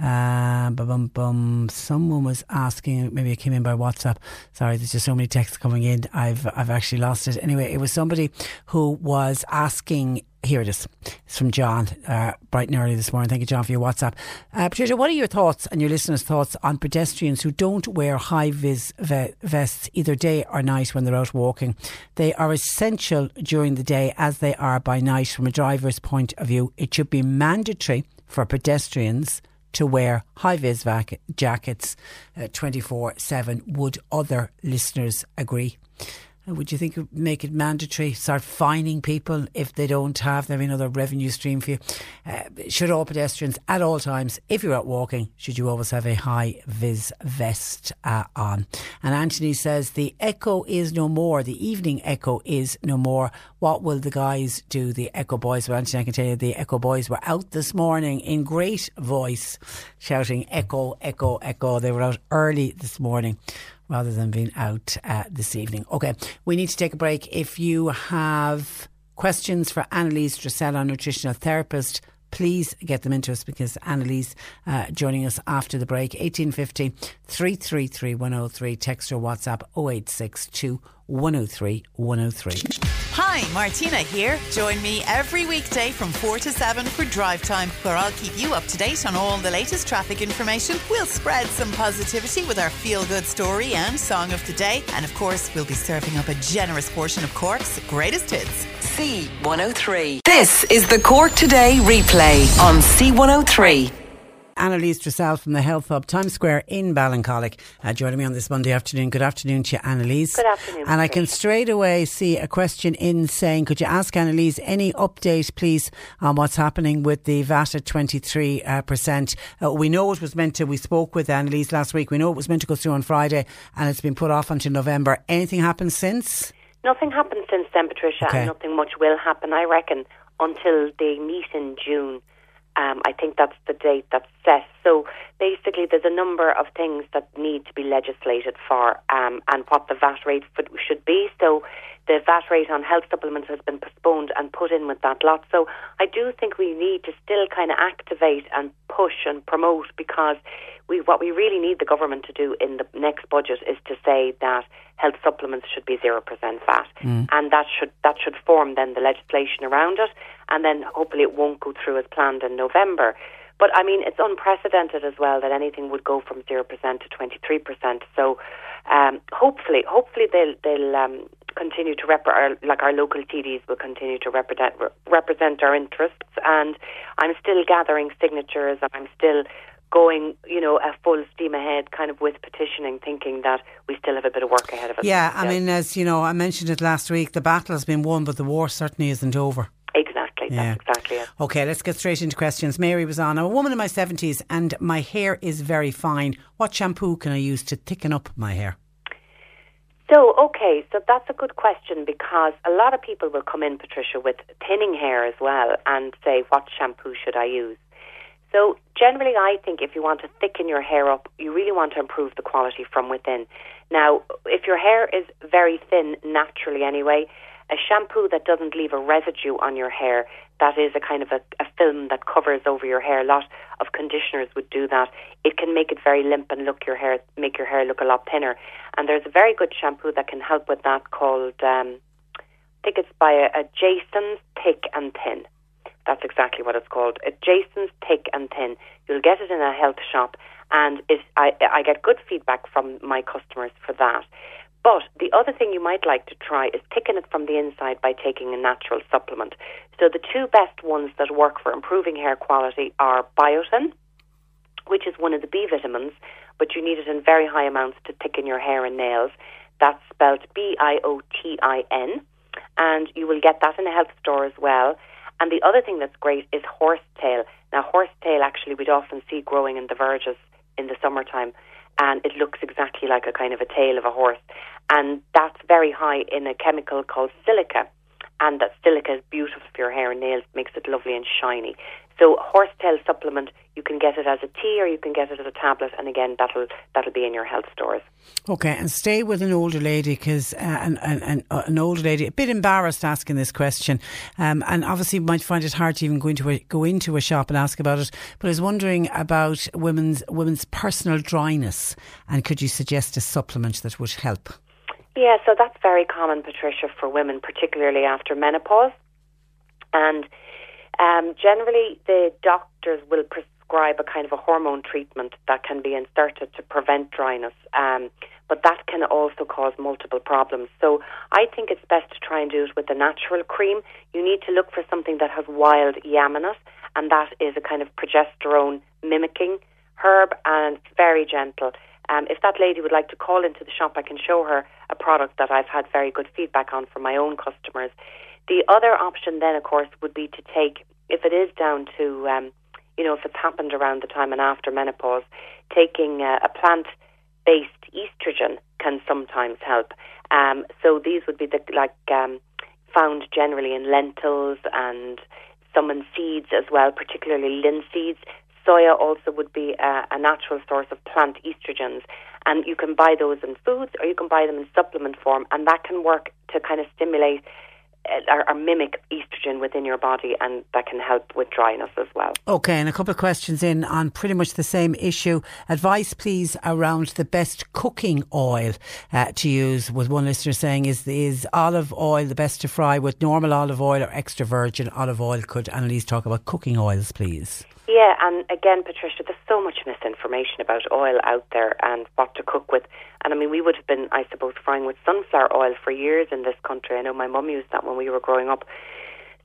Speaker 2: uh, bum, bum, someone was asking, maybe it came in by WhatsApp. Sorry, there's just so many texts coming in. I've I've actually lost it. Anyway, it was somebody who was asking here it is. It's from John, uh, bright and early this morning. Thank you, John, for your WhatsApp. Uh, Patricia, what are your thoughts and your listeners' thoughts on pedestrians who don't wear high vis vests either day or night when they're out walking? They are essential during the day as they are by night. From a driver's point of view, it should be mandatory for pedestrians to wear high vis jackets uh, 24 uh, 7. Would other listeners agree? Would you think make it mandatory? Start fining people if they don't have them, another revenue stream for you. Uh, should all pedestrians at all times, if you're out walking, should you always have a high vis vest uh, on? And Anthony says the echo is no more. The evening echo is no more. What will the guys do? The echo boys. Well, Anthony, I can tell you, the echo boys were out this morning in great voice, shouting echo, echo, echo. They were out early this morning rather than being out uh, this evening. Okay, we need to take a break. If you have questions for Annalise Drusella, nutritional therapist, please get them into us because Annalise uh, joining us after the break. 1850 333 103. Text or WhatsApp 0862 103 103.
Speaker 16: Hi, Martina here. Join me every weekday from 4 to 7 for Drive Time, where I'll keep you up to date on all the latest traffic information. We'll spread some positivity with our feel good story and song of the day. And of course, we'll be serving up a generous portion of Cork's greatest hits.
Speaker 1: C103. This is the Cork Today replay on C103.
Speaker 2: Annalise Dressel from the Health Hub Times Square in Ballincollig uh, joining me on this Monday afternoon. Good afternoon to you, Annalise.
Speaker 17: Good afternoon.
Speaker 2: And I can straight away see a question in saying, could you ask Annalise any update, please, on what's happening with the VAT at 23? Uh, percent? Uh, we know it was meant to, we spoke with Annalise last week, we know it was meant to go through on Friday and it's been put off until November. Anything happened since?
Speaker 17: Nothing happened since then, Patricia,
Speaker 2: Okay.
Speaker 17: and nothing much will happen, I reckon, until they meet in June. Um, I think that's the date that's set. So basically, there's a number of things that need to be legislated for um, and what the VAT rate should be. So the VAT rate on health supplements has been postponed and put in with that lot. So I do think we need to still kind of activate and push and promote because we what we really need the government to do in the next budget is to say that health supplements should be zero percent VAT,
Speaker 18: Mm.
Speaker 17: and that should that should form then the legislation around it, and then hopefully it won't go through as planned in November. But I mean, it's unprecedented as well that anything would go from zero percent to twenty three percent. So um, hopefully, hopefully they'll they'll um, continue to rep our, like our local TDs will continue to represent represent our interests. And I'm still gathering signatures, and I'm still going, you know, a full steam ahead, kind of with petitioning, thinking that we still have a bit of work ahead of us.
Speaker 2: Yeah, I mean, as you know, I mentioned it last week, the battle has been won, but the war certainly isn't over.
Speaker 17: exactly,
Speaker 2: Yeah.
Speaker 17: that's exactly it.
Speaker 2: Okay, let's get straight into questions. Mary was on. I'm a woman in my 70s and my hair is very fine. What shampoo can I use to thicken up my hair?
Speaker 17: So, okay, so that's a good question because a lot of people will come in, Patricia, with thinning hair as well and say, what shampoo should I use? So, generally, I think if you want to thicken your hair up, you really want to improve the quality from within. Now, if your hair is very thin naturally anyway, a shampoo that doesn't leave a residue on your hair, that is a kind of a, a film that covers over your hair. A lot of conditioners would do that. It can make it very limp and look your hair, make your hair look a lot thinner. And there's a very good shampoo that can help with that called, um, I think it's by a, a Jason's Thick and Thin. That's exactly what it's called. A Jason's Thick and Thin. You'll get it in a health shop, and it, I, I get good feedback from my customers for that. But the other thing you might like to try is thicken it from the inside by taking a natural supplement. So the two best ones that work for improving hair quality are biotin, which is one of the B vitamins, but you need it in very high amounts to thicken your hair and nails. That's spelled B I O T I N, and you will get that in a health store as well. And the other thing that's great is horsetail. Now, horsetail actually we'd often see growing in the verges in the summertime, and it looks exactly like a kind of a tail of a horse. And that's very high in a chemical called silica. And that silica is beautiful for your hair and nails, makes it lovely and shiny. So horsetail supplement, you can get it as a tea or you can get it as a tablet, and again, that'll that'll be in your health stores.
Speaker 2: Okay, and stay with an older lady because uh, an, an, an, uh, an older lady, a bit embarrassed asking this question, um, and obviously might find it hard to even go into a, go into a shop and ask about it. But I was wondering about women's women's personal dryness, and could you suggest a supplement that would help?
Speaker 17: Yeah, so that's very common, Patricia, for women, particularly after menopause. And um, generally, the doctors will prescribe a kind of a hormone treatment that can be inserted to prevent dryness. Um, but that can also cause multiple problems. So I think it's best to try and do it with a natural cream. You need to look for something that has wild yam in it, and that is a kind of progesterone mimicking herb, and very gentle. Um, if that lady would like to call into the shop, I can show her a product that I've had very good feedback on from my own customers. The other option then, of course, would be to take, if it is down to, um, you know, if it's happened around the time and after menopause, taking uh, a plant-based estrogen can sometimes help. Um, so these would be the like um, found generally in lentils and some in seeds as well, particularly linseeds. Soya also would be a, a natural source of plant estrogens, and you can buy those in foods or you can buy them in supplement form, and that can work to kind of stimulate or, or mimic estrogen within your body, and that can help with dryness as well.
Speaker 2: Okay, and a couple of questions in on pretty much the same issue. Advice, please, around the best cooking oil uh, to use. With one listener saying, is is olive oil the best to fry with normal olive oil or extra virgin olive oil? Could Annalise talk about cooking oils, please?
Speaker 17: Yeah, and again, Patricia, there's so much misinformation about oil out there and what to cook with. And I mean, we would have been, I suppose, frying with sunflower oil for years in this country. I know my mum used that when we were growing up.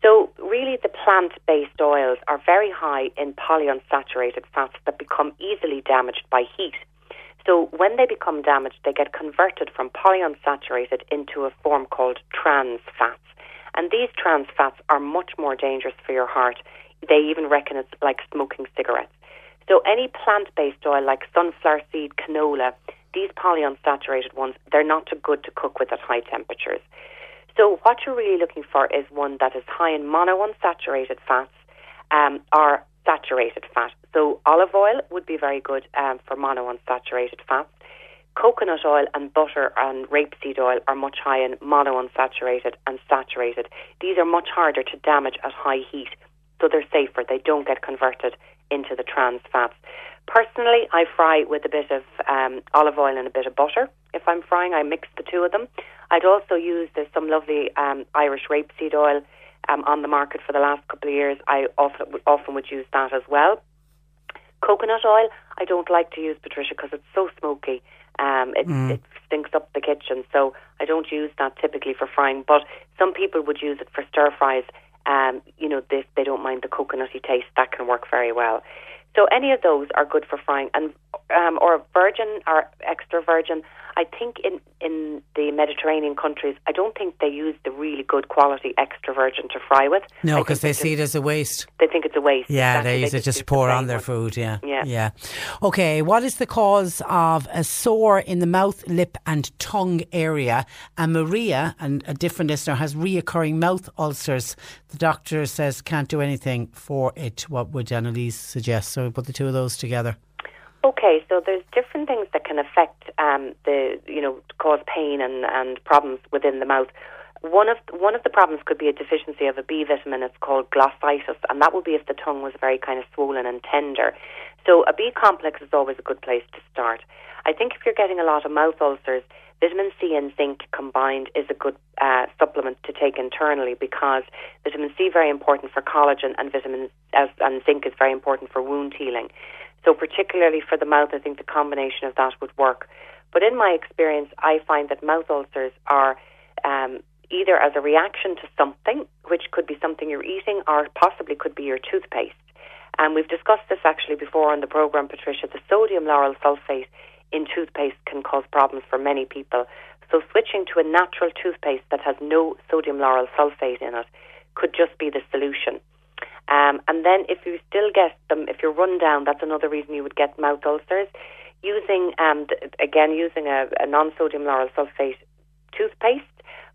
Speaker 17: So, really, the plant based oils are very high in polyunsaturated fats that become easily damaged by heat. So, when they become damaged, they get converted from polyunsaturated into a form called trans fats. And these trans fats are much more dangerous for your heart. They even reckon it's like smoking cigarettes. So, any plant based oil like sunflower seed, canola, these polyunsaturated ones, they're not too good to cook with at high temperatures. So what you're really looking for is one that is high in monounsaturated fats um, or saturated fat. So olive oil would be very good um, for monounsaturated fats. Coconut oil and butter and rapeseed oil are much high in monounsaturated and saturated. These are much harder to damage at high heat, so they're safer. They don't get converted into the trans fats. Personally, I fry with a bit of um, olive oil and a bit of butter. If I'm frying, I mix the two of them. I'd also use there's some lovely um, Irish rapeseed oil um, on the market for the last couple of years. I often often would use that as well. Coconut oil, I don't like to use Patricia because it's so smoky. Um, it,
Speaker 2: Mm.
Speaker 17: it stinks up the kitchen, so I don't use that typically for frying. But some people would use it for stir fries. Um, you know, they they don't mind the coconutty taste. That can work very well. So any of those are good for frying, and um, or virgin or extra virgin. I think in in the Mediterranean countries, I don't think they use the really good quality extra virgin to fry with.
Speaker 2: No, because they see it as a waste.
Speaker 17: They think it's a waste.
Speaker 2: Yeah,
Speaker 17: Exactly.
Speaker 2: they use it just to pour on their food. Yeah.
Speaker 17: Yeah.
Speaker 2: Yeah. Okay. What is the cause of a sore in the mouth, lip, and tongue area? And Maria, and a different listener, has reoccurring mouth ulcers. The doctor says can't do anything for it. What would Annalise suggest? So we put the two of those together.
Speaker 17: Okay, so there's different things that can affect um, the, you know, cause pain and, and problems within the mouth. One of one of the problems could be a deficiency of a B vitamin. It's called glossitis, and that would be if the tongue was very kind of swollen and tender. So a B complex is always a good place to start. I think if you're getting a lot of mouth ulcers, vitamin C and zinc combined is a good uh, supplement to take internally because vitamin C very important for collagen and vitamin as, and zinc is very important for wound healing. So particularly for the mouth, I think the combination of that would work. But in my experience, I find that mouth ulcers are um, either as a reaction to something, which could be something you're eating, or possibly could be your toothpaste. And we've discussed this actually before on the program, Patricia. The sodium lauryl sulfate in toothpaste can cause problems for many people. So switching to a natural toothpaste that has no sodium lauryl sulfate in it could just be the solution. Um, and then if you still get them, if you're run down, that's another reason you would get mouth ulcers. Using, um, again, using a, a non-sodium lauryl sulfate toothpaste,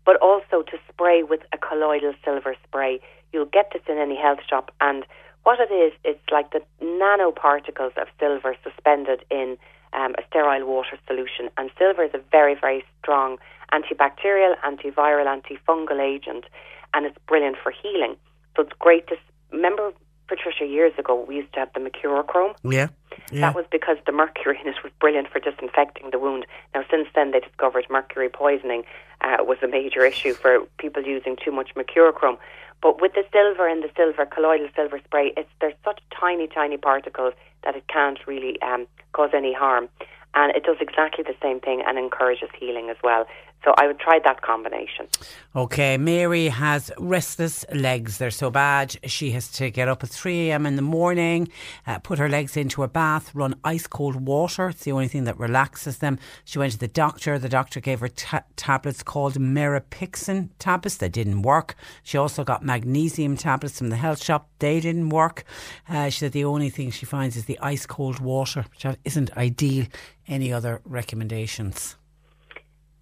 Speaker 17: but also to spray with a colloidal silver spray. You'll get this in any health shop, and what it is, it's like the nanoparticles of silver suspended in um, a sterile water solution. And silver is a very, very strong antibacterial, antiviral, antifungal agent, and it's brilliant for healing. So it's great to remember, Patricia. Years ago, we used to have the mercurochrome.
Speaker 2: Yeah. Yeah.
Speaker 17: That was because the mercury in it was brilliant for disinfecting the wound. Now, since then, they discovered mercury poisoning uh, was a major issue for people using too much mercurochrome. But with the silver and the silver colloidal silver spray, it's there's such tiny, tiny particles that it can't really um, cause any harm, and it does exactly the same thing and encourages healing as well. So I would try that combination.
Speaker 2: Okay, Mary has restless legs. They're so bad. She has to get up at 3 a.m. in the morning, uh, put her legs into a bath, run ice cold water. It's the only thing that relaxes them. She went to the doctor. The doctor gave her ta- tablets called Mirapexin tablets. They didn't work. She also got magnesium tablets from the health shop. They didn't work. Uh, she said the only thing she finds is the ice cold water, which isn't ideal. Any other recommendations?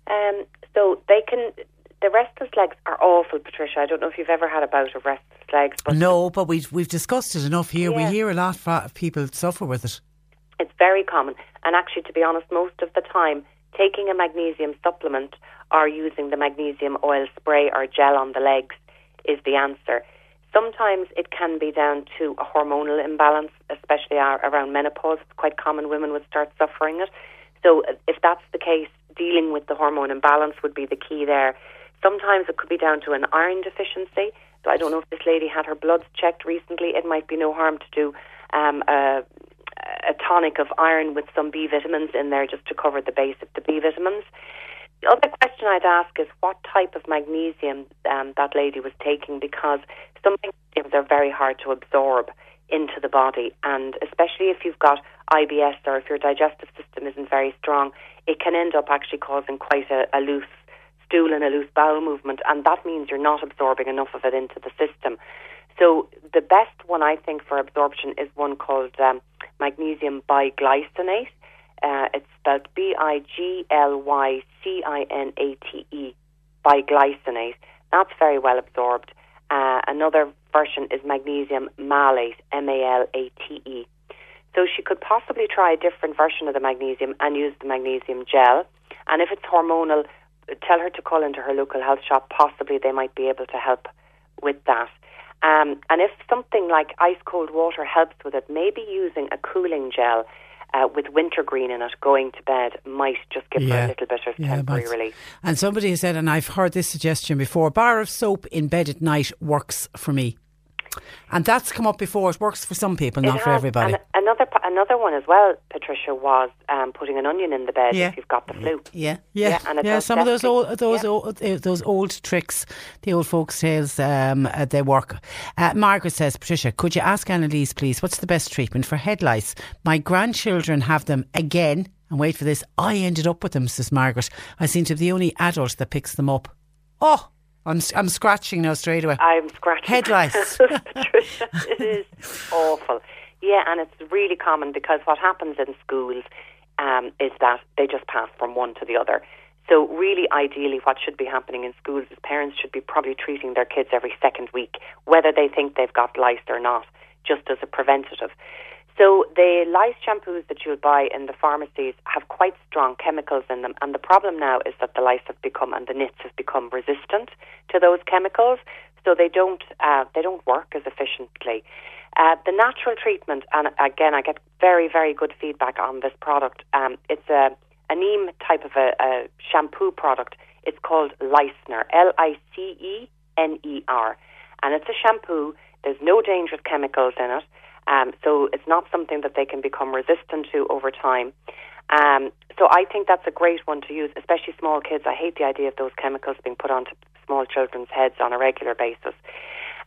Speaker 17: Um, so they can. The restless legs are awful, Patricia. I don't know if you've ever had a bout of restless legs, but
Speaker 2: No, but we've we've discussed it enough here.
Speaker 17: Yeah.
Speaker 2: We hear a lot of people suffer with it.
Speaker 17: It's very common. And actually, to be honest, most of the time, taking a magnesium supplement or using the magnesium oil spray or gel on the legs is the answer. Sometimes it can be down to a hormonal imbalance, especially around menopause. It's quite common women would start suffering it. So if that's the case, dealing with the hormone imbalance would be the key there. Sometimes it could be down to an iron deficiency. So I don't know if this lady had her bloods checked recently. It might be no harm to do um, a, a tonic of iron with some B vitamins in there just to cover the base of the B vitamins. The other question I'd ask is what type of magnesium um, that lady was taking because some magnesiums are very hard to absorb into the body, and especially if you've got IBS or if your digestive system isn't very strong, it can end up actually causing quite a, a loose stool and a loose bowel movement, and that means you're not absorbing enough of it into the system. So the best one I think for absorption is one called um, magnesium biglycinate. Uh, it's spelled B I G L Y C I N A T E, biglycinate. That's very well absorbed. Uh, another version is magnesium malate, M A L A T E. So she could possibly try a different version of the magnesium and use the magnesium gel. And if it's hormonal, tell her to call into her local health shop. Possibly they might be able to help with that. Um, and if something like ice cold water helps with it, maybe using a cooling gel uh, with wintergreen in it going to bed might just give her a little bit of
Speaker 2: Yeah,
Speaker 17: temporary relief.
Speaker 2: And somebody has said, and I've heard this suggestion before, bar of soap in bed at night works for me. And that's come up before. It works for some people,
Speaker 17: It
Speaker 2: not for everybody.
Speaker 17: And another another one as well, Patricia, was um, putting an onion in the bed
Speaker 2: Yeah.
Speaker 17: if you've got the flu.
Speaker 2: Yeah, yeah,
Speaker 17: and
Speaker 2: yeah. Some of those old, those old, uh, those old tricks, the old folks' tales, um, uh, they work. Uh, Margaret says, Patricia, could you ask Annalise, please, what's the best treatment for head lice? My grandchildren have them again. And wait for this. I ended up with them, says Margaret. I seem to be the only adult that picks them up. Oh, I'm I'm scratching now straight away.
Speaker 17: I'm scratching.
Speaker 2: Head lice.
Speaker 17: Patricia, it is awful. Yeah, and it's really common because what happens in schools um, is that they just pass from one to the other. So really, ideally, what should be happening in schools is parents should be probably treating their kids every second week, whether they think they've got lice or not, just as a preventative. So the lice shampoos that you'll buy in the pharmacies have quite strong chemicals in them, and the problem now is that the lice have become and the nits have become resistant to those chemicals, so they don't uh, they don't work as efficiently. Uh, the natural treatment, and again, I get very very good feedback on this product. Um, it's a a neem type of a, a shampoo product. It's called Licener, L I C E N E R, and it's a shampoo. There's no dangerous chemicals in it. Um, so it's not something that they can become resistant to over time. Um, so I think that's a great one to use, especially small kids. I hate the idea of those chemicals being put onto small children's heads on a regular basis.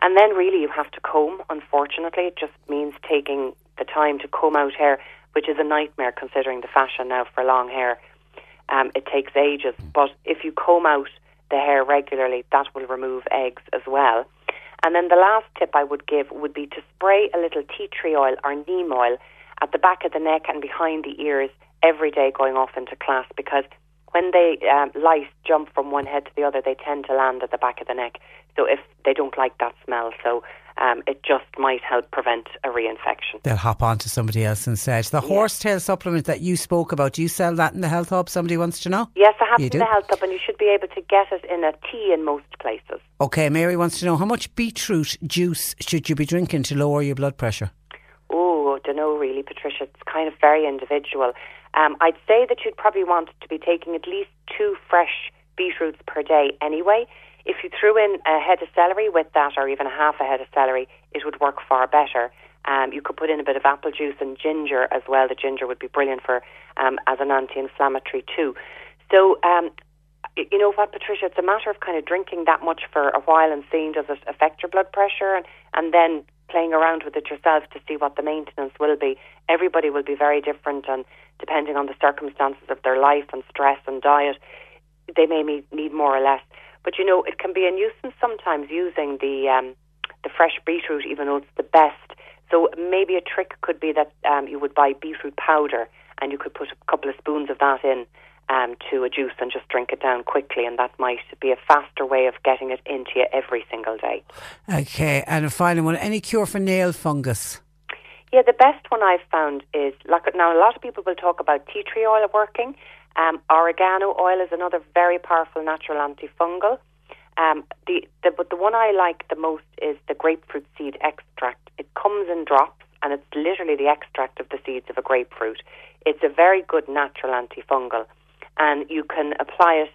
Speaker 17: And then really you have to comb, unfortunately. It just means taking the time to comb out hair, which is a nightmare considering the fashion now for long hair. Um, it takes ages. But if you comb out the hair regularly, that will remove eggs as well. And then the last tip I would give would be to spray a little tea tree oil or neem oil at the back of the neck and behind the ears every day going off into class because when they um, lice jump from one head to the other, they tend to land at the back of the neck. So if they don't like that smell, so um, it just might help prevent a reinfection.
Speaker 2: They'll hop on to somebody else instead. The horsetail supplement that you spoke about, do you sell that in the health hub? Somebody wants to know?
Speaker 17: Yes, I have
Speaker 2: You
Speaker 17: it in
Speaker 2: do?
Speaker 17: the health hub, and you should be able to get it in a tea in most places.
Speaker 2: Okay, Mary wants to know how much beetroot juice should you be drinking to lower your blood pressure?
Speaker 17: Oh, I don't know really, Patricia. It's kind of very individual. Um, I'd say that you'd probably want to be taking at least two fresh beetroots per day anyway. If you threw in a head of celery with that, or even a half a head of celery, it would work far better. Um, you could put in a bit of apple juice and ginger as well. The ginger would be brilliant for um, as an anti-inflammatory too. So, um, you know what, Patricia? It's a matter of kind of drinking that much for a while and seeing does it affect your blood pressure, and, and then playing around with it yourself to see what the maintenance will be. Everybody will be very different, and depending on the circumstances of their life and stress and diet, they may need more or less. But you know, it can be a nuisance sometimes using the um, the fresh beetroot, even though it's the best. So maybe a trick could be that um, you would buy beetroot powder and you could put a couple of spoons of that in um, to a juice and just drink it down quickly, and that might be a faster way of getting it into you every single day.
Speaker 2: Okay, and a final one. Any cure for nail fungus?
Speaker 17: Yeah, the best one I've found is like now. A lot of people will talk about tea tree oil working, Um, oregano oil is another very powerful natural antifungal. Um, the, the but the one I like the most is the grapefruit seed extract. It comes in drops, and it's literally the extract of the seeds of a grapefruit. It's a very good natural antifungal, and you can apply it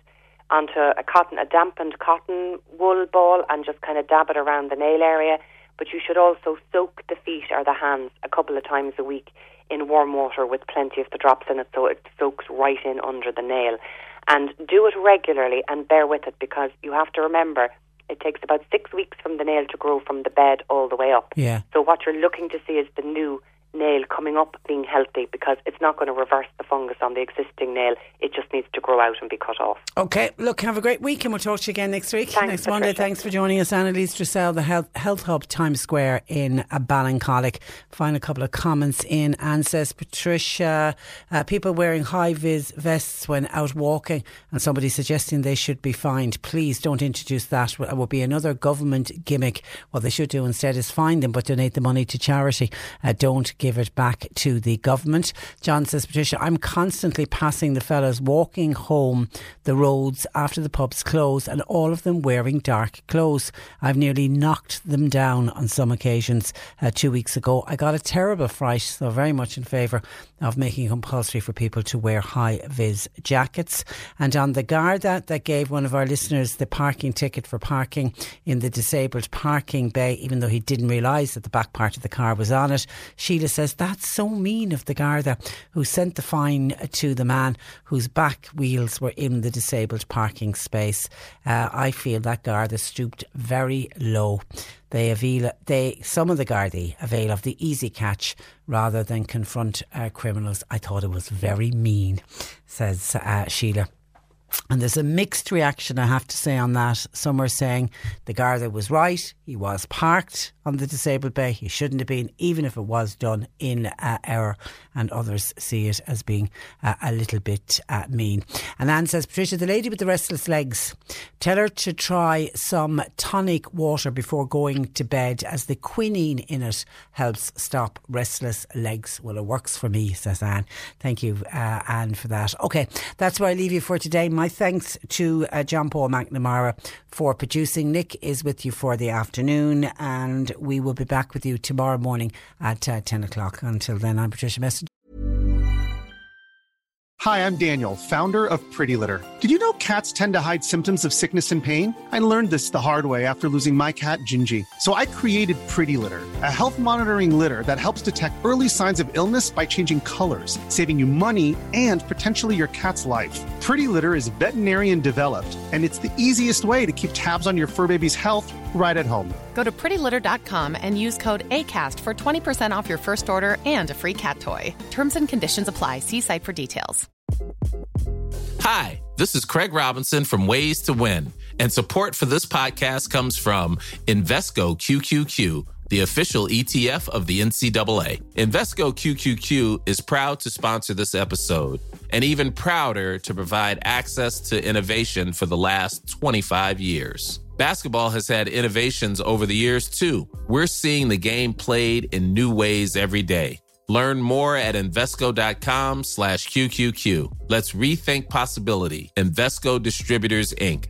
Speaker 17: onto a cotton, a dampened cotton wool ball, and just kind of dab it around the nail area. But you should also soak the feet or the hands a couple of times a week in warm water with plenty of the drops in it, so it soaks right in under the nail and do it regularly and bear with it because you have to remember it takes about six weeks from the nail to grow from the bed all the way up.
Speaker 2: Yeah.
Speaker 17: So what you're looking to see is the new nail coming up being healthy because it's not going to reverse the fungus on the existing nail. It just needs to grow out and be cut off.
Speaker 2: Okay, look, have a great week and we'll talk to you again next week.
Speaker 17: Thanks,
Speaker 2: next Monday. Thanks for joining us. Annalise Dressel, the Health, Health Hub Times Square in Ballincollig. Find a couple of comments in. Anne says, Patricia, uh, people wearing high vis vests when out walking and somebody suggesting they should be fined. Please don't introduce that. It will be another government gimmick. What they should do instead is fine them but donate the money to charity. Uh, don't give it back to the government. John says, Patricia, I'm constantly passing the fellas walking home the roads after the pubs close and all of them wearing dark clothes. I've nearly knocked them down on some occasions. Uh, two weeks ago, I got a terrible fright, so very much in favour of making compulsory for people to wear high vis jackets. And on the Garda, that gave one of our listeners the parking ticket for parking in the disabled parking bay, even though he didn't realise that the back part of the car was on it. Sheila says, That's so mean of the Garda who sent the fine to the man whose back wheels were in the disabled parking space. Uh, I feel that Garda stooped very low. They avail, they some of the Gardaí avail of the easy catch rather than confront uh, criminals. I thought it was very mean, says uh, Sheila. And there's a mixed reaction, I have to say, on that. Some are saying the Garda was right. He was parked on the disabled bay. He shouldn't have been, even if it was done in uh, error. And others see it as being uh, a little bit uh, mean. And Anne says, Patricia, the lady with the restless legs, tell her to try some tonic water before going to bed, as the quinine in it helps stop restless legs. Well, it works for me, says Anne. Thank you, uh, Anne, for that. Okay, that's where I leave you for today. My thanks to uh, John Paul McNamara for producing. Nick is with you for the afternoon, and we will be back with you tomorrow morning at uh, 10 o'clock. Until then, I'm Patricia Messenger.
Speaker 18: Hi, I'm Daniel, founder of Pretty Litter. Did you know cats tend to hide symptoms of sickness and pain? I learned this the hard way after losing my cat, Gingy. So I created Pretty Litter, a health monitoring litter that helps detect early signs of illness by changing colors, saving you money and potentially your cat's life. Pretty Litter is veterinarian developed, and it's the easiest way to keep tabs on your fur baby's health right at home.
Speaker 19: Go to prettylitter.com and use code ACAST for 20% off your first order and a free cat toy. Terms and conditions apply. See site for details.
Speaker 11: Hi, this is Craig Robinson from Ways to Win, and support for this podcast comes from Invesco QQQ, the official ETF of the NCAA. Invesco QQQ is proud to sponsor this episode and even prouder to provide access to innovation for the last 25 years. Basketball has had innovations over the years too. We're seeing the game played in new ways every day. Learn more at Invesco.com slash QQQ. Let's rethink possibility. Invesco Distributors, Inc.